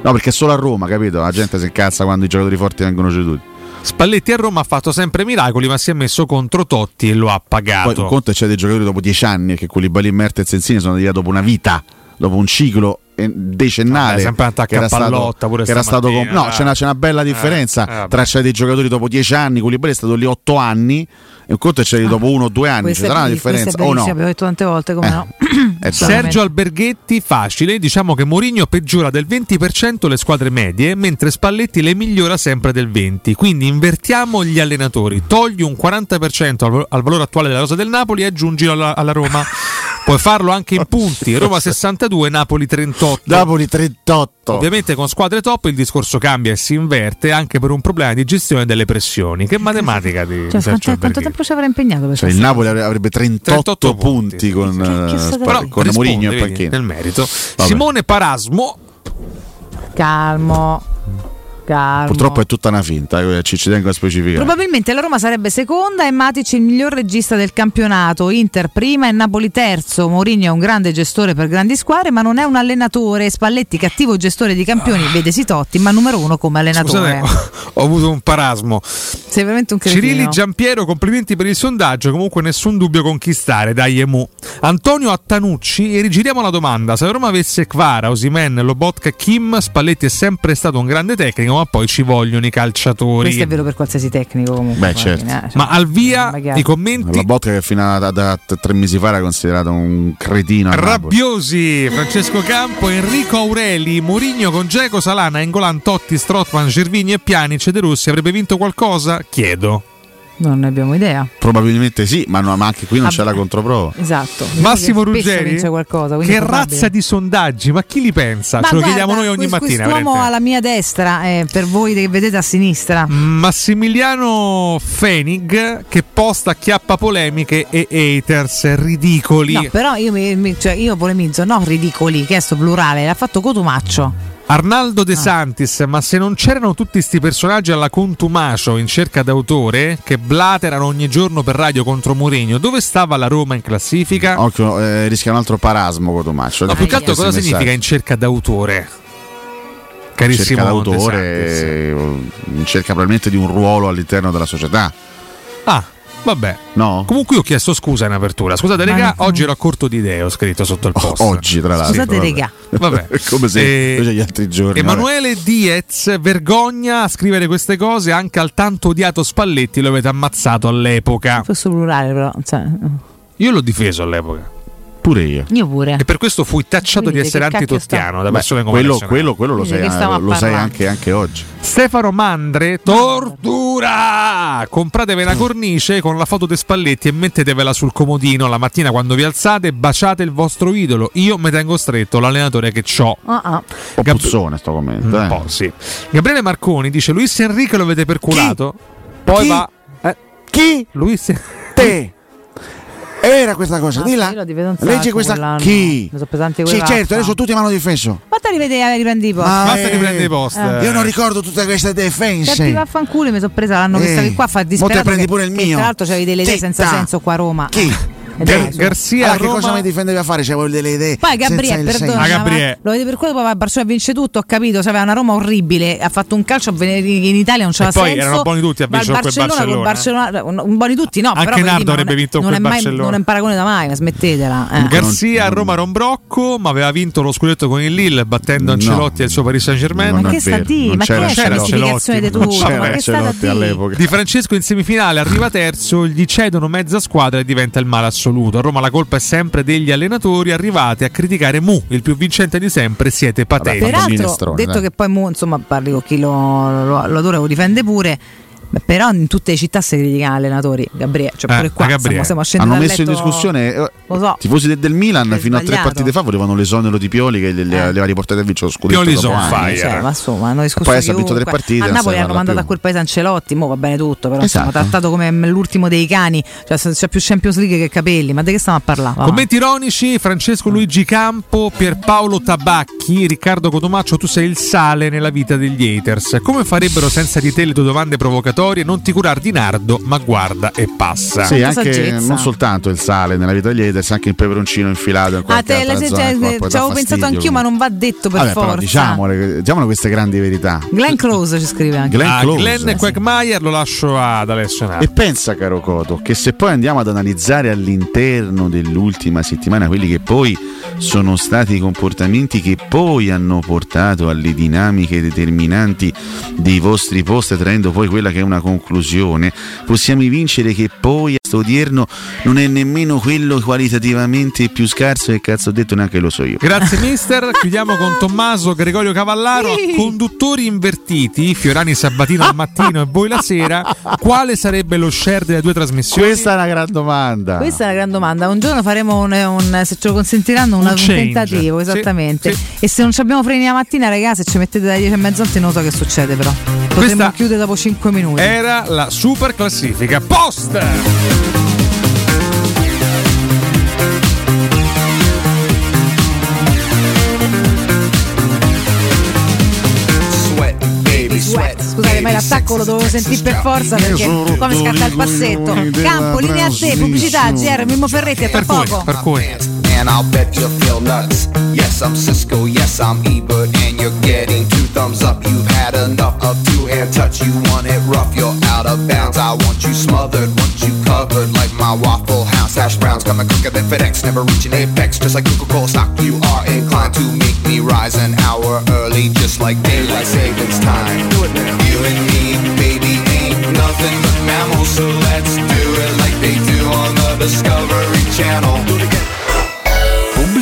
No, perché è solo a Roma, capito? La gente si incazza quando i giocatori forti vengono ceduti. Spalletti a Roma ha fatto sempre miracoli, ma si è messo contro Totti e lo ha pagato. Poi conto c'è dei giocatori dopo dieci anni, che quelli Balì, Mertens e Insigne sono arrivati dopo una vita, dopo un ciclo decennale. Vabbè, sempre un attacco che era a pallotta stato, pure che era stato stamattina, No, eh. c'è una, c'è una bella Eh, differenza eh, tra c'è dei giocatori dopo dieci anni, quelli Balì è stato lì otto anni, e un conto è c'è di dopo uno o due anni. Ci sarà una differenza o no? Abbiamo detto tante volte come Eh. no. Eh. Sergio Alberghetti, facile, diciamo che Mourinho peggiora del 20% le squadre medie, mentre Spalletti le migliora sempre del 20%. Quindi invertiamo gli allenatori, togli un 40% al, al valore attuale della rosa del Napoli e aggiungilo alla, alla Roma. Puoi farlo anche in punti, Roma 62, Napoli 38. Napoli 38. Ovviamente con squadre top il discorso cambia e si inverte anche per un problema di gestione delle pressioni. Che matematica di Cioè, quanto, quanto tempo ci avrà impegnato per Cioè, il Napoli avre- avrebbe 38, 38 punti, con, Cacchio eh, sta Spa- dando? con Mourinho e vedi, Pacchini. nel merito. Vabbè. Simone Parasmo Calmo. Calmo. Purtroppo è tutta una finta, eh, ci, ci tengo a specificare. Probabilmente la Roma sarebbe seconda e Matic il miglior regista del campionato, Inter prima e Napoli terzo. Mourinho è un grande gestore per grandi squadre, ma non è un allenatore. Spalletti cattivo gestore di campioni, vede Totti, ma numero uno come allenatore. Scusate, ho, ho avuto un parasmo. Sei veramente un cretino. Cirilli Giampiero, complimenti per il sondaggio. Comunque, nessun dubbio conquistare. Dai, Emu. Antonio Attanucci, e rigiriamo la domanda: se la Roma avesse Kvara, Osimen, Lobotka, Kim, Spalletti è sempre stato un grande tecnico, ma poi ci vogliono i calciatori. Questo è vero per qualsiasi tecnico comunque. Beh, certo. fine, eh, cioè, Ma al via magari. i commenti. La botta che fino a da, tre mesi fa era considerato un cretino. Rabbiosi, Francesco Campo, Enrico Aureli, Mourinho con Geco, Salana, Engolan, Totti, Strotman, Gervini e Pjanic De Rossi avrebbe vinto qualcosa? Chiedo. Non ne abbiamo idea. Probabilmente sì, ma, no, ma anche qui non c'è Vabbè. la controprova. Esatto. Massimo Ruggeri, qualcosa, che razza di sondaggi, ma chi li pensa? Ma Ce lo guarda, chiediamo noi ogni quest- mattina. Quest'uomo alla mia destra, eh, per voi che vedete a sinistra. Massimiliano Fenig che posta chiappa polemiche e haters ridicoli. No, però io, mi, mi- cioè io polemizzo, no ridicoli, che è sto plurale, l'ha fatto Cotumaccio. Arnaldo Ah. De Santis, ma se non c'erano tutti questi personaggi alla contumacio in cerca d'autore che blaterano ogni giorno per radio contro Mourinho, dove stava la Roma in classifica? Occhio, eh, rischia un altro parasmo Cotomaccio. Ma più che altro cosa significa in cerca d'autore? Carissimo cerca d'autore, eh, in cerca probabilmente di un ruolo all'interno della società. Ah, vabbè. No? Comunque io ho chiesto scusa in apertura. Scusate, Ma- regà, oggi ero a corto di idee, ho scritto sotto il post. Oggi, tra l'altro. Scusate, vabbè. regà. Vabbè. Come se Eh, gli altri giorni. Emanuele Diez vergogna a scrivere queste cose anche al tanto odiato Spalletti lo avete ammazzato all'epoca. Questo plurale però, cioè, Io l'ho difeso all'epoca. Pure io. Io pure. E per questo fui tacciato Quindi di essere cacchio antitottiano da persone come quello, quello, quello lo sai, lo sai anche, anche oggi. Stefano Mandre, tortura! Compratevi una cornice con la foto di Spalletti e mettetevela sul comodino la mattina quando vi alzate, baciate il vostro idolo. Io mi tengo stretto l'allenatore che ho. Un po' puzzone sto commento. Eh. po', sì. Gabriele Marconi dice: Luis Enrique lo avete perculato. Poi Chi? va. Eh, Chi? Luis Te. Era questa cosa, Ah, l'ho difeso un Leggi questa. quell'anno. Chi? Sì, certo, adesso tutti mi hanno difeso. Fatta rivedere, riprendi i posti. Ma, Basta eh, riprendere i post. Eh. Io non ricordo tutte queste Senti, defense. vaffanculo, mi sono presa l'anno che Eh, stavi qua a far mo te prendi che- pure il che mio. Tra l'altro c'avevi delle idee senza senso qua a Roma. Chi? Gar-. Garcia Allora, che Roma. cosa mi difendevi a fare? C'avevo delle idee. Poi Gabriele, perdona. Ah, Gabriele. lo vedi per quello poi Barcellona vince tutto, ho capito, c'aveva una Roma orribile, ha fatto un calcio in Italia non c'era E poi senso. erano buoni tutti a vincere quel Barcellona con Barcellona, un, un buoni tutti no, Anche però Nardo avrebbe non è- vinto non quel mai, Barcellona. non è in paragone da mai, ma smettetela. eh. Garcia a Roma era un brocco, ma aveva vinto lo scudetto con il Lille battendo Ancelotti e il suo Paris Saint Germain. Ma che sta di? Ma che è questa mistificazione di tutto? c'era Ma che sta di? Di Francesco in semifinale arriva terzo, gli cedono mezza squadra e diventa il male assoluto. A Roma la colpa è sempre degli allenatori, arrivate a criticare Mu, il più vincente di sempre, siete patetici. Peraltro, detto che poi mo, insomma parli con chi lo, lo, lo adora lo difende pure. Beh, Però in tutte le città si critica allenatori, Gabriele. Cioè, Eh, pure qua Gabriele. stiamo, stiamo scendendo Hanno messo in letto- discussione eh, Lo so. tifosi del, del Milan fino a tre sbagliato. partite fa volevano l'esonero di Pioli che le, le, le aveva riportate a vincere lo scudetto Pioli dopo son anni. fire. Cioè, ma insomma, hanno discusso Poi ha vinto tre partite, A Napoli hanno mandato più. a quel paese Ancelotti, mo va bene tutto, però Esatto. insomma, trattato come l'ultimo dei cani, cioè c'è più Champions League che capelli, ma di che stiamo a parlare? Va. Commenti ironici, Francesco Luigi Campo, Pierpaolo Tabacchi, Riccardo Cotomaccio, tu sei il sale nella vita degli haters. Come farebbero senza di te le tue domande provocatorie? Non ti curar di Nardo, ma guarda e passa. Sì, anche non soltanto il sale nella vita degli haters, anche il peperoncino infilato in Ah, te, la, altra zona, ci avevo pensato anch'io, ma non va detto per Vabbè, forza. diciamole, diciamole queste grandi verità. Glenn Close ci scrive anche. Glenn Ah, Close. Glenn e Quagmire lo lascio ad Alessio Nardo. E pensa, caro Coto, che se poi andiamo ad analizzare all'interno dell'ultima settimana quelli che poi sono stati i comportamenti che poi hanno portato alle dinamiche determinanti dei vostri post, traendo poi quella che è una conclusione, possiamo evincere che poi a sto odierno non è nemmeno quello qualitativamente più scarso che cazzo ho detto neanche lo so io. Grazie mister, chiudiamo con Tommaso Gregorio Cavallaro, conduttori invertiti, Fiorani Sabatino al mattino e voi la sera, quale sarebbe lo share delle due trasmissioni? Questa è una gran domanda. Questa è una gran domanda. Un giorno faremo un, un- se ce lo consentiranno, una- Un un, tentativo, Sì, esattamente. sì. E se non ci abbiamo freni la mattina, ragazzi, se ci mettete da 10 e mezzanotte, non so che succede, però. Potremmo Questa- chiudere dopo 5 minuti. Era la super classifica post! Sweat. Scusate, ma l'attacco lo dovevo sentire per forza perché qua mi scatta il passetto. Campo, linea a te, pubblicità, GR, Mimmo Ferretti, a tra poco. Per cui. And I'll bet you feel nuts. Yes, I'm Cisco, yes, I'm Ebert, and you're getting two thumbs up. You've had enough of two hand touch. You want it rough, you're out of bounds. I want you smothered, want you covered like my Waffle House. Hash browns coming quicker than FedEx, never reaching apex. Just like Coca Cola stock, you are inclined to make me rise an hour early, just like daylight savings time. Do it now. You and me, baby, ain't nothing but mammals, so let's do it like they do on the Discovery Channel. Do it again. Blue.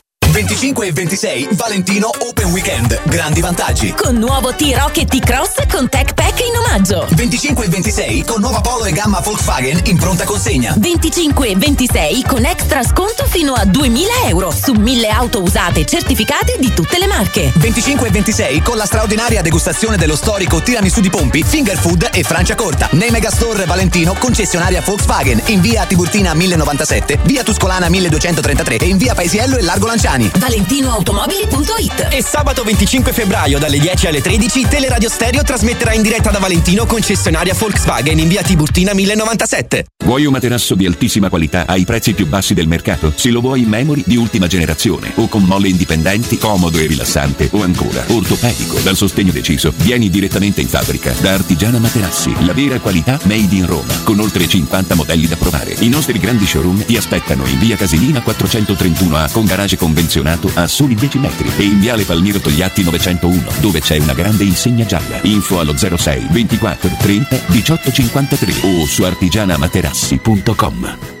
25 e 26 Valentino Open Weekend. Grandi vantaggi. Con nuovo T-Rock e T-Cross con Tech Pack in omaggio. 25 e 26 con nuova Polo e gamma Volkswagen in pronta consegna. 25 e 26 con extra sconto fino a 2000 euro su 1000 auto usate certificate di tutte le marche. 25 e 26 con la straordinaria degustazione dello storico tiramisù di Pompi, Finger Food e Francia Corta. Nei Megastore Valentino, concessionaria Volkswagen, in via Tiburtina 1097, via Tuscolana 1233 e in via Paesiello e Largo Lanciani. ValentinoAutomobili.it E sabato 25 febbraio dalle 10 alle 13 Teleradio Stereo trasmetterà in diretta da Valentino concessionaria Volkswagen in via Tiburtina 1097. Vuoi un materasso di altissima qualità ai prezzi più bassi del mercato? Se lo vuoi in memory di ultima generazione o con molle indipendenti, comodo e rilassante o ancora ortopedico dal sostegno deciso, vieni direttamente in fabbrica da Artigiana Materassi, la vera qualità made in Roma con oltre 50 modelli da provare. I nostri grandi showroom ti aspettano in via Casilina 431A con garage convenzionato a soli 10 metri e in viale Palmiro Togliatti 901 dove c'è una grande insegna gialla. Info allo 06 24 30 18 53 o su artigianamaterassi.com.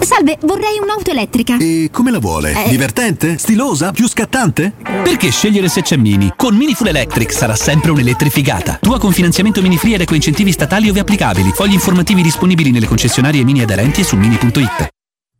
Salve, vorrei un'auto elettrica. E come la vuole? Eh. Divertente? Stilosa? Più scattante? Perché scegliere se c'è Mini? Con Mini Full Electric sarà sempre un'elettrificata. Tua con finanziamento Mini Free ed eco incentivi statali ove applicabili. Fogli informativi disponibili nelle concessionarie Mini aderenti e su mini.it.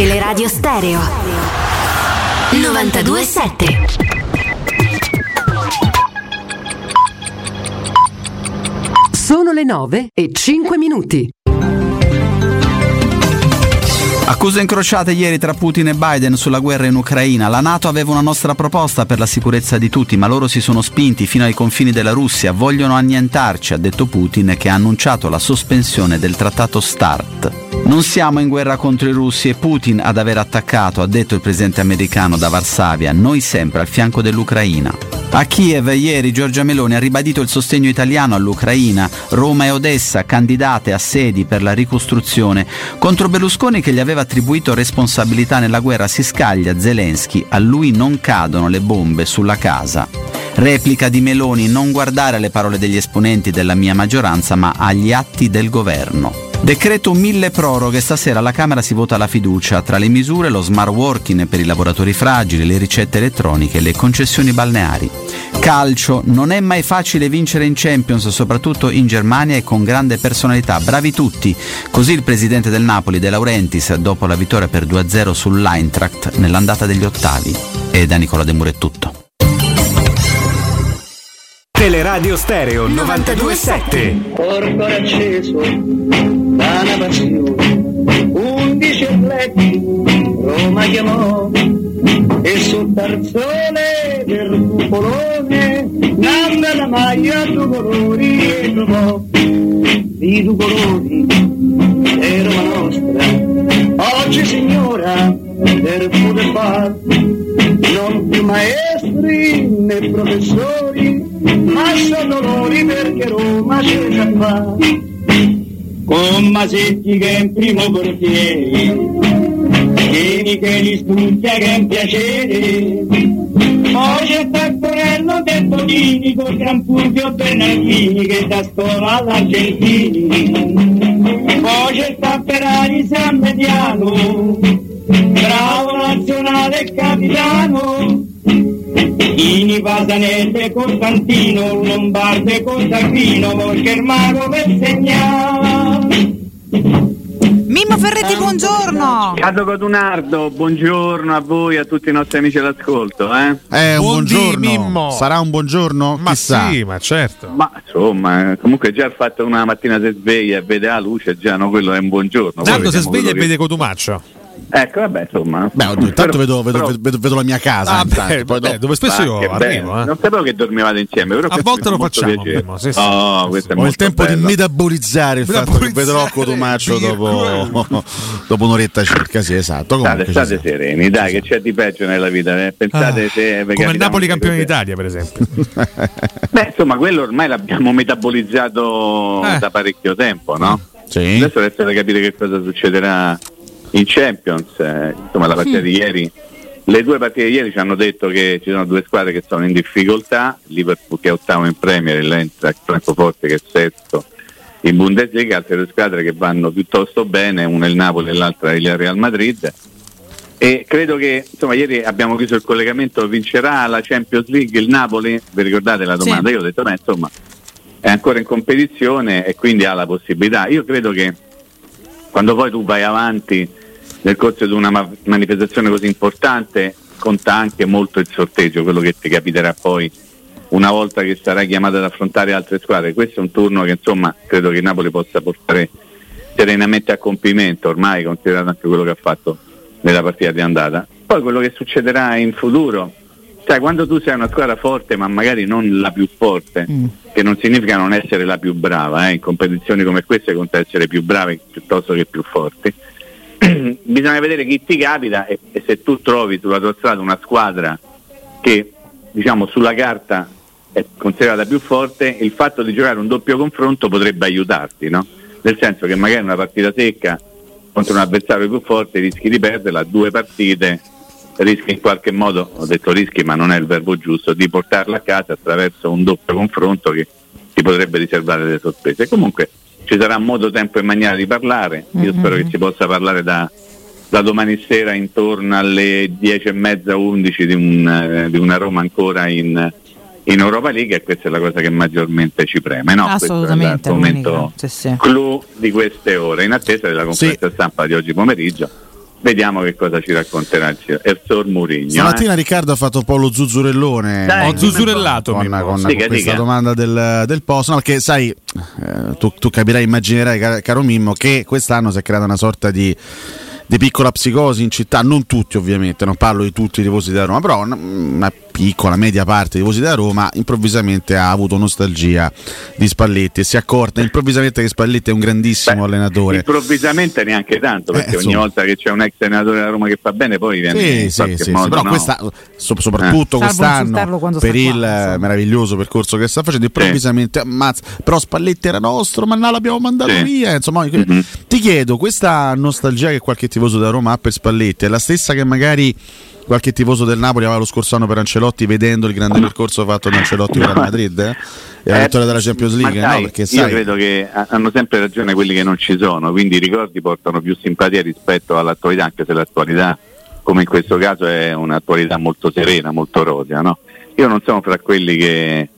Teleradio Stereo 927 Sono le 9 e 5 minuti. Accuse incrociate ieri tra Putin e Biden sulla guerra in Ucraina. La Nato aveva una nostra proposta per la sicurezza di tutti, ma loro si sono spinti fino ai confini della Russia. Vogliono annientarci, ha detto Putin, che ha annunciato la sospensione del trattato START. Non siamo in guerra contro i russi e Putin ad aver attaccato, ha detto il presidente americano da Varsavia, noi sempre al fianco dell'Ucraina. A Kiev ieri Giorgia Meloni ha ribadito il sostegno italiano all'Ucraina, Roma e Odessa candidate a sedi per la ricostruzione. Contro Berlusconi che gli aveva attribuito responsabilità nella guerra si scaglia Zelensky, a lui non cadono le bombe sulla casa. Replica di Meloni, non guardare alle parole degli esponenti della mia maggioranza ma agli atti del governo. Decreto mille proroghe, stasera alla Camera si vota la fiducia. Tra le misure lo smart working per i lavoratori fragili, le ricette elettroniche le concessioni balneari. Calcio, non è mai facile vincere in Champions, soprattutto in Germania e con grande personalità. Bravi tutti. Così il presidente del Napoli, De Laurentiis, dopo la vittoria per 2-0 sull'Eintracht nell'andata degli ottavi. E da Nicola De Muro è tutto. Teleradio Stereo 927. Corpo acceso da passione, undici letti, Roma chiamò, un tarzone del cupolone, nanda la maglia due colori e trovò di due colori è Roma nostra. Oggi signora poter far non più maestri né professori, ma sono loro perché Roma c'è già fa. Con Masetti che è in primo portiere, Vieni che li studia che è un piacere. Poi c'è Taccorello De Bonini con Gran Fulvio Bernardini che da scuola all'Argentini. Poi c'è Tapperari San Mediano, bravo nazionale e capitano. Ini Pasanelle Costantino, Lombarde Costantino, perché il mago per segnare. Mimmo Ferretti, buongiorno. Cato Codunardo, buongiorno a voi, a tutti i nostri amici all'ascolto. Eh, Eh, un Buondì, buongiorno. Mimmo. Sarà un buongiorno? Ma Chissà. sì, ma certo. Ma insomma, eh, comunque già il fatto che una mattina si sveglia e vede la luce, già no, quello è un buongiorno. Nardo si sveglia e che- vede Cotumaccio. Ecco, vabbè, insomma. Beh, oddio, intanto vedo, vedo- però- vedo- vedo la mia casa. Ah, beh, poi beh, dove spesso io arrivo. eh. Non sapevo che dormivate insieme, però A volte lo facciamo, sì, sì. Oh, è Ho il tempo bello. di metabolizzare il fatto che Metabolizzare vedrò Cotumaccio il dopo, dopo un'oretta circa. Sì, esatto. Comunque State, state sereni, dai, che c'è di peggio nella vita. eh. Pensate Ah, se Come il Napoli campione d'Italia, per esempio. Beh, insomma, quello ormai l'abbiamo metabolizzato Eh. da parecchio tempo, no? Sì. Adesso resta da capire che cosa succederà in Champions. eh, insomma, la partita di ieri, le due partite di ieri ci hanno detto che ci sono due squadre che sono in difficoltà, Liverpool che è ottavo in Premier e l'Eintracht Francoforte che è sesto in Bundesliga, altre due squadre che vanno piuttosto bene, una è il Napoli e l'altra è il Real Madrid. E credo che insomma ieri abbiamo chiuso il collegamento, vincerà la Champions League il Napoli? Vi ricordate la domanda? Sì. Io ho detto, beh, insomma, è ancora in competizione e quindi ha la possibilità. Io credo che quando poi tu vai avanti nel corso di una ma- manifestazione così importante, conta anche molto il sorteggio, quello che ti capiterà poi una volta che sarai chiamato ad affrontare altre squadre. Questo è un turno che insomma credo che Napoli possa portare serenamente a compimento, ormai considerato anche quello che ha fatto nella partita di andata. Poi quello che succederà in futuro, sai, quando tu sei una squadra forte, ma magari non la più forte, che non significa non essere la più brava, eh, in competizioni come queste conta essere più bravi piuttosto che più forti. Bisogna vedere chi ti capita e, e se tu trovi sulla tua strada una squadra che diciamo sulla carta è considerata più forte, il fatto di giocare un doppio confronto potrebbe aiutarti, no? Nel senso che magari una partita secca contro un avversario più forte rischi di perderla, due partite rischi in qualche modo, ho detto rischi ma non è il verbo giusto, di portarla a casa attraverso un doppio confronto che ti potrebbe riservare delle sorprese. Comunque ci sarà modo, tempo e maniera di parlare, io spero che si possa parlare da, da domani sera intorno alle 10 e mezza, 11 di, un, eh, di una Roma ancora in, in Europa League e questa è la cosa che maggiormente ci preme. No? Assolutamente, Questo è l'argomento l'unica. Sì, sì. clou di queste ore, in attesa della conferenza stampa di oggi pomeriggio. Vediamo che cosa ci racconterà il signor Ersor Murigno. Stamattina Riccardo ha fatto un po' lo zuzzurellone. Dai, Ho zuzurellato, con, con- con Dica, questa dica. domanda del, del post. No, perché sai, eh, tu, tu capirai, immaginerai, car- caro Mimmo, che quest'anno si è creata una sorta di, di piccola psicosi in città. Non tutti, ovviamente, non parlo di tutti i tifosi della Roma, però una, una piccola, media parte dei tifosi della Roma improvvisamente ha avuto nostalgia di Spalletti e si è accorta improvvisamente che Spalletti è un grandissimo allenatore. Improvvisamente neanche tanto, perché Eh, ogni volta che c'è un ex allenatore della Roma che fa bene, poi viene in Sì, sì, qualche sì, sì, modo. però no? questa, so- soprattutto Salvo quest'anno per il qua, eh, meraviglioso percorso che sta facendo improvvisamente ammazza però Spalletti era nostro ma non l'abbiamo mandato Sì. via insomma Mhm. ti chiedo questa nostalgia che qualche tifoso della Roma ha per Spalletti è la stessa che magari qualche tifoso del Napoli aveva lo scorso anno per Ancelotti vedendo il grande percorso fatto da Ancelotti con il Madrid eh? e la Eh, vittoria della Champions League sai, no? perché io sai credo che ha- hanno sempre ragione quelli che non ci sono, quindi i ricordi portano più simpatia rispetto all'attualità, anche se l'attualità, come in questo caso, è un'attualità molto serena, molto rosea. No? Io non sono fra quelli che,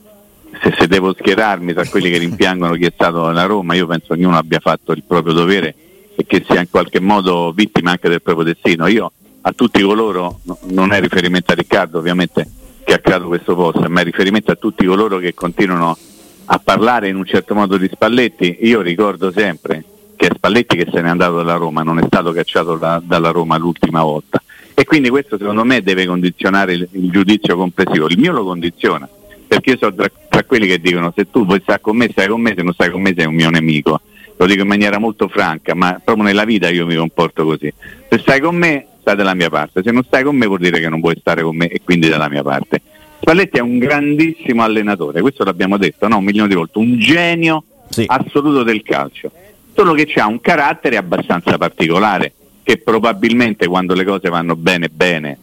se, se devo schierarmi, tra quelli che rimpiangono chi è stato nella Roma, io penso che ognuno abbia fatto il proprio dovere e che sia in qualche modo vittima anche del proprio destino. Io a tutti coloro, no- non è riferimento a Riccardo ovviamente che ha creato questo posto, ma è riferimento a tutti coloro che continuano a parlare in un certo modo di Spalletti, io ricordo sempre che è Spalletti che se n'è andato dalla Roma, non è stato cacciato da- dalla Roma l'ultima volta E quindi questo secondo me deve condizionare il, il giudizio complessivo. Il mio lo condiziona, perché io sono tra, tra quelli che dicono se tu vuoi stare con me, stai con me, se non stai con me sei un mio nemico. Lo dico in maniera molto franca, ma proprio nella vita io mi comporto così. Se stai con me, stai dalla mia parte, se non stai con me vuol dire che non vuoi stare con me e quindi dalla mia parte. Spalletti è un grandissimo allenatore, questo l'abbiamo detto no? un milione di volte, un genio assoluto del calcio, solo che ha un carattere abbastanza particolare, che probabilmente quando le cose vanno bene bene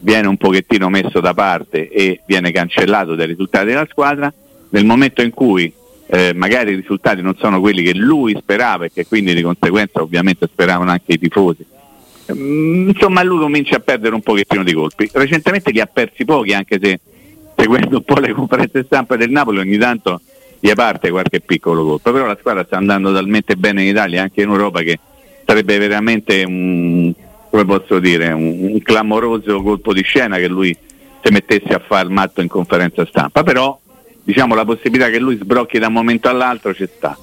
viene un pochettino messo da parte e viene cancellato dai risultati della squadra, nel momento in cui eh, magari i risultati non sono quelli che lui sperava e che quindi di conseguenza ovviamente speravano anche i tifosi. Mm, insomma lui comincia a perdere un pochettino di colpi. Recentemente li ha persi pochi anche se seguendo un po' le conferenze stampa del Napoli ogni tanto gli parte qualche piccolo colpo, però la squadra sta andando talmente bene in Italia e anche in Europa che sarebbe veramente un, dire, un, un clamoroso colpo di scena che lui si mettesse a fare il matto in conferenza stampa, però diciamo la possibilità che lui sbrocchi da un momento all'altro ci sta,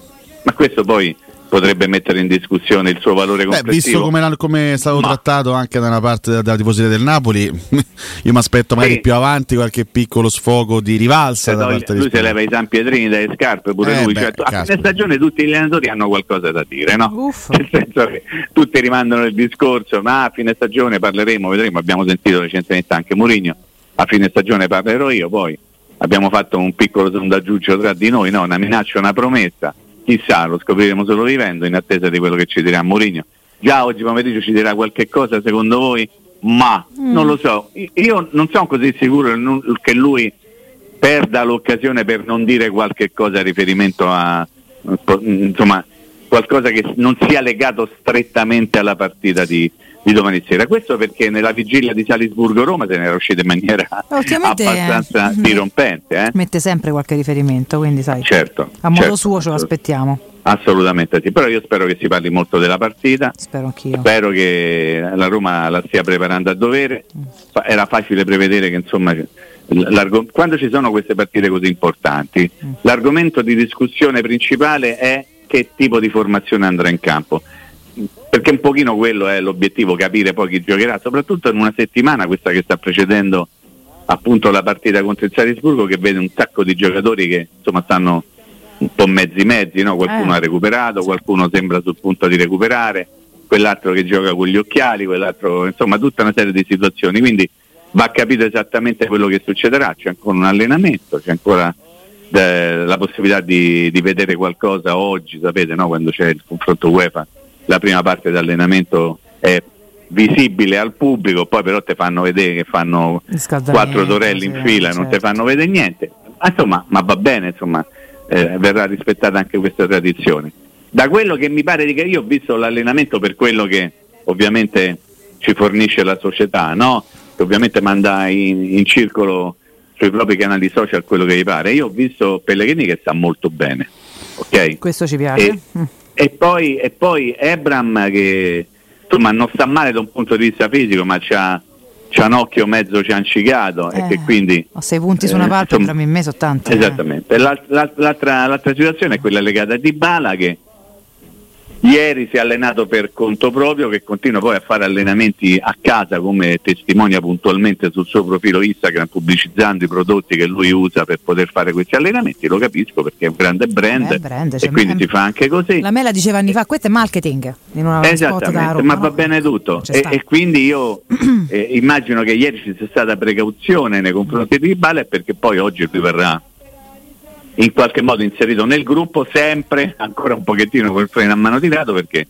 ma questo poi potrebbe mettere in discussione il suo valore Beh, complessivo. visto come, come è stato trattato anche da una parte della, della tifoseria del Napoli, io mi aspetto magari Sì. più avanti qualche piccolo sfogo di rivalsa Se da parte di lui si leva i San Pietrini dalle scarpe pure Eh, lui. beh, cioè, a caspita. fine stagione tutti gli allenatori hanno qualcosa da dire, no? Nel senso che tutti rimandano il discorso, ma a fine stagione parleremo, vedremo, abbiamo sentito recentemente anche Mourinho, a fine stagione parlerò io, poi abbiamo fatto un piccolo sondaggiuccio tra di noi, no? una minaccia, una promessa, chissà, lo scopriremo solo vivendo in attesa di quello che ci dirà Mourinho. Già oggi pomeriggio ci dirà qualche cosa secondo voi? Ma non lo so, io non sono così sicuro che lui perda l'occasione per non dire qualche cosa a riferimento a insomma qualcosa che non sia legato strettamente alla partita di, di domani sera. Questo perché nella vigilia di Salisburgo-Roma se ne era uscito in maniera abbastanza eh, dirompente. Eh? Mette sempre qualche riferimento, quindi sai, Certo, a modo certo, suo ce lo aspettiamo. Assolutamente sì, però io spero che si parli molto della partita. Spero anch'io. Spero che la Roma la stia preparando a dovere. Fa- Era facile prevedere che insomma quando ci sono queste partite così importanti, l'argomento di discussione principale è che tipo di formazione andrà in campo. Perché un pochino quello è l'obiettivo, capire poi chi giocherà, soprattutto in una settimana, questa che sta precedendo appunto la partita contro il Salisburgo, che vede un sacco di giocatori che insomma stanno un po' mezzi mezzi, no? qualcuno Eh. ha recuperato, qualcuno sembra sul punto di recuperare, quell'altro che gioca con gli occhiali, quell'altro, insomma tutta una serie di situazioni, quindi va capito esattamente quello che succederà, c'è ancora un allenamento, c'è ancora eh, la possibilità di, di vedere qualcosa oggi, sapete, no? quando c'è il confronto UEFA, la prima parte dell'allenamento è visibile al pubblico, poi però ti fanno vedere che fanno quattro torelli in fila e non ti fanno vedere niente. Ma, insomma, ma va bene, insomma, eh, verrà rispettata anche questa tradizione. Da quello che mi pare di che io ho visto l'allenamento per quello che ovviamente ci fornisce la società, no? Che ovviamente manda in, in circolo sui propri canali social quello che gli pare. Io ho visto Pellegrini che sta molto bene, ok? Questo ci piace. E, e poi, e poi Ebram che insomma non sta male da un punto di vista fisico, ma c'ha, c'ha un occhio mezzo ciancicato e Eh, che quindi Ho sei punti su una eh, palpebra, insomma, in me sono tanti. eh. Esattamente. L'al- l'al- L'altra, l'altra situazione è quella legata a Dybala che ieri si è allenato per conto proprio, che continua poi a fare allenamenti a casa come testimonia puntualmente sul suo profilo Instagram pubblicizzando i prodotti che lui usa per poter fare questi allenamenti. Lo capisco perché è un grande brand, Eh, brand, e cioè, quindi eh, si fa anche così. La Mela diceva anni fa, questo è marketing in una Esattamente, Roma. ma no? va bene tutto. E, e quindi io eh, immagino che ieri ci sia stata precauzione nei confronti di Dybala e perché poi oggi lui verrà in qualche modo inserito nel gruppo sempre ancora un pochettino col freno a mano tirato perché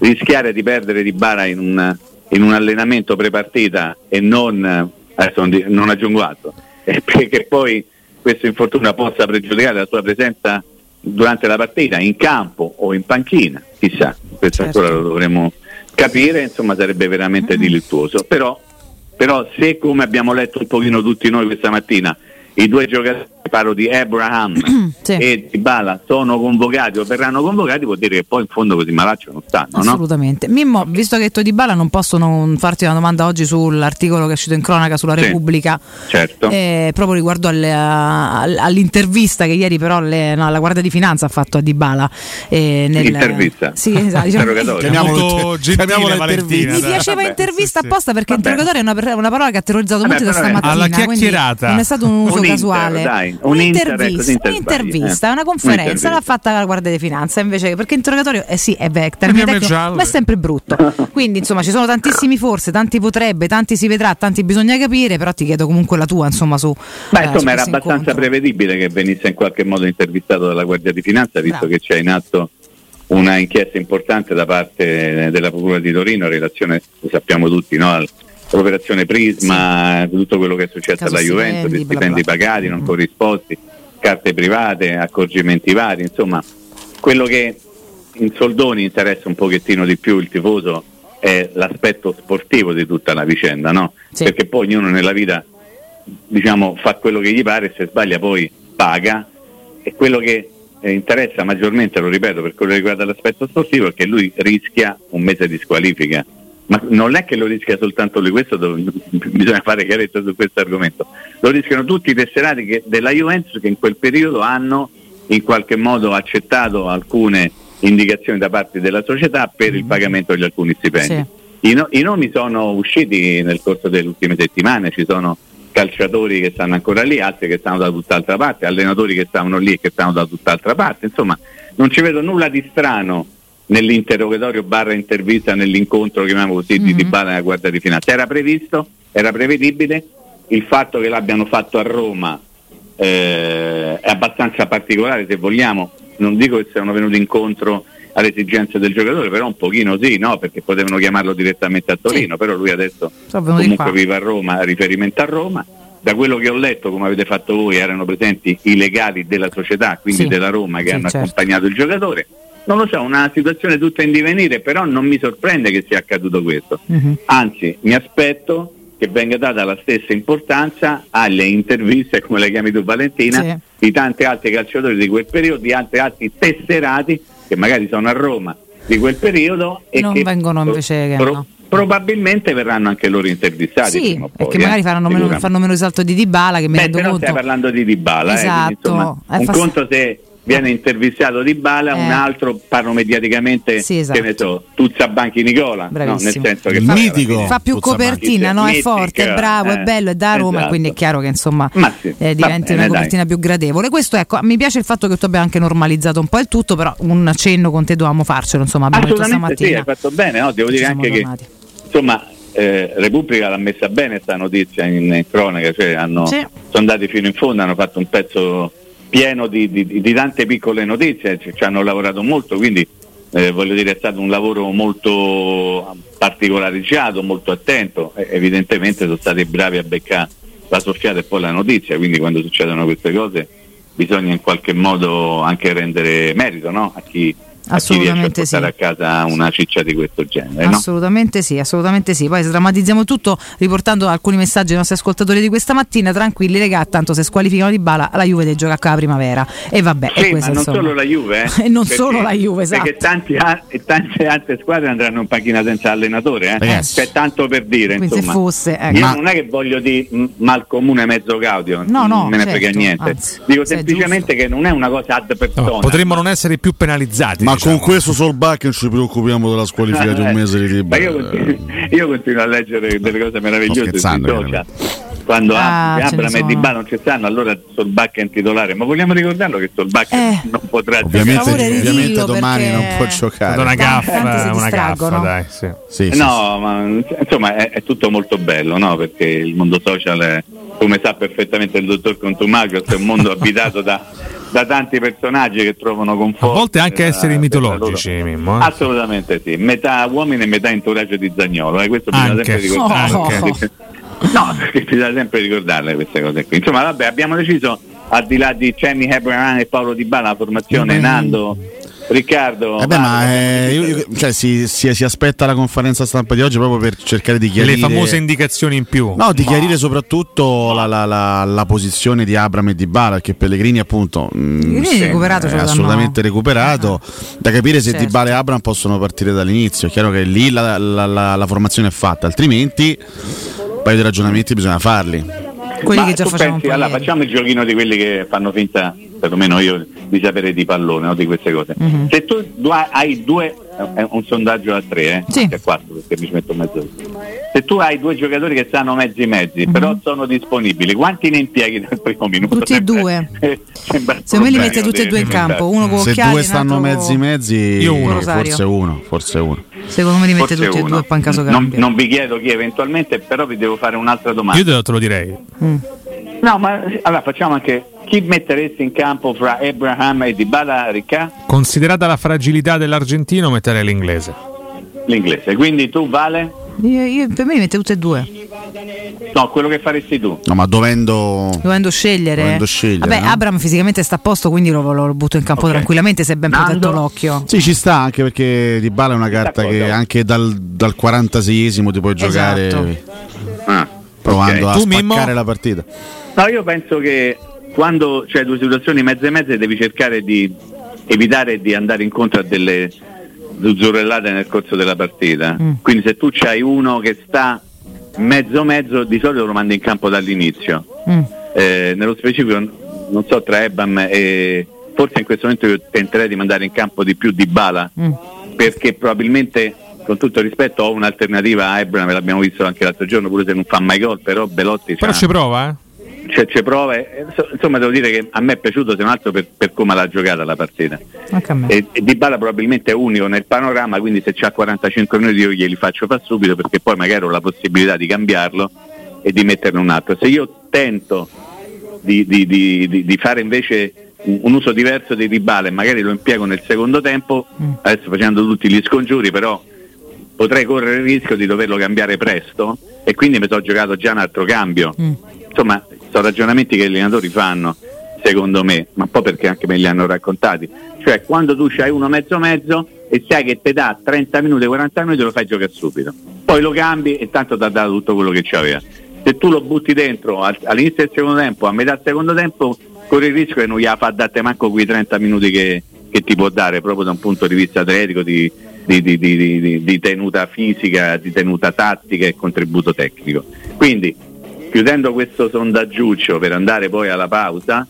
rischiare di perdere Dybala in un, in un allenamento prepartita e non adesso non, di- non aggiungo altro perché poi questo infortunio possa pregiudicare la sua presenza durante la partita in campo o in panchina chissà questo Certo. ancora lo dovremo capire insomma sarebbe veramente delittuoso. Però però se come abbiamo letto un pochino tutti noi questa mattina i due giocatori parlo di Abraham e Dybala sono convocati o verranno convocati, vuol dire che poi in fondo così malaccio non stanno, no? Assolutamente. Mimmo, visto che hai detto di Bala, non posso non farti una domanda oggi sull'articolo che è uscito in cronaca sulla Sì. Repubblica. Certo. Eh, proprio riguardo alle- all'intervista che ieri però le- no, la Guardia di Finanza ha fatto a Dybala eh, nel- Intervista. Sì, esatto, diciamo- Interrogatorio. Chiamiamolo Molto intervista. Mi dai. piaceva intervista sì. apposta perché interrogatorio è una, una parola che ha terrorizzato Vabbè, molti da è- stamattina. alla chiacchierata. Non è stato un uso Un casuale. dai, inter, ecco, un'intervista, inter un'intervista, sbagli, eh. una conferenza Un'intervista. l'ha fatta la Guardia di Finanza invece perché interrogatorio eh sì è gialle. ma è sempre brutto. Quindi insomma ci sono tantissimi forse, tanti potrebbe, tanti si vedrà, tanti bisogna capire, però ti chiedo comunque la tua insomma su Beh, eh, su insomma, era questo abbastanza incontro. prevedibile che venisse in qualche modo intervistato dalla Guardia di Finanza, visto che c'è in atto una inchiesta importante da parte della Procura di Torino in relazione, lo sappiamo tutti, no, all'operazione Prisma, tutto quello che è successo alla Juventus, gli stipendi pagati, non corrisposti, carte private, accorgimenti vari, insomma, quello che in soldoni interessa un pochettino di più il tifoso è l'aspetto sportivo di tutta la vicenda, no? Sì. Perché poi ognuno nella vita diciamo, fa quello che gli pare, se sbaglia poi paga e quello che eh, interessa maggiormente, lo ripeto, per quello che riguarda l'aspetto sportivo è che lui rischia un mese di squalifica. Ma non è che lo rischia soltanto lui, questo bisogna fare chiarezza su questo argomento. Lo rischiano tutti i tesserati che- della Juventus che in quel periodo hanno in qualche modo accettato alcune indicazioni da parte della società per il pagamento di alcuni stipendi. I, no- I nomi sono usciti nel corso delle ultime settimane, ci sono calciatori che stanno ancora lì, altri che stanno da tutt'altra parte, allenatori che stavano lì e che stanno da tutt'altra parte, insomma non ci vedo nulla di strano nell'interrogatorio barra intervista, nell'incontro, chiamiamo così, di Dybala nella Guardia di Finanza. Era previsto, era prevedibile, il fatto che l'abbiano fatto a Roma eh, è abbastanza particolare se vogliamo, non dico che siano venuti incontro alle esigenze del giocatore, però un pochino sì, no? perché potevano chiamarlo direttamente a Torino, però lui adesso comunque vive a Roma, ha riferimento a Roma. Da quello che ho letto, come avete fatto voi, erano presenti i legali della società, quindi Sì. della Roma, che Sì, hanno certo. accompagnato il giocatore. Non lo so, una situazione tutta in divenire, però non mi sorprende che sia accaduto questo. Mhm. Anzi, mi aspetto che venga data la stessa importanza alle interviste, come le chiami tu Valentina, Sì. di tanti altri calciatori di quel periodo, di altri altri tesserati che magari sono a Roma di quel periodo e Non che vengono invece che no. probabilmente verranno anche loro intervistati. Sì, poi, perché eh, magari faranno meno, fanno meno risalto di Dybala che mi Beh, rendo però conto. stai parlando di Dybala, eh, Esatto. quindi, insomma, Eh, un fa- conto se viene intervistato Dybala, Eh. un altro parlo mediaticamente, Sì, esatto. che ne so, Tuzza Banchi Nicola, no, nel senso che Mitico. alla fine- fa più Puzza copertina, no? È Mitica, forte, è bravo, è eh, bello, è da Roma, esatto. quindi è chiaro che insomma Ma sì, eh, bene, una copertina più gradevole. Questo ecco, mi piace il fatto che tu abbia anche normalizzato un po' il tutto, però un accenno con te dovevamo farcelo, insomma, abbiamo detto Assolutamente sì, stamattina. hai fatto bene, no? devo Ci dire anche che tornati. insomma eh, Repubblica l'ha messa bene sta notizia in, in cronaca, cioè hanno, Sì. sono andati fino in fondo, hanno fatto un pezzo pieno di, di- di tante piccole notizie, ci, ci hanno lavorato molto, quindi eh, voglio dire è stato un lavoro molto particolareggiato, molto attento, e evidentemente sono stati bravi a beccare la soffiata e poi la notizia, quindi quando succedono queste cose bisogna in qualche modo anche rendere merito no? a chi a chi riesce a Assolutamente portare a casa una ciccia di questo genere. no? Assolutamente sì, assolutamente sì. Poi sdrammatizziamo tutto riportando alcuni messaggi ai nostri ascoltatori di questa mattina. Tranquilli, regà, tanto se squalificano di bala, la Juve deve giocare a primavera. E vabbè, Sì, ma questo, non insomma. solo la Juve, eh, E non perché- solo la Juve, esatto. Perché tanti e tante altre squadre andranno in panchina senza allenatore, eh. Ragazzi. Cioè, tanto per dire, Quindi se insomma. fosse, ecco. Io Ma- non è che voglio dire mal comune mezzo gaudio, No, no, non me ne certo, frega niente. anzi, Dico se semplicemente che non è una cosa ad persona. Potremmo non essere più penalizzati. Ma diciamo. con questo Solbakken ci preoccupiamo della squalifica di un mese di Ma io continuo, a leggere delle cose meravigliose sui social. Quando Ah, Ab- ce ne Abram e. Dybala non ci stanno, allora Solbakken titolare. Ma vogliamo ricordarlo che Solbakken Eh. non potrà Ovviamente, favore, ovviamente domani non può È giocare. una gaffa, una gaffa, dai. Sì. Sì, sì, no, ma insomma è, è tutto molto bello, no? Perché il mondo social è, come sa perfettamente il dottor Contumaggio, è un mondo abitato da, da tanti personaggi che trovano conforto. A volte anche esseri mitologici, loro- Mimmo. eh. Assolutamente sì, metà uomini e metà entourage di Zagnolo, eh, questo bisogna Anche. sempre ricordarlo. Anche. No, perché bisogna sempre ricordarle queste cose qui. Insomma, vabbè, abbiamo deciso, al di là di Cenny Abraham e Paolo Di Bala, la formazione Mm. Nando, Riccardo, Eh beh, vado, ma eh, io- io- cioè, si, si- si aspetta la conferenza stampa di oggi proprio per cercare di chiarire. Le famose indicazioni in più. No, di chiarire soprattutto la, la- la- la posizione di Abram e di Bala, perché Pellegrini appunto mh, Pellegrini sì, recuperato, è danno- assolutamente recuperato. Da capire se Certo. Di Bala e Abram possono partire dall'inizio. È chiaro che lì la, la- la- la formazione è fatta, altrimenti un paio di ragionamenti bisogna farli. Quelli Ma che già tu facevamo pensi, allora, facciamo il giochino di quelli che fanno finta, perlomeno io, di sapere di pallone o di queste cose. Mhm. Se tu hai due, è un sondaggio a tre, eh? Sì. Anche a quattro perché mi ci metto mezzo. Se tu hai due giocatori che stanno mezzi mezzi, Mhm. però sono disponibili, quanti ne impieghi nel primo minuto? Tutti e due. Il Secondo me li mette tutti e due in campo, uno con Se occhiali due stanno altro mezzi mezzi, Io uno. Rosario. forse uno, forse uno. Secondo me li mette Forse tutti e due, poi in caso non, cambia. non vi chiedo chi eventualmente, però vi devo fare un'altra domanda. Io te lo- te lo direi. No, ma allora facciamo anche chi metteresti in campo fra Abraham e Dybala Ricca? Considerata la fragilità dell'argentino, metterei l'inglese. L'inglese. Quindi tu vale? Io- io- per me li mette tutte e due, No, quello che faresti tu. No, ma dovendo. dovendo scegliere. Dovendo scegliere, Vabbè, no? Abram fisicamente sta a posto, quindi lo, lo- lo butto in campo tranquillamente se è ben protetto l'occhio. Sì, ci sta anche perché Di Bala è una carta che anche dal, dal 46esimo ti puoi giocare Esatto. Ah, provando ok. a Tu, Mimmo? spaccare la partita. No, io penso che quando c'è due situazioni mezze e mezze devi cercare di evitare di andare incontro a delle zuzzurellate nel corso della partita. Mm. Quindi se tu c'hai uno che sta mezzo mezzo, di solito lo mandi in campo dall'inizio. Mm. Eh, nello specifico non so tra Ebam e forse in questo momento io tenterei di mandare in campo di più di Bala Mm. perché probabilmente con tutto il rispetto ho un'alternativa a Ebram l'abbiamo visto anche l'altro giorno pure se non fa mai gol però Belotti Però ci prova, eh? c'è, c'è prove Eh, so- insomma devo dire che a me è piaciuto se non altro per, per come l'ha giocata la partita Anche a me. e, e Di Bala probabilmente è unico nel panorama quindi se c'ha 45 minuti io glieli faccio fare subito perché poi magari ho la possibilità di cambiarlo e di metterne un altro se io tento di, di- di- di- di fare invece un, uso diverso di Dybala e magari lo impiego nel secondo tempo adesso facendo tutti gli scongiuri però potrei correre il rischio di doverlo cambiare presto e quindi mi sono giocato già un altro cambio. Insomma sono ragionamenti che gli allenatori fanno secondo me ma poi perché anche me li hanno raccontati. Cioè quando tu c'hai uno mezzo mezzo e sai che ti dà 30 minuti 40 minuti lo fai giocare subito. Poi lo cambi e tanto ti ha dato tutto quello che c'aveva. Se tu lo butti dentro al- all'inizio del secondo tempo a metà del secondo tempo corri il rischio che non gli fa date manco quei 30 minuti che, che ti può dare proprio da un punto di vista atletico di, di- di- di- di- tenuta fisica di tenuta tattica e contributo tecnico quindi chiudendo questo sondaggiuccio per andare poi alla pausa,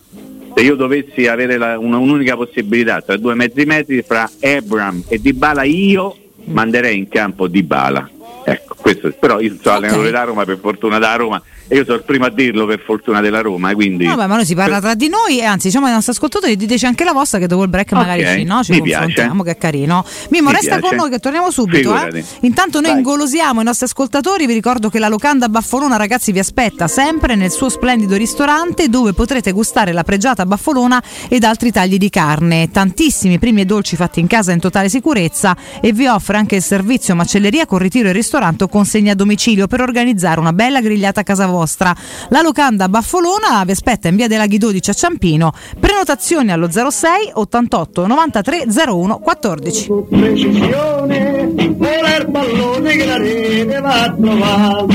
se io dovessi avere la- una- un'unica possibilità tra due mezzi metri fra Abram e Dybala, io manderei in campo Dybala. Ecco, questo, però io sono allenatore da Roma, per fortuna da Roma, e io sono il primo a dirlo per fortuna della Roma, eh, quindi... Vabbè, ma noi si parla tra di noi e anzi diciamo ai nostri ascoltatori diteci anche la vostra che dopo il break magari Ok, ci, no? ci mi confrontiamo che è carino. Mimmo Mi resta piace. con noi che torniamo subito. Eh. Intanto noi ingolosiamo i nostri ascoltatori, vi ricordo che la locanda Baffolona ragazzi vi aspetta sempre nel suo splendido ristorante dove potrete gustare la pregiata baffolona ed altri tagli di carne, tantissimi primi e dolci fatti in casa in totale sicurezza e vi offre anche il servizio macelleria con ritiro e ristorante consegna a domicilio per organizzare una bella grigliata a casa vostra. La locanda Baffolona vi aspetta in via dei Laghi 12 a Ciampino. Prenotazioni allo 06 88 93 01 14. precisione, vola il pallone che la rete va a trovare.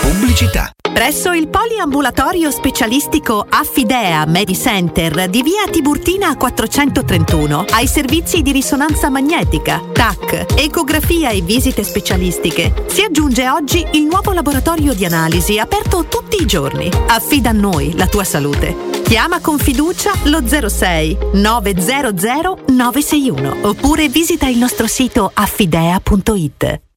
Pubblicità. Presso il poliambulatorio specialistico Affidea Medicenter di via Tiburtina 431 hai servizi di risonanza magnetica, TAC, ecografia e visite specialistiche. Si aggiunge oggi il nuovo laboratorio di analisi aperto tutti i giorni. Affida a noi la tua salute. Chiama con fiducia lo 06 900 961 oppure visita il nostro sito affidea.it.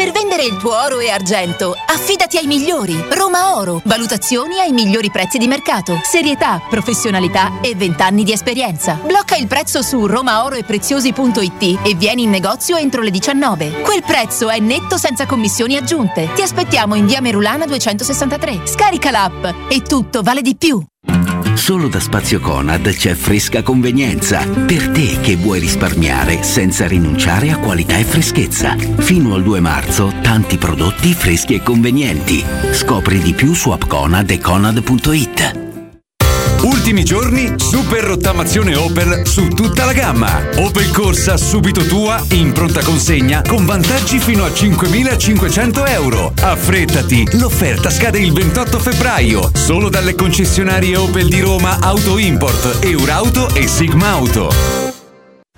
Per vendere il tuo oro e argento, affidati ai migliori. Roma Oro. Valutazioni ai migliori prezzi di mercato. Serietà, professionalità e 20 anni di esperienza. Blocca il prezzo su romaoroepreziosi.it e vieni in negozio entro le 19. Quel prezzo è netto senza commissioni aggiunte. Ti aspettiamo in via Merulana 263. Scarica l'app e tutto vale di più. Solo da Spazio Conad c'è fresca convenienza. Per te che vuoi risparmiare senza rinunciare a qualità e freschezza. Fino al 2 marzo, tanti prodotti freschi e convenienti. Scopri di più su appconad e conad.it. Ultimi giorni, super rottamazione Opel su tutta la gamma. Opel Corsa subito tua, in pronta consegna, con vantaggi fino a 5.500 euro. Affrettati, l'offerta scade il 28 febbraio, solo dalle concessionarie Opel di Roma Auto Import, Eurauto e Sigma Auto.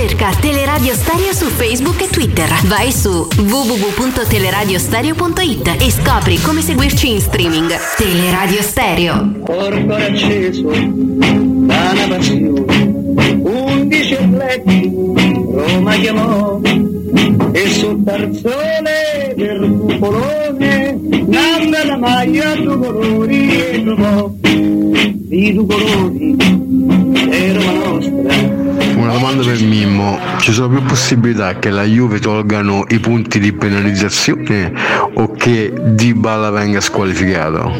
Cerca Teleradio Stereo su Facebook e Twitter. Vai su www.teleradiostereo.it e scopri come seguirci in streaming. Teleradio Stereo. Corpo acceso da una passione, undici letti, Roma chiamò, e sul tarzone del cupolone, nanda la maglia tu colori e trovò, di tu colori. Una domanda per Mimmo, ci sono più possibilità che la Juve tolgano i punti di penalizzazione o che Dybala venga squalificato?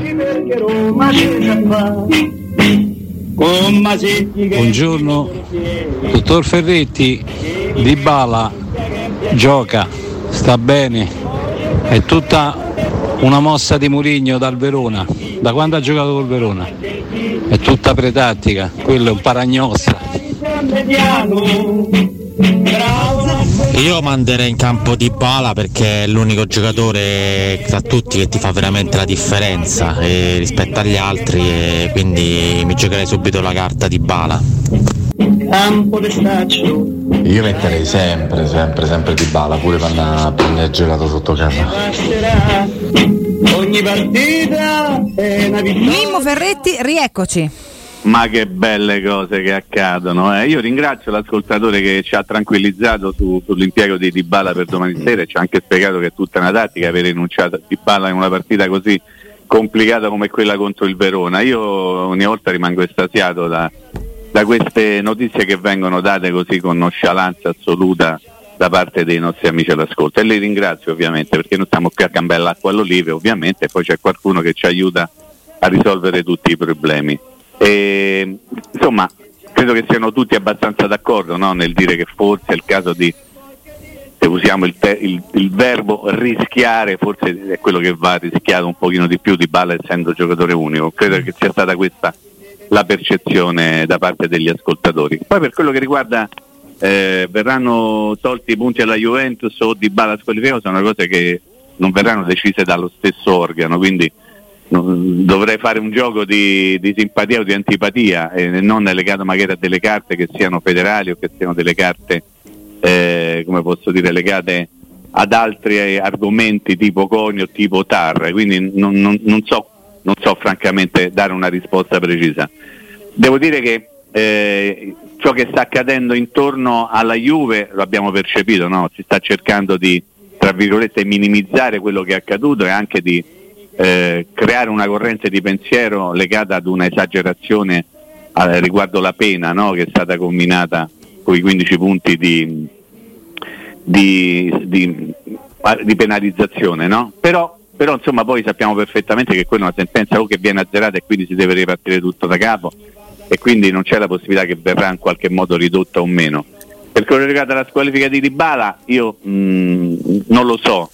Buongiorno, dottor Ferretti, Dybala gioca, sta bene, è tutta una mossa di Murigno dal Verona, da quando ha giocato col Verona, è tutta pretattica, quello è un paragnossa. Io manderei in campo di Bala perché è l'unico giocatore tra tutti che ti fa veramente la differenza eh, rispetto agli altri e quindi mi giocherei subito la carta di Bala. Io metterei sempre, sempre, sempre di bala, pure quando ha prendere gelato sotto casa. Ogni partita è una vittoria. Mimmo Ferretti, rieccoci. Ma che belle cose che accadono. eh. Io ringrazio l'ascoltatore che ci ha tranquillizzato su- sull'impiego di Dybala per domani sera e ci ha anche spiegato che è tutta una tattica aver rinunciato a Dybala in una partita così complicata come quella contro il Verona. Io ogni volta rimango estasiato da, da queste notizie che vengono date così con nonchalance assoluta da parte dei nostri amici all'ascolto e li ringrazio ovviamente perché noi stiamo qui a cambiare l'acqua all'olive ovviamente poi c'è qualcuno che ci aiuta a risolvere tutti i problemi. E, insomma, credo che siano tutti abbastanza d'accordo no? nel dire che forse è il caso di, se usiamo il, te- il- il verbo rischiare, forse è quello che va rischiato un pochino di più di Bala essendo giocatore unico. Credo che sia stata questa la percezione da parte degli ascoltatori. Poi per quello che riguarda eh, verranno tolti i punti alla Juventus o di Bala squalificato sono cose che non verranno decise dallo stesso organo, quindi dovrei fare un gioco di, di simpatia o di antipatia e non legato magari a delle carte che siano federali o che siano delle carte eh, come posso dire legate ad altri eh, argomenti tipo Conio, tipo TAR, quindi non, non- non so, non so francamente dare una risposta precisa. Devo dire che eh, ciò che sta accadendo intorno alla Juve lo abbiamo percepito, no? si sta cercando di tra virgolette minimizzare quello che è accaduto e anche di eh, creare una corrente di pensiero legata ad una esagerazione eh, riguardo la pena no? che è stata combinata con i 15 punti di, di, di- di penalizzazione, no? però, però insomma poi sappiamo perfettamente che quella è una sentenza o che viene azzerata e quindi si deve ripartire tutto da capo e quindi non c'è la possibilità che verrà in qualche modo ridotta o meno. Per quello che riguarda la squalifica di Dybala io mh, non lo so,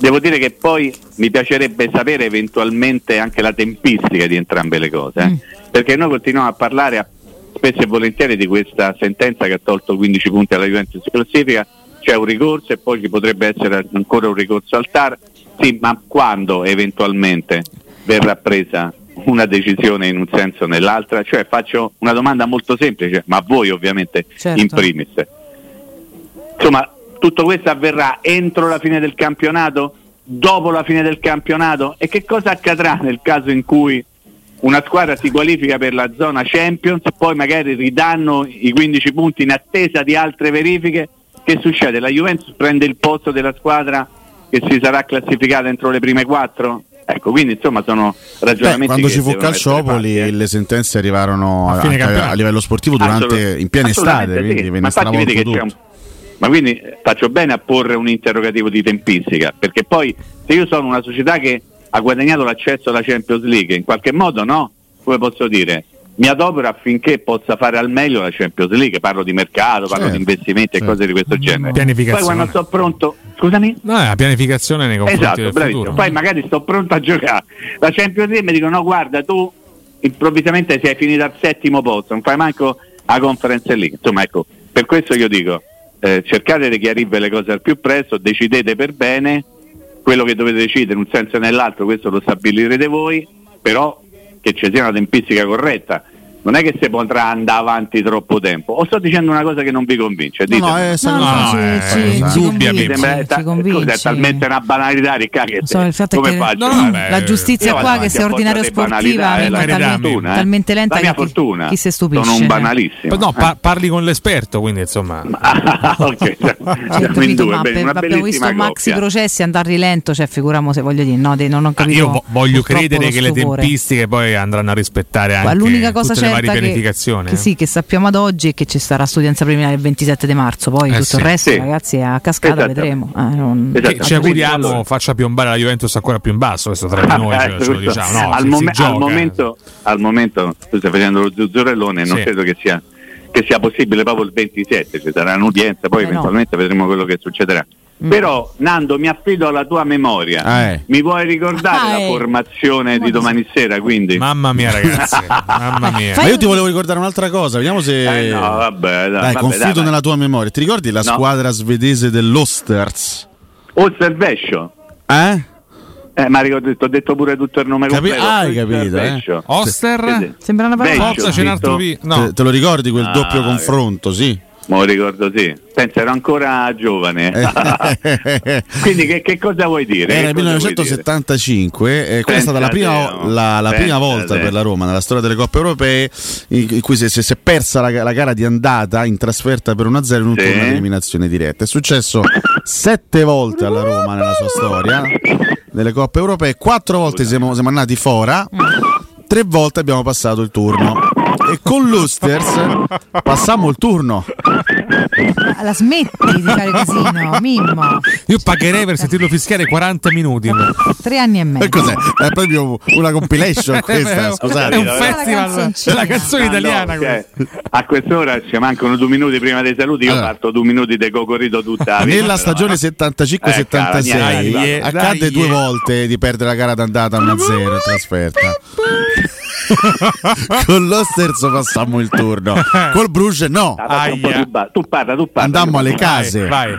devo dire che poi mi piacerebbe sapere eventualmente anche la tempistica di entrambe le cose, eh. perché noi continuiamo a parlare a- spesso e volentieri di questa sentenza che ha tolto 15 punti alla Juventus in classifica, c'è un ricorso e poi ci potrebbe essere ancora un ricorso al TAR, sì, ma quando eventualmente verrà presa una decisione in un senso o nell'altra? Cioè faccio una domanda molto semplice, ma a voi ovviamente Certo. in primis. Insomma, tutto questo avverrà entro la fine del campionato, dopo la fine del campionato e che cosa accadrà nel caso in cui una squadra si qualifica per la zona Champions, poi magari ridanno i 15 punti in attesa di altre verifiche? Che succede? La Juventus prende il posto della squadra che si sarà classificata entro le prime quattro? Ecco, quindi insomma sono Beh, ragionamenti quando che ci fu Calciopoli fatti, eh. le sentenze arrivarono A a, campionato. livello sportivo durante, Assolut- in piena estate, quindi sì. ve Ma ne infatti vedi stravolto tutto. un- Ma quindi eh, faccio bene a porre un interrogativo di tempistica, perché poi se io sono una società che ha guadagnato l'accesso alla Champions League, in qualche modo no, come posso dire, mi adopero affinché possa fare al meglio la Champions League, parlo di mercato, parlo Certo, di investimenti e cose di questo genere. Pianificazione. Poi quando sto pronto, scusami? No, è la pianificazione nei confronti Esatto, del bravissimo. futuro. Poi magari sto pronto a giocare. La Champions League mi dicono: no, guarda, tu improvvisamente sei finito al settimo posto, non fai manco la Conference League. Insomma, ecco, per questo io dico: eh, cercate di chiarirvi le cose al più presto, decidete per bene quello che dovete decidere in un senso o nell'altro, questo lo stabilirete voi, però che ci sia una tempistica corretta. Non è che si potrà andare avanti troppo tempo. O sto dicendo una cosa che non vi convince? No, no, Ditemelo. è sta- No, no, ci- ci- ci Dubbia, mi sembra- ta- è talmente una banalità, Ricca, che So, il fatto come che faccio? no, Vabbè, la giustizia io qua che sia ordinaria di sportiva banalità, è la talmente- fortuna, eh. talmente lenta la mia che chi- fortuna. chi si stupisce, Sono un eh. banalissimo. No, pa- parli con l'esperto, quindi insomma. Ah, ok, siamo in Capito, due, ma bene, per- una abbiamo visto maxi processi andare rilento, cioè figuriamo se voglio dire, no, dei- non ho capito. Io vo- voglio credere che le tempistiche poi andranno a rispettare Ma anche l'unica cosa tutte certa che, pianificazioni. che sì, che sappiamo ad oggi è che ci sarà studianza preliminare il 27 di marzo, poi Eh tutto sì. il resto Sì. ragazzi è a cascata Esattamente. vedremo. Eh, non- Che ci auguriamo faccia piombare la Juventus ancora più in basso, questo tra di noi Ah, ce, ce lo questo- diciamo. No, al, si- si mom- gioca. al momento, al momento tu stai facendo lo zuzzurellone, non Sì. credo che sia, che sia possibile proprio il 27, ci sarà un'udienza, poi Eh no. eventualmente vedremo quello che succederà. Però Nando mi affido alla tua memoria, Ah, eh. mi vuoi ricordare Ah, la eh. formazione di domani sera? Quindi? Mamma mia ragazzi, mamma mia. Ma io ti volevo ricordare un'altra cosa, vediamo se. Eh, no, vabbè, dai, Dai, vabbè, confido dai, nella tua memoria. Ti ricordi la No. squadra svedese dell'Osters? Osservescio. Eh? Eh, ma ricordo, ti ho detto pure tutto il nome Capi- completo. ah, hai capito, eh? Oster? Sembra una parola. Forza n'è scritto- altro No. Te, te lo ricordi quel Ah, doppio che- confronto, sì? Me lo ricordo sì. Pensa, ero ancora giovane. Quindi che, che cosa vuoi dire? Era cosa vuoi dire? 1975, eh, quella è stata la prima, la- la prima volta per la Roma nella storia delle coppe europee in, in cui si, si- si è persa la, la gara di andata in trasferta per 1-0 in un Sì. turno di eliminazione diretta. È successo sette volte alla Roma nella sua storia nelle coppe europee, quattro volte siamo, siamo andati fora, tre volte abbiamo passato il turno. E con l'Usters passammo il turno. La smetti di fare casino, Mimmo. Io pagherei per sentirlo fischiare 40 minuti. Tre anni e mezzo. E cos'è? È proprio una compilation questa, scusate. È un festival della canzone Ah, no, italiana. cioè, a quest'ora ci mancano due minuti prima dei saluti. Io Allora. parto due minuti di cocorito tutta la vita, Nella stagione eh. 75-76 Eh, accadde due eh. volte di perdere la gara d'andata 1-0 in trasferta. Con lo sterzo passammo il turno. Col Bruges no. Ah, Tu parla, tu parla. Andammo alle case. Vai.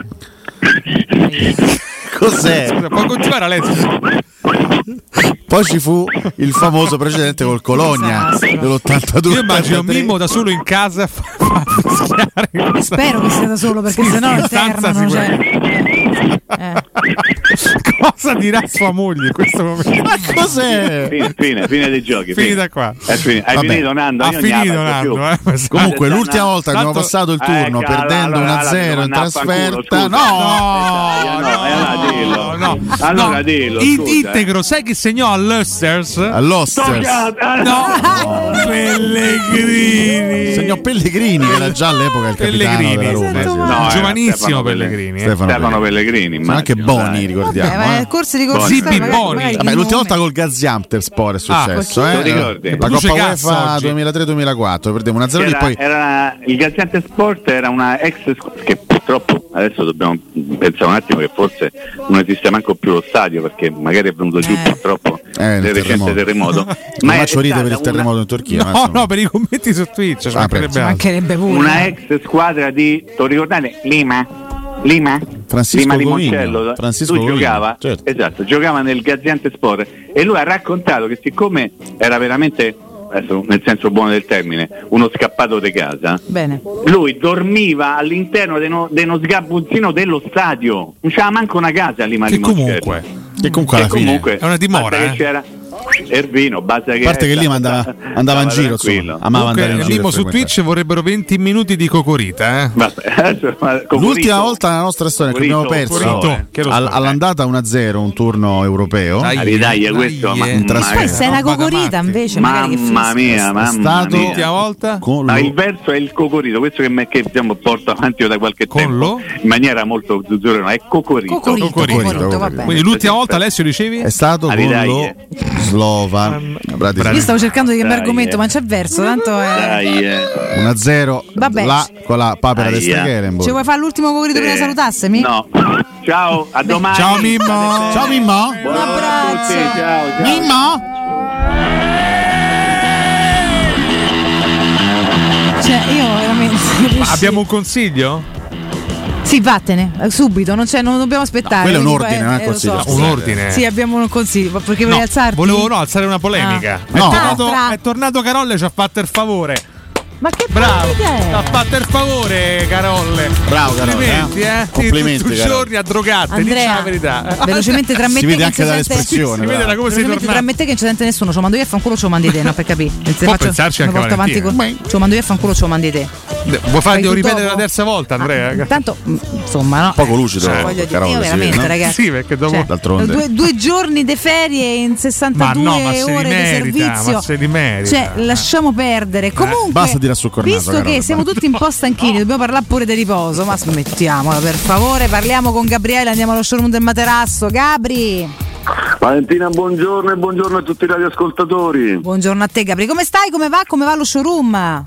Cos'è? Scusa, può continuare Alessio? Poi ci fu il famoso precedente col Colonia dell'82. Io immagino Mimmo da solo in casa a fa- fa. Spero che sia da solo perché sennò in stanza alternano. Cioè. Eh. Cosa dirà sua moglie in questo momento? Ma cos'è? Fine, fine, fine dei giochi. Finita fine. qua. È fini- Hai Vabbè. finito Nando? Ha finito. Nando, eh. Comunque Adesso l'ultima Nando- volta che abbiamo passato il Eh, turno cala, perdendo allora, 1-0 in trasferta. No! No, no, eh, allora dillo. integro, sai chi segnò all'Usters? All'Osters. No, Pellegrini. Segnò Pellegrini che era già all'epoca il capitano Pellegrini. della Roma. eh. No, Giovanissimo Pellegrini. eh. Stefano Stefano Pellegrini. Sono anche Boni, dai. ricordiamo. Eh, ma eh. nel corso di magari- Bibboni. magari Vabbè, il l'ultima volta col Gaziantepspor è successo, Ah, eh? La Coppa UEFA oggi. 2003-2004, perdiamo 1-0 e Era, poi era- il Gaziante Sport era una ex che purtroppo adesso dobbiamo pensare un attimo che forse non esiste manco più lo stadio perché magari è venuto giù purtroppo Eh, nel nel recente terremoto. Ma è faccio ridere per il una- terremoto in Turchia. ma No, no, per i commenti su Twitch. ci Ah, mancherebbe. Mancherebbe pure. una ex squadra di lo ricordate? Lima? Lima? Francisco Lima. Limoncello Francisco lui giocava certo. esatto, giocava nel Gaziante Sport e lui ha raccontato che siccome era veramente nel senso buono del termine uno scappato di casa Bene. lui dormiva all'interno di uno, di uno sgabuzzino dello stadio non c'era manco una casa a Lima Che Limoncello comunque Che comunque alla che fine. comunque È una dimora, eh. che c'era Ervino basta che A parte che lì andava, andava in giro, insomma, amava Comunque, andare in giro. Mimmo e su. Twitch vorrebbero 20 minuti di cocorita, eh. Vabbè, Cocorito- L'ultima volta nella nostra storia che abbiamo Cocorito, perso Cocorito, che lo al- so. all'andata 1-0 un turno europeo. Dai, Dai, questo, ma- eh. in trasferta. Eh, Roba da cocorita invece, Mamma mia, È mamma stato- mia. L'ultima volta? Con lo- il verso è il cocorito, questo che, me- che diciamo, porto avanti io da qualche Con tempo lo? in maniera molto zuzzurona, è cocorito. Cocorito, Cocorito, cocorito, cocorito. Quindi l'ultima volta Alessio ricevi? È stato con Dai, lo. Slovan. Brati- Io stavo cercando di cambiare argomento, eh. ma c'è verso, tanto è... Dai, eh. 1-0 Vabbè. là con la papera di Aia. Stekelenburg. Ci vuoi fare l'ultimo cocorito prima di Sì. salutassemi? No. Ciao, a domani. Ciao, Mimmo. Ciao Mimmo. Buonanotte a tutti, ciao, ciao. Mimmo. Cioè, io veramente. Abbiamo un consiglio? Sì, vattene, eh, subito, non, c'è- non dobbiamo aspettare. quello è un Dico, ordine, eh, non è eh, lo consiglio. Un ordine. Sì, abbiamo un consiglio, perché vuoi No, alzarti? volevo no, alzare una polemica. Ah. È, No. tornato, è tornato Carolle, ci ha fatto il favore. Ma che Bravo, ha fatto il favore, Carolle. Bravo, Carolle, Complimenti, eh. eh. Complimenti, Tutti i giorni a drogate, dici Andrea, la verità. velocemente tra me Si vede che anche dall'espressione. Si vede da come sei Velocemente tra tornato. me e te che non ci sente nessuno, ce lo mando io a fanculo, ce lo mandi te, no? Per capire. Se Può pensarci anche porto avanti con- Ce lo mando io a fanculo, ce lo mandi te. Vuoi tu ripetere dopo? la terza volta, Andrea? Ah, Intanto, mm, insomma, no? Poco lucido, Eh, voglio dire, io veramente, no? ragazzi. Sì, perché dopo- Cioè, D'altronde. Due, due giorni di ferie in 62 Ma no, ma ore merita, di servizio. ma se li merita. Cioè, lasciamo perdere. Comunque, Basta tirare sul cornato, visto Carolle, che siamo tutti un po' stanchini, dobbiamo parlare pure di riposo. Ma smettiamola, per favore. Parliamo con Gabriele, andiamo allo showroom del materasso. Gabri, Valentina, buongiorno e buongiorno a tutti i radioascoltatori. buongiorno a te, Gabri. Come stai? Come va? Come va lo showroom?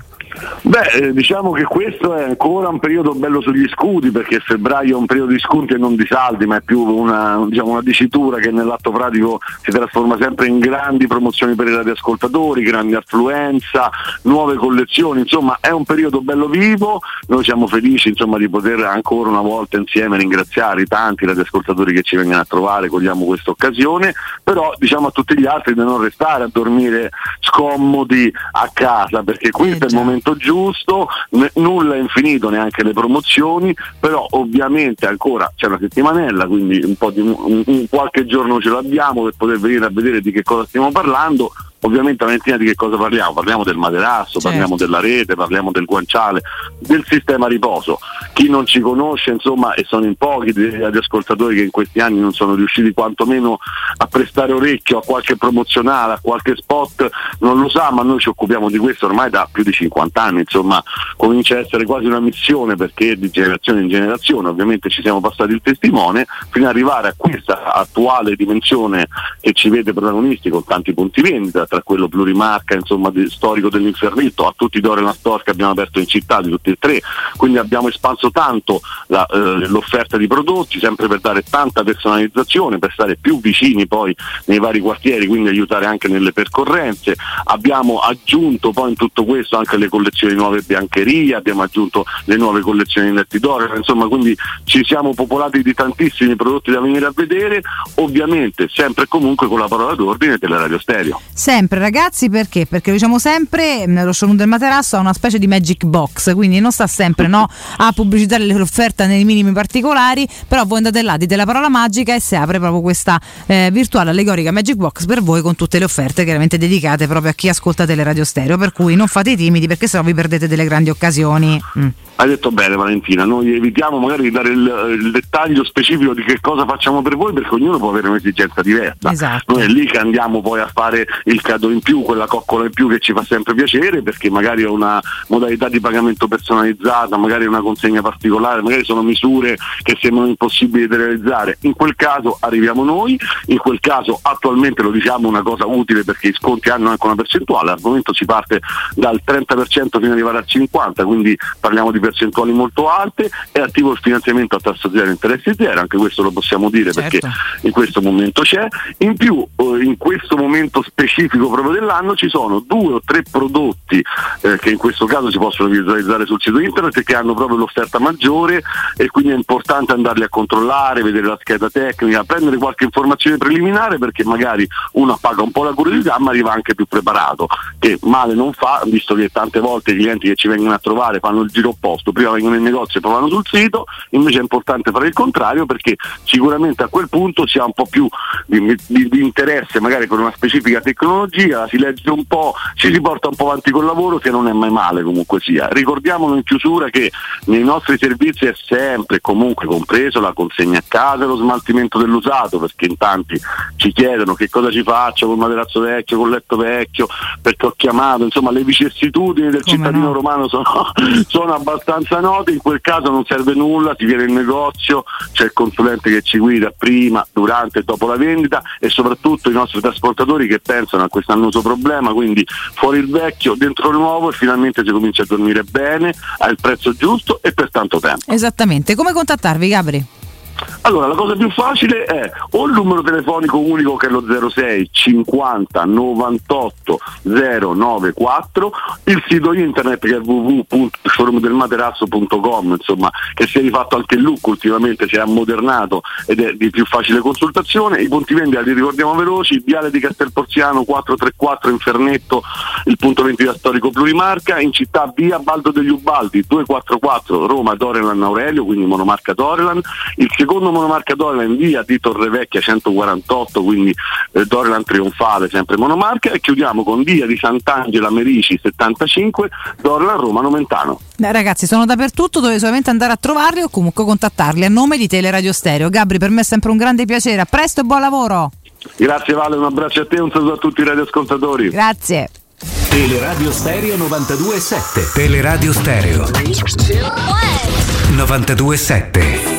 Beh, eh, diciamo che questo è ancora un periodo bello sugli scudi perché febbraio è un periodo di sconti e non di saldi, ma è più una, diciamo, una dicitura che nell'atto pratico si trasforma sempre in grandi promozioni per i radioascoltatori, grande affluenza, nuove collezioni, insomma è un periodo bello vivo, noi siamo felici insomma, di poter ancora una volta insieme ringraziare i tanti radioascoltatori che ci vengono a trovare, cogliamo questa occasione, però diciamo a tutti gli altri di non restare a dormire scomodi a casa perché questo è il momento momento giusto, n- nulla è infinito, neanche le promozioni, però ovviamente ancora c'è una settimanella, quindi un di un- un- qualche giorno ce l'abbiamo per poter venire a vedere di che cosa stiamo parlando. Ovviamente Valentina di che cosa parliamo? Parliamo del materasso, Certo. parliamo della rete, parliamo del guanciale, del sistema riposo. Chi non ci conosce, insomma, e sono in pochi degli ascoltatori che in questi anni non sono riusciti quantomeno a prestare orecchio a qualche promozionale, a qualche spot, non lo sa, ma noi ci occupiamo di questo ormai da più di 50 anni, insomma, comincia a essere quasi una missione perché di generazione in generazione, ovviamente ci siamo passati il testimone, fino ad arrivare a questa attuale dimensione che ci vede protagonisti con tanti punti vendita, tra quello plurimarca, insomma, di- storico dell'Infernetto, a tutti i Dorelan Store che abbiamo aperto in città, di tutti e tre, quindi abbiamo espanso tanto la, eh, l'offerta di prodotti, sempre per dare tanta personalizzazione, per stare più vicini poi nei vari quartieri, quindi aiutare anche nelle percorrenze. Abbiamo aggiunto poi in tutto questo anche le collezioni nuove biancherie, abbiamo aggiunto le nuove collezioni di letti d'oro, insomma quindi ci siamo popolati di tantissimi prodotti da venire a vedere, ovviamente sempre e comunque con la parola d'ordine della radio stereo. Sempre ragazzi, perché? Perché lo diciamo sempre, mh, lo showroom del materasso ha una specie di magic box, quindi non sta sempre no, a pubblicizzare l'offerta nei minimi particolari, però voi andate là, dite la parola magica e si apre proprio questa eh, virtuale allegorica magic box per voi con tutte le offerte chiaramente dedicate proprio a chi ascolta le radio stereo, per cui non fate i timidi perché sennò vi perdete delle grandi occasioni. Mm. Hai detto bene Valentina, noi evitiamo magari di dare il, il dettaglio specifico di che cosa facciamo per voi perché ognuno può avere un'esigenza diversa. Esatto. Noi è lì che andiamo poi a fare il cadeau in più, quella coccola in più che ci fa sempre piacere perché magari è una modalità di pagamento personalizzata, magari è una consegna particolare, magari sono misure che sembrano impossibili da realizzare. In quel caso arriviamo noi, in quel caso attualmente lo diciamo una cosa utile perché i sconti hanno anche una percentuale, al momento si parte dal 30% fino ad arrivare al 50%, quindi parliamo di percentuali molto alte, è attivo il finanziamento a tasso zero, interessi zero, anche questo lo possiamo dire perché in questo momento c'è. In più eh, in questo momento specifico proprio dell'anno ci sono due o tre prodotti eh, che in questo caso si possono visualizzare sul sito internet e che hanno proprio l'offerta maggiore e quindi è importante andarli a controllare, vedere la scheda tecnica, prendere qualche informazione preliminare perché magari uno paga un po' la curiosità ma arriva anche più preparato, che male non fa, visto che tante volte i clienti che ci vengono a trovare fanno il giro opposto, prima vengono in negozio e poi vanno sul sito, invece è importante fare il contrario perché sicuramente a quel punto si ha un po' più di, di- di interesse magari per una specifica tecnologia, si legge un po', ci si porta un po' avanti col lavoro che non è mai male comunque sia. Ricordiamolo in chiusura che nei nostri servizi è sempre comunque compreso la consegna a casa e lo smaltimento dell'usato perché in tanti ci chiedono che cosa ci faccio col materasso vecchio, col letto vecchio, perché ho chiamato, insomma le vicissitudini del cittadino romano sono, sono abbastanza note, in quel caso non serve nulla, si viene in negozio, c'è il consulente che ci guida prima, durante e dopo la vendita e soprattutto i nostri trasportatori che pensano a questo annoso problema, quindi fuori il vecchio, dentro il nuovo e finalmente si comincia a dormire bene, al prezzo giusto e per tanto tempo. Esattamente, come contattarvi Gabri? Allora, la cosa più facile è o il numero telefonico unico che è lo 06 50 98 094, il sito internet che è www.showroomdelmaterasso.com, insomma, che si è rifatto anche il look ultimamente, si è ammodernato ed è di più facile consultazione. I punti vendita li ricordiamo veloci, Viale di Castelporziano 434 Infernetto, il punto vendita storico plurimarca, in città via Baldo degli Ubaldi 244 Roma Dorelan Aurelio, quindi monomarca Dorelan, il secondo monomarca Dorelan in via di Torrevecchia 148, quindi eh, Dorelan Trionfale, sempre monomarca, e chiudiamo con via di Sant'Angela Merici 75, Dorelan Roma Nomentano. Beh, ragazzi, sono dappertutto, dove solamente andare a trovarli o comunque contattarli a nome di Teleradio Stereo. Gabri, per me è sempre un grande piacere. A presto e buon lavoro. Grazie Vale, un abbraccio a te e un saluto a tutti i radioascoltatori. Grazie. Teleradio Stereo 92.7 Teleradio Stereo 92.7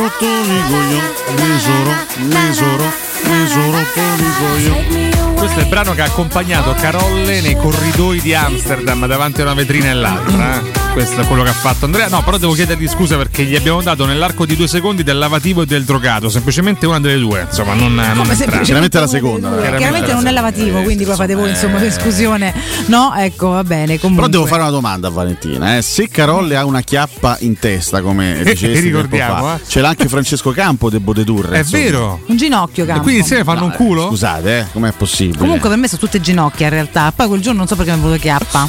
rotto i coglioni, mi sono, mi sono, mi sono rotto i coglioni. Questo è il brano che ha accompagnato Carolle nei corridoi di Amsterdam davanti a una vetrina e l'altra. Eh. Questo è quello che ha fatto Andrea. No, però devo chiedergli scusa perché gli abbiamo dato nell'arco di due secondi del lavativo e del drogato. Semplicemente una delle due, insomma, non, no, non è Chiaramente la seconda. Chiaramente, chiaramente non è lavativo, eh, quindi poi fate voi, insomma, eh. per. No, ecco, va bene. Comunque. Però devo fare una domanda a Valentina. Eh. Se Carolle ha una chiappa in testa, come dicesti ricordiamo, fa, eh. ce l'ha anche Francesco Campo, devo dedurre. È insomma. vero. Un ginocchio, Campo. E quindi insieme fanno no, un culo? Scusate, eh, com'è possibile? Incredibile. Comunque per me sono tutte ginocchia in realtà. Poi quel giorno non so perché mi è venuto chiappa.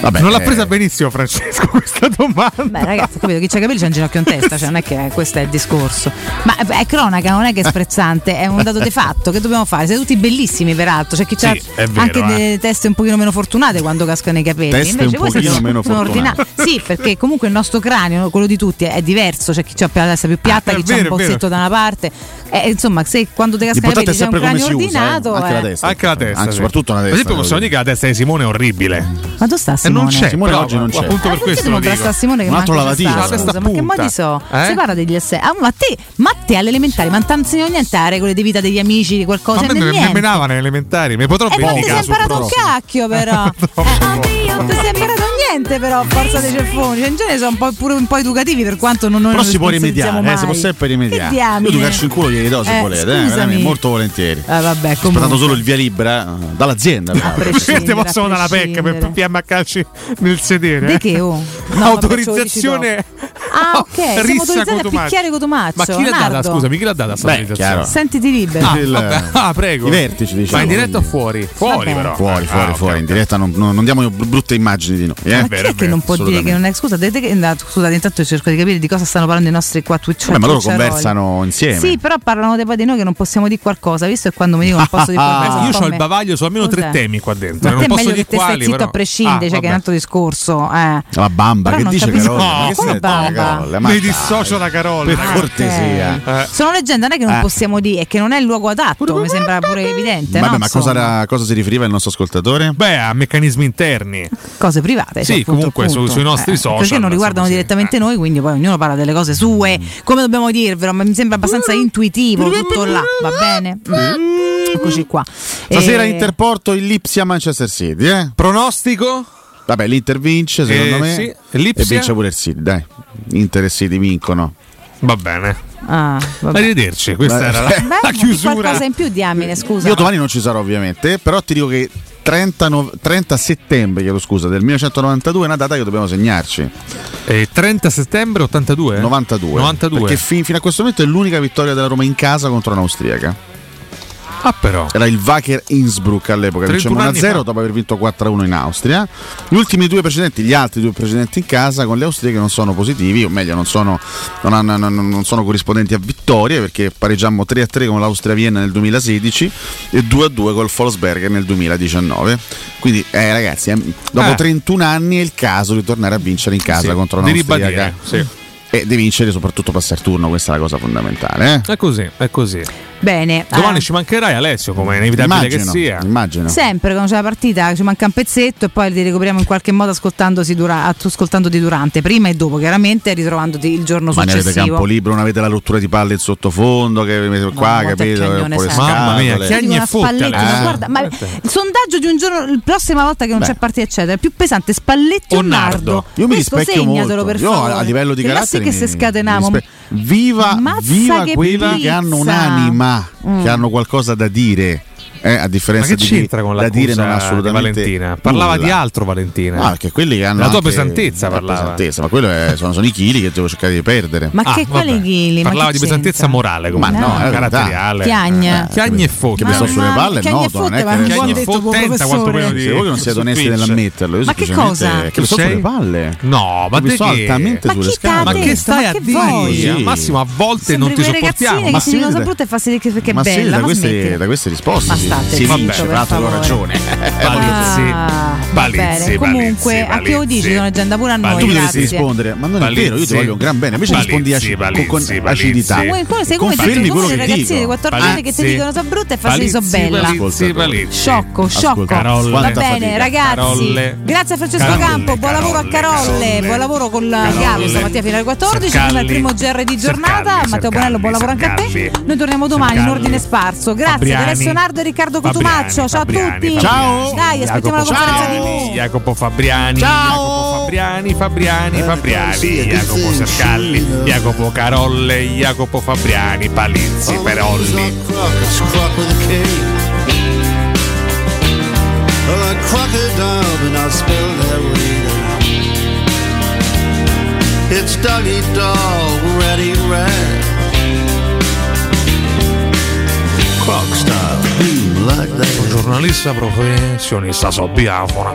Vabbè, non l'ha eh. presa eh... benissimo Francesco questa domanda. Beh ragazzi, capito, chi c'ha capelli c'ha un ginocchio in testa, cioè non è che questo è il discorso. Ma eh, è cronaca, non è che è sprezzante, è un dato di fatto, che dobbiamo fare? Siete tutti bellissimi peraltro, c'è cioè, chi sì, ha anche eh. delle teste un pochino meno fortunate quando cascano i capelli. Teste Invece un voi siete meno ordinati. Sì, perché comunque il nostro cranio, quello di tutti, è diverso, c'è chi ha la testa più piatta, ah, chi ha un bozzetto da una parte. Eh, insomma, se quando te cascano i capelli c'è un cranio ordinato... Usa, eh. Anche la eh. testa. Anche la testa. Anche soprattutto la testa. Per esempio possiamo dire che la testa di Simone è orribile. Ma dove sta eh, Simone. non c'è, Simone però, oggi non c'è. Appunto per eh, questo lo dico. Simone che un altro lavatino. Scusa, ma che mo so? Eh? Si parla degli essere. Ah, ma te, ma te all'elementare, ma non ti niente a regole di vita degli amici, di qualcosa. Ma me, me, me menavano elementari, mi potrò eh, vendicare. Ma eh, ti sei imparato un cacchio però. Eh, ti sei imparato niente però forza dei ceffoni cioè, in genere sono un po', pure un po' educativi per quanto non noi però non si può rimediare eh, si può sempre rimediare. Io tu calcio in culo glieli do se eh, volete eh, molto volentieri. Eh, vabbè, aspettando solo il via libera eh, dall'azienda perché ti possono dare la pecca per PM a calci nel sedere di eh? che oh? no, autorizzazione. ah ok siamo autorizzati a picchiare Cotomaccio ma chi l'ha data? Scusami chi l'ha data Beh, sentiti libero ah, eh, ah, prego. i vertici diciamo. Ma in diretta o fuori? fuori però. Fuori fuori ah, fuori in diretta non diamo brutte immagini di noi eh? è vero, chi è, è che non può dire che non è? Scusa de, de, na, scusate intanto cerco di capire di cosa stanno parlando i nostri qua Twitch ma loro conversano insieme. Sì però parlano poi di noi che non possiamo dire qualcosa visto che quando mi dicono non posso dire qualcosa io ho il bavaglio su almeno tre temi qua dentro ma non posso dire che stai zitto a prescindere cioè che è un altro discorso eh. la bamba che dice Carola? mi dissocio da Carola. Per ah, cortesia. Eh. sono leggenda non è che non eh. possiamo dire è che non è il luogo adatto mi sembra pure evidente ma cosa si riferiva il nostro ascoltatore? beh a meccanismi interni. Cose private sì sì, appunto, comunque appunto. Su, sui nostri eh, eh social. Perché non riguardano direttamente sì. noi, quindi poi ognuno parla delle cose sue. Mm. Come dobbiamo dirvelo? Ma mi sembra abbastanza intuitivo tutto là, va bene? Mm. Eccoci qua. Stasera e... Interporto Lipsia Manchester City, eh? Pronostico? Vabbè, l'Inter vince, secondo eh, me. Sì. Lipsia? E vince pure il City, dai. Inter e City vincono. Va bene. Ah. Arrivederci, questa Beh, era la, beh, la chiusura. Qualcosa in più diamine, scusa. Io domani non ci sarò ovviamente, però ti dico che 30, no, 30 settembre, chiedo scusa, del 1992 è una data che dobbiamo segnarci. Eh, 30 settembre 82? 92. 92. Perché fin, fino a questo momento è l'unica vittoria della Roma in casa contro un'austriaca. Ah, però. Era il Wacker Innsbruck all'epoca, vincemmo 1-0 dopo aver vinto 4-1 in Austria. Gli ultimi due precedenti, gli altri due precedenti in casa con le Austrie che non sono positivi, o meglio, non sono, non hanno, non, non sono corrispondenti a vittorie perché pareggiamo 3-3 con l'Austria Vienna nel 2016 e 2-2 col Volksberger nel 2019. Quindi, eh, ragazzi, eh, dopo eh. 31 anni è il caso di tornare a vincere in casa sì, contro l'Austria. Sì. E di vincere soprattutto passare turno, questa è la cosa fondamentale. Eh. È così, è così bene. Eh. Domani eh. ci mancherai Alessio, come è inevitabile immagino, che sia. Immagino. Sempre quando c'è la partita ci manca un pezzetto e poi li recuperiamo in qualche modo ascoltandosi dura- ascoltandoti durante, prima e dopo, chiaramente ritrovandoti il giorno Ma successivo. Ma avete campo libero, non avete la rottura di palle in sottofondo, che no, qua, capito? Mamma mia, che agni è. Guarda, ma eh. il sondaggio di un giorno, la prossima volta che non Beh. c'è partita, eccetera, è più pesante Spalletti o, o Nardo. Nardo. Io mi Questo molto. per. Io a livello di che carattere. Sì che se scatenavo. Viva, viva quelli che hanno un'anima mm. che hanno qualcosa da dire eh, a differenza di chi con da dire non assolutamente Valentina. Parlava nulla. di altro Valentina. Ah, che quelli che hanno la tua pesantezza parlava. Pesantezza, ma quello è, sono, sono, i chili che devo cercare di perdere. Ma ah, che quali chili? Parlava di pesantezza morale comunque, ma no, no caratteriale. Chiagna. Eh, Chiagna e Fotte. Che sono sulle palle, no, non è che Chiagna e Fotte quanto quello di Se voi non siete onesti nell'ammetterlo, ma che cosa? Che lo so sulle palle. No, ma mi sono altamente sulle scale. Ma che stai a dire? Massimo a volte non ti sopportiamo, ma si soprattutto e fa che è bella, ma da queste risposte state sì, zitto, vabbè, per loro ragione. Palizzi, palizzi, Comunque, a che lo dici? Sono agenda pure a noi. Tu devi rispondere, ma non è vero, io ti voglio un gran bene. Invece rispondi aci- con, con acidità. Sei come, Confermi come le ragazzine di 14 anni che ti dicono so brutta e farsi so bella. Sciocco, sciocco. Va bene, ragazzi. Grazie a Francesco Campo, buon lavoro a Carolle, buon lavoro con la Gabri stamattina fino alle 14. Il primo GR di giornata. Matteo Bonello, buon lavoro anche a te. Noi torniamo domani in ordine sparso. Grazie, Alessio Nardo e Riccardo. Riccardo Fabriani, Cotumaccio. Ciao Fabriani, a tutti. Fabriani. Dai, aspettiamo la Jacopo conferenza Fabriani, TV. Jacopo Fabriani, Ciao. Jacopo Fabriani, Fabriani, Fabriani, Jacopo Sercalli, Jacopo Carolle, Jacopo Fabriani, Palizzi, Perolli. Like crocodile, but not spelled that way. It's Dougie Dog, Ready Rat. That. Giornalista professionista so biafora.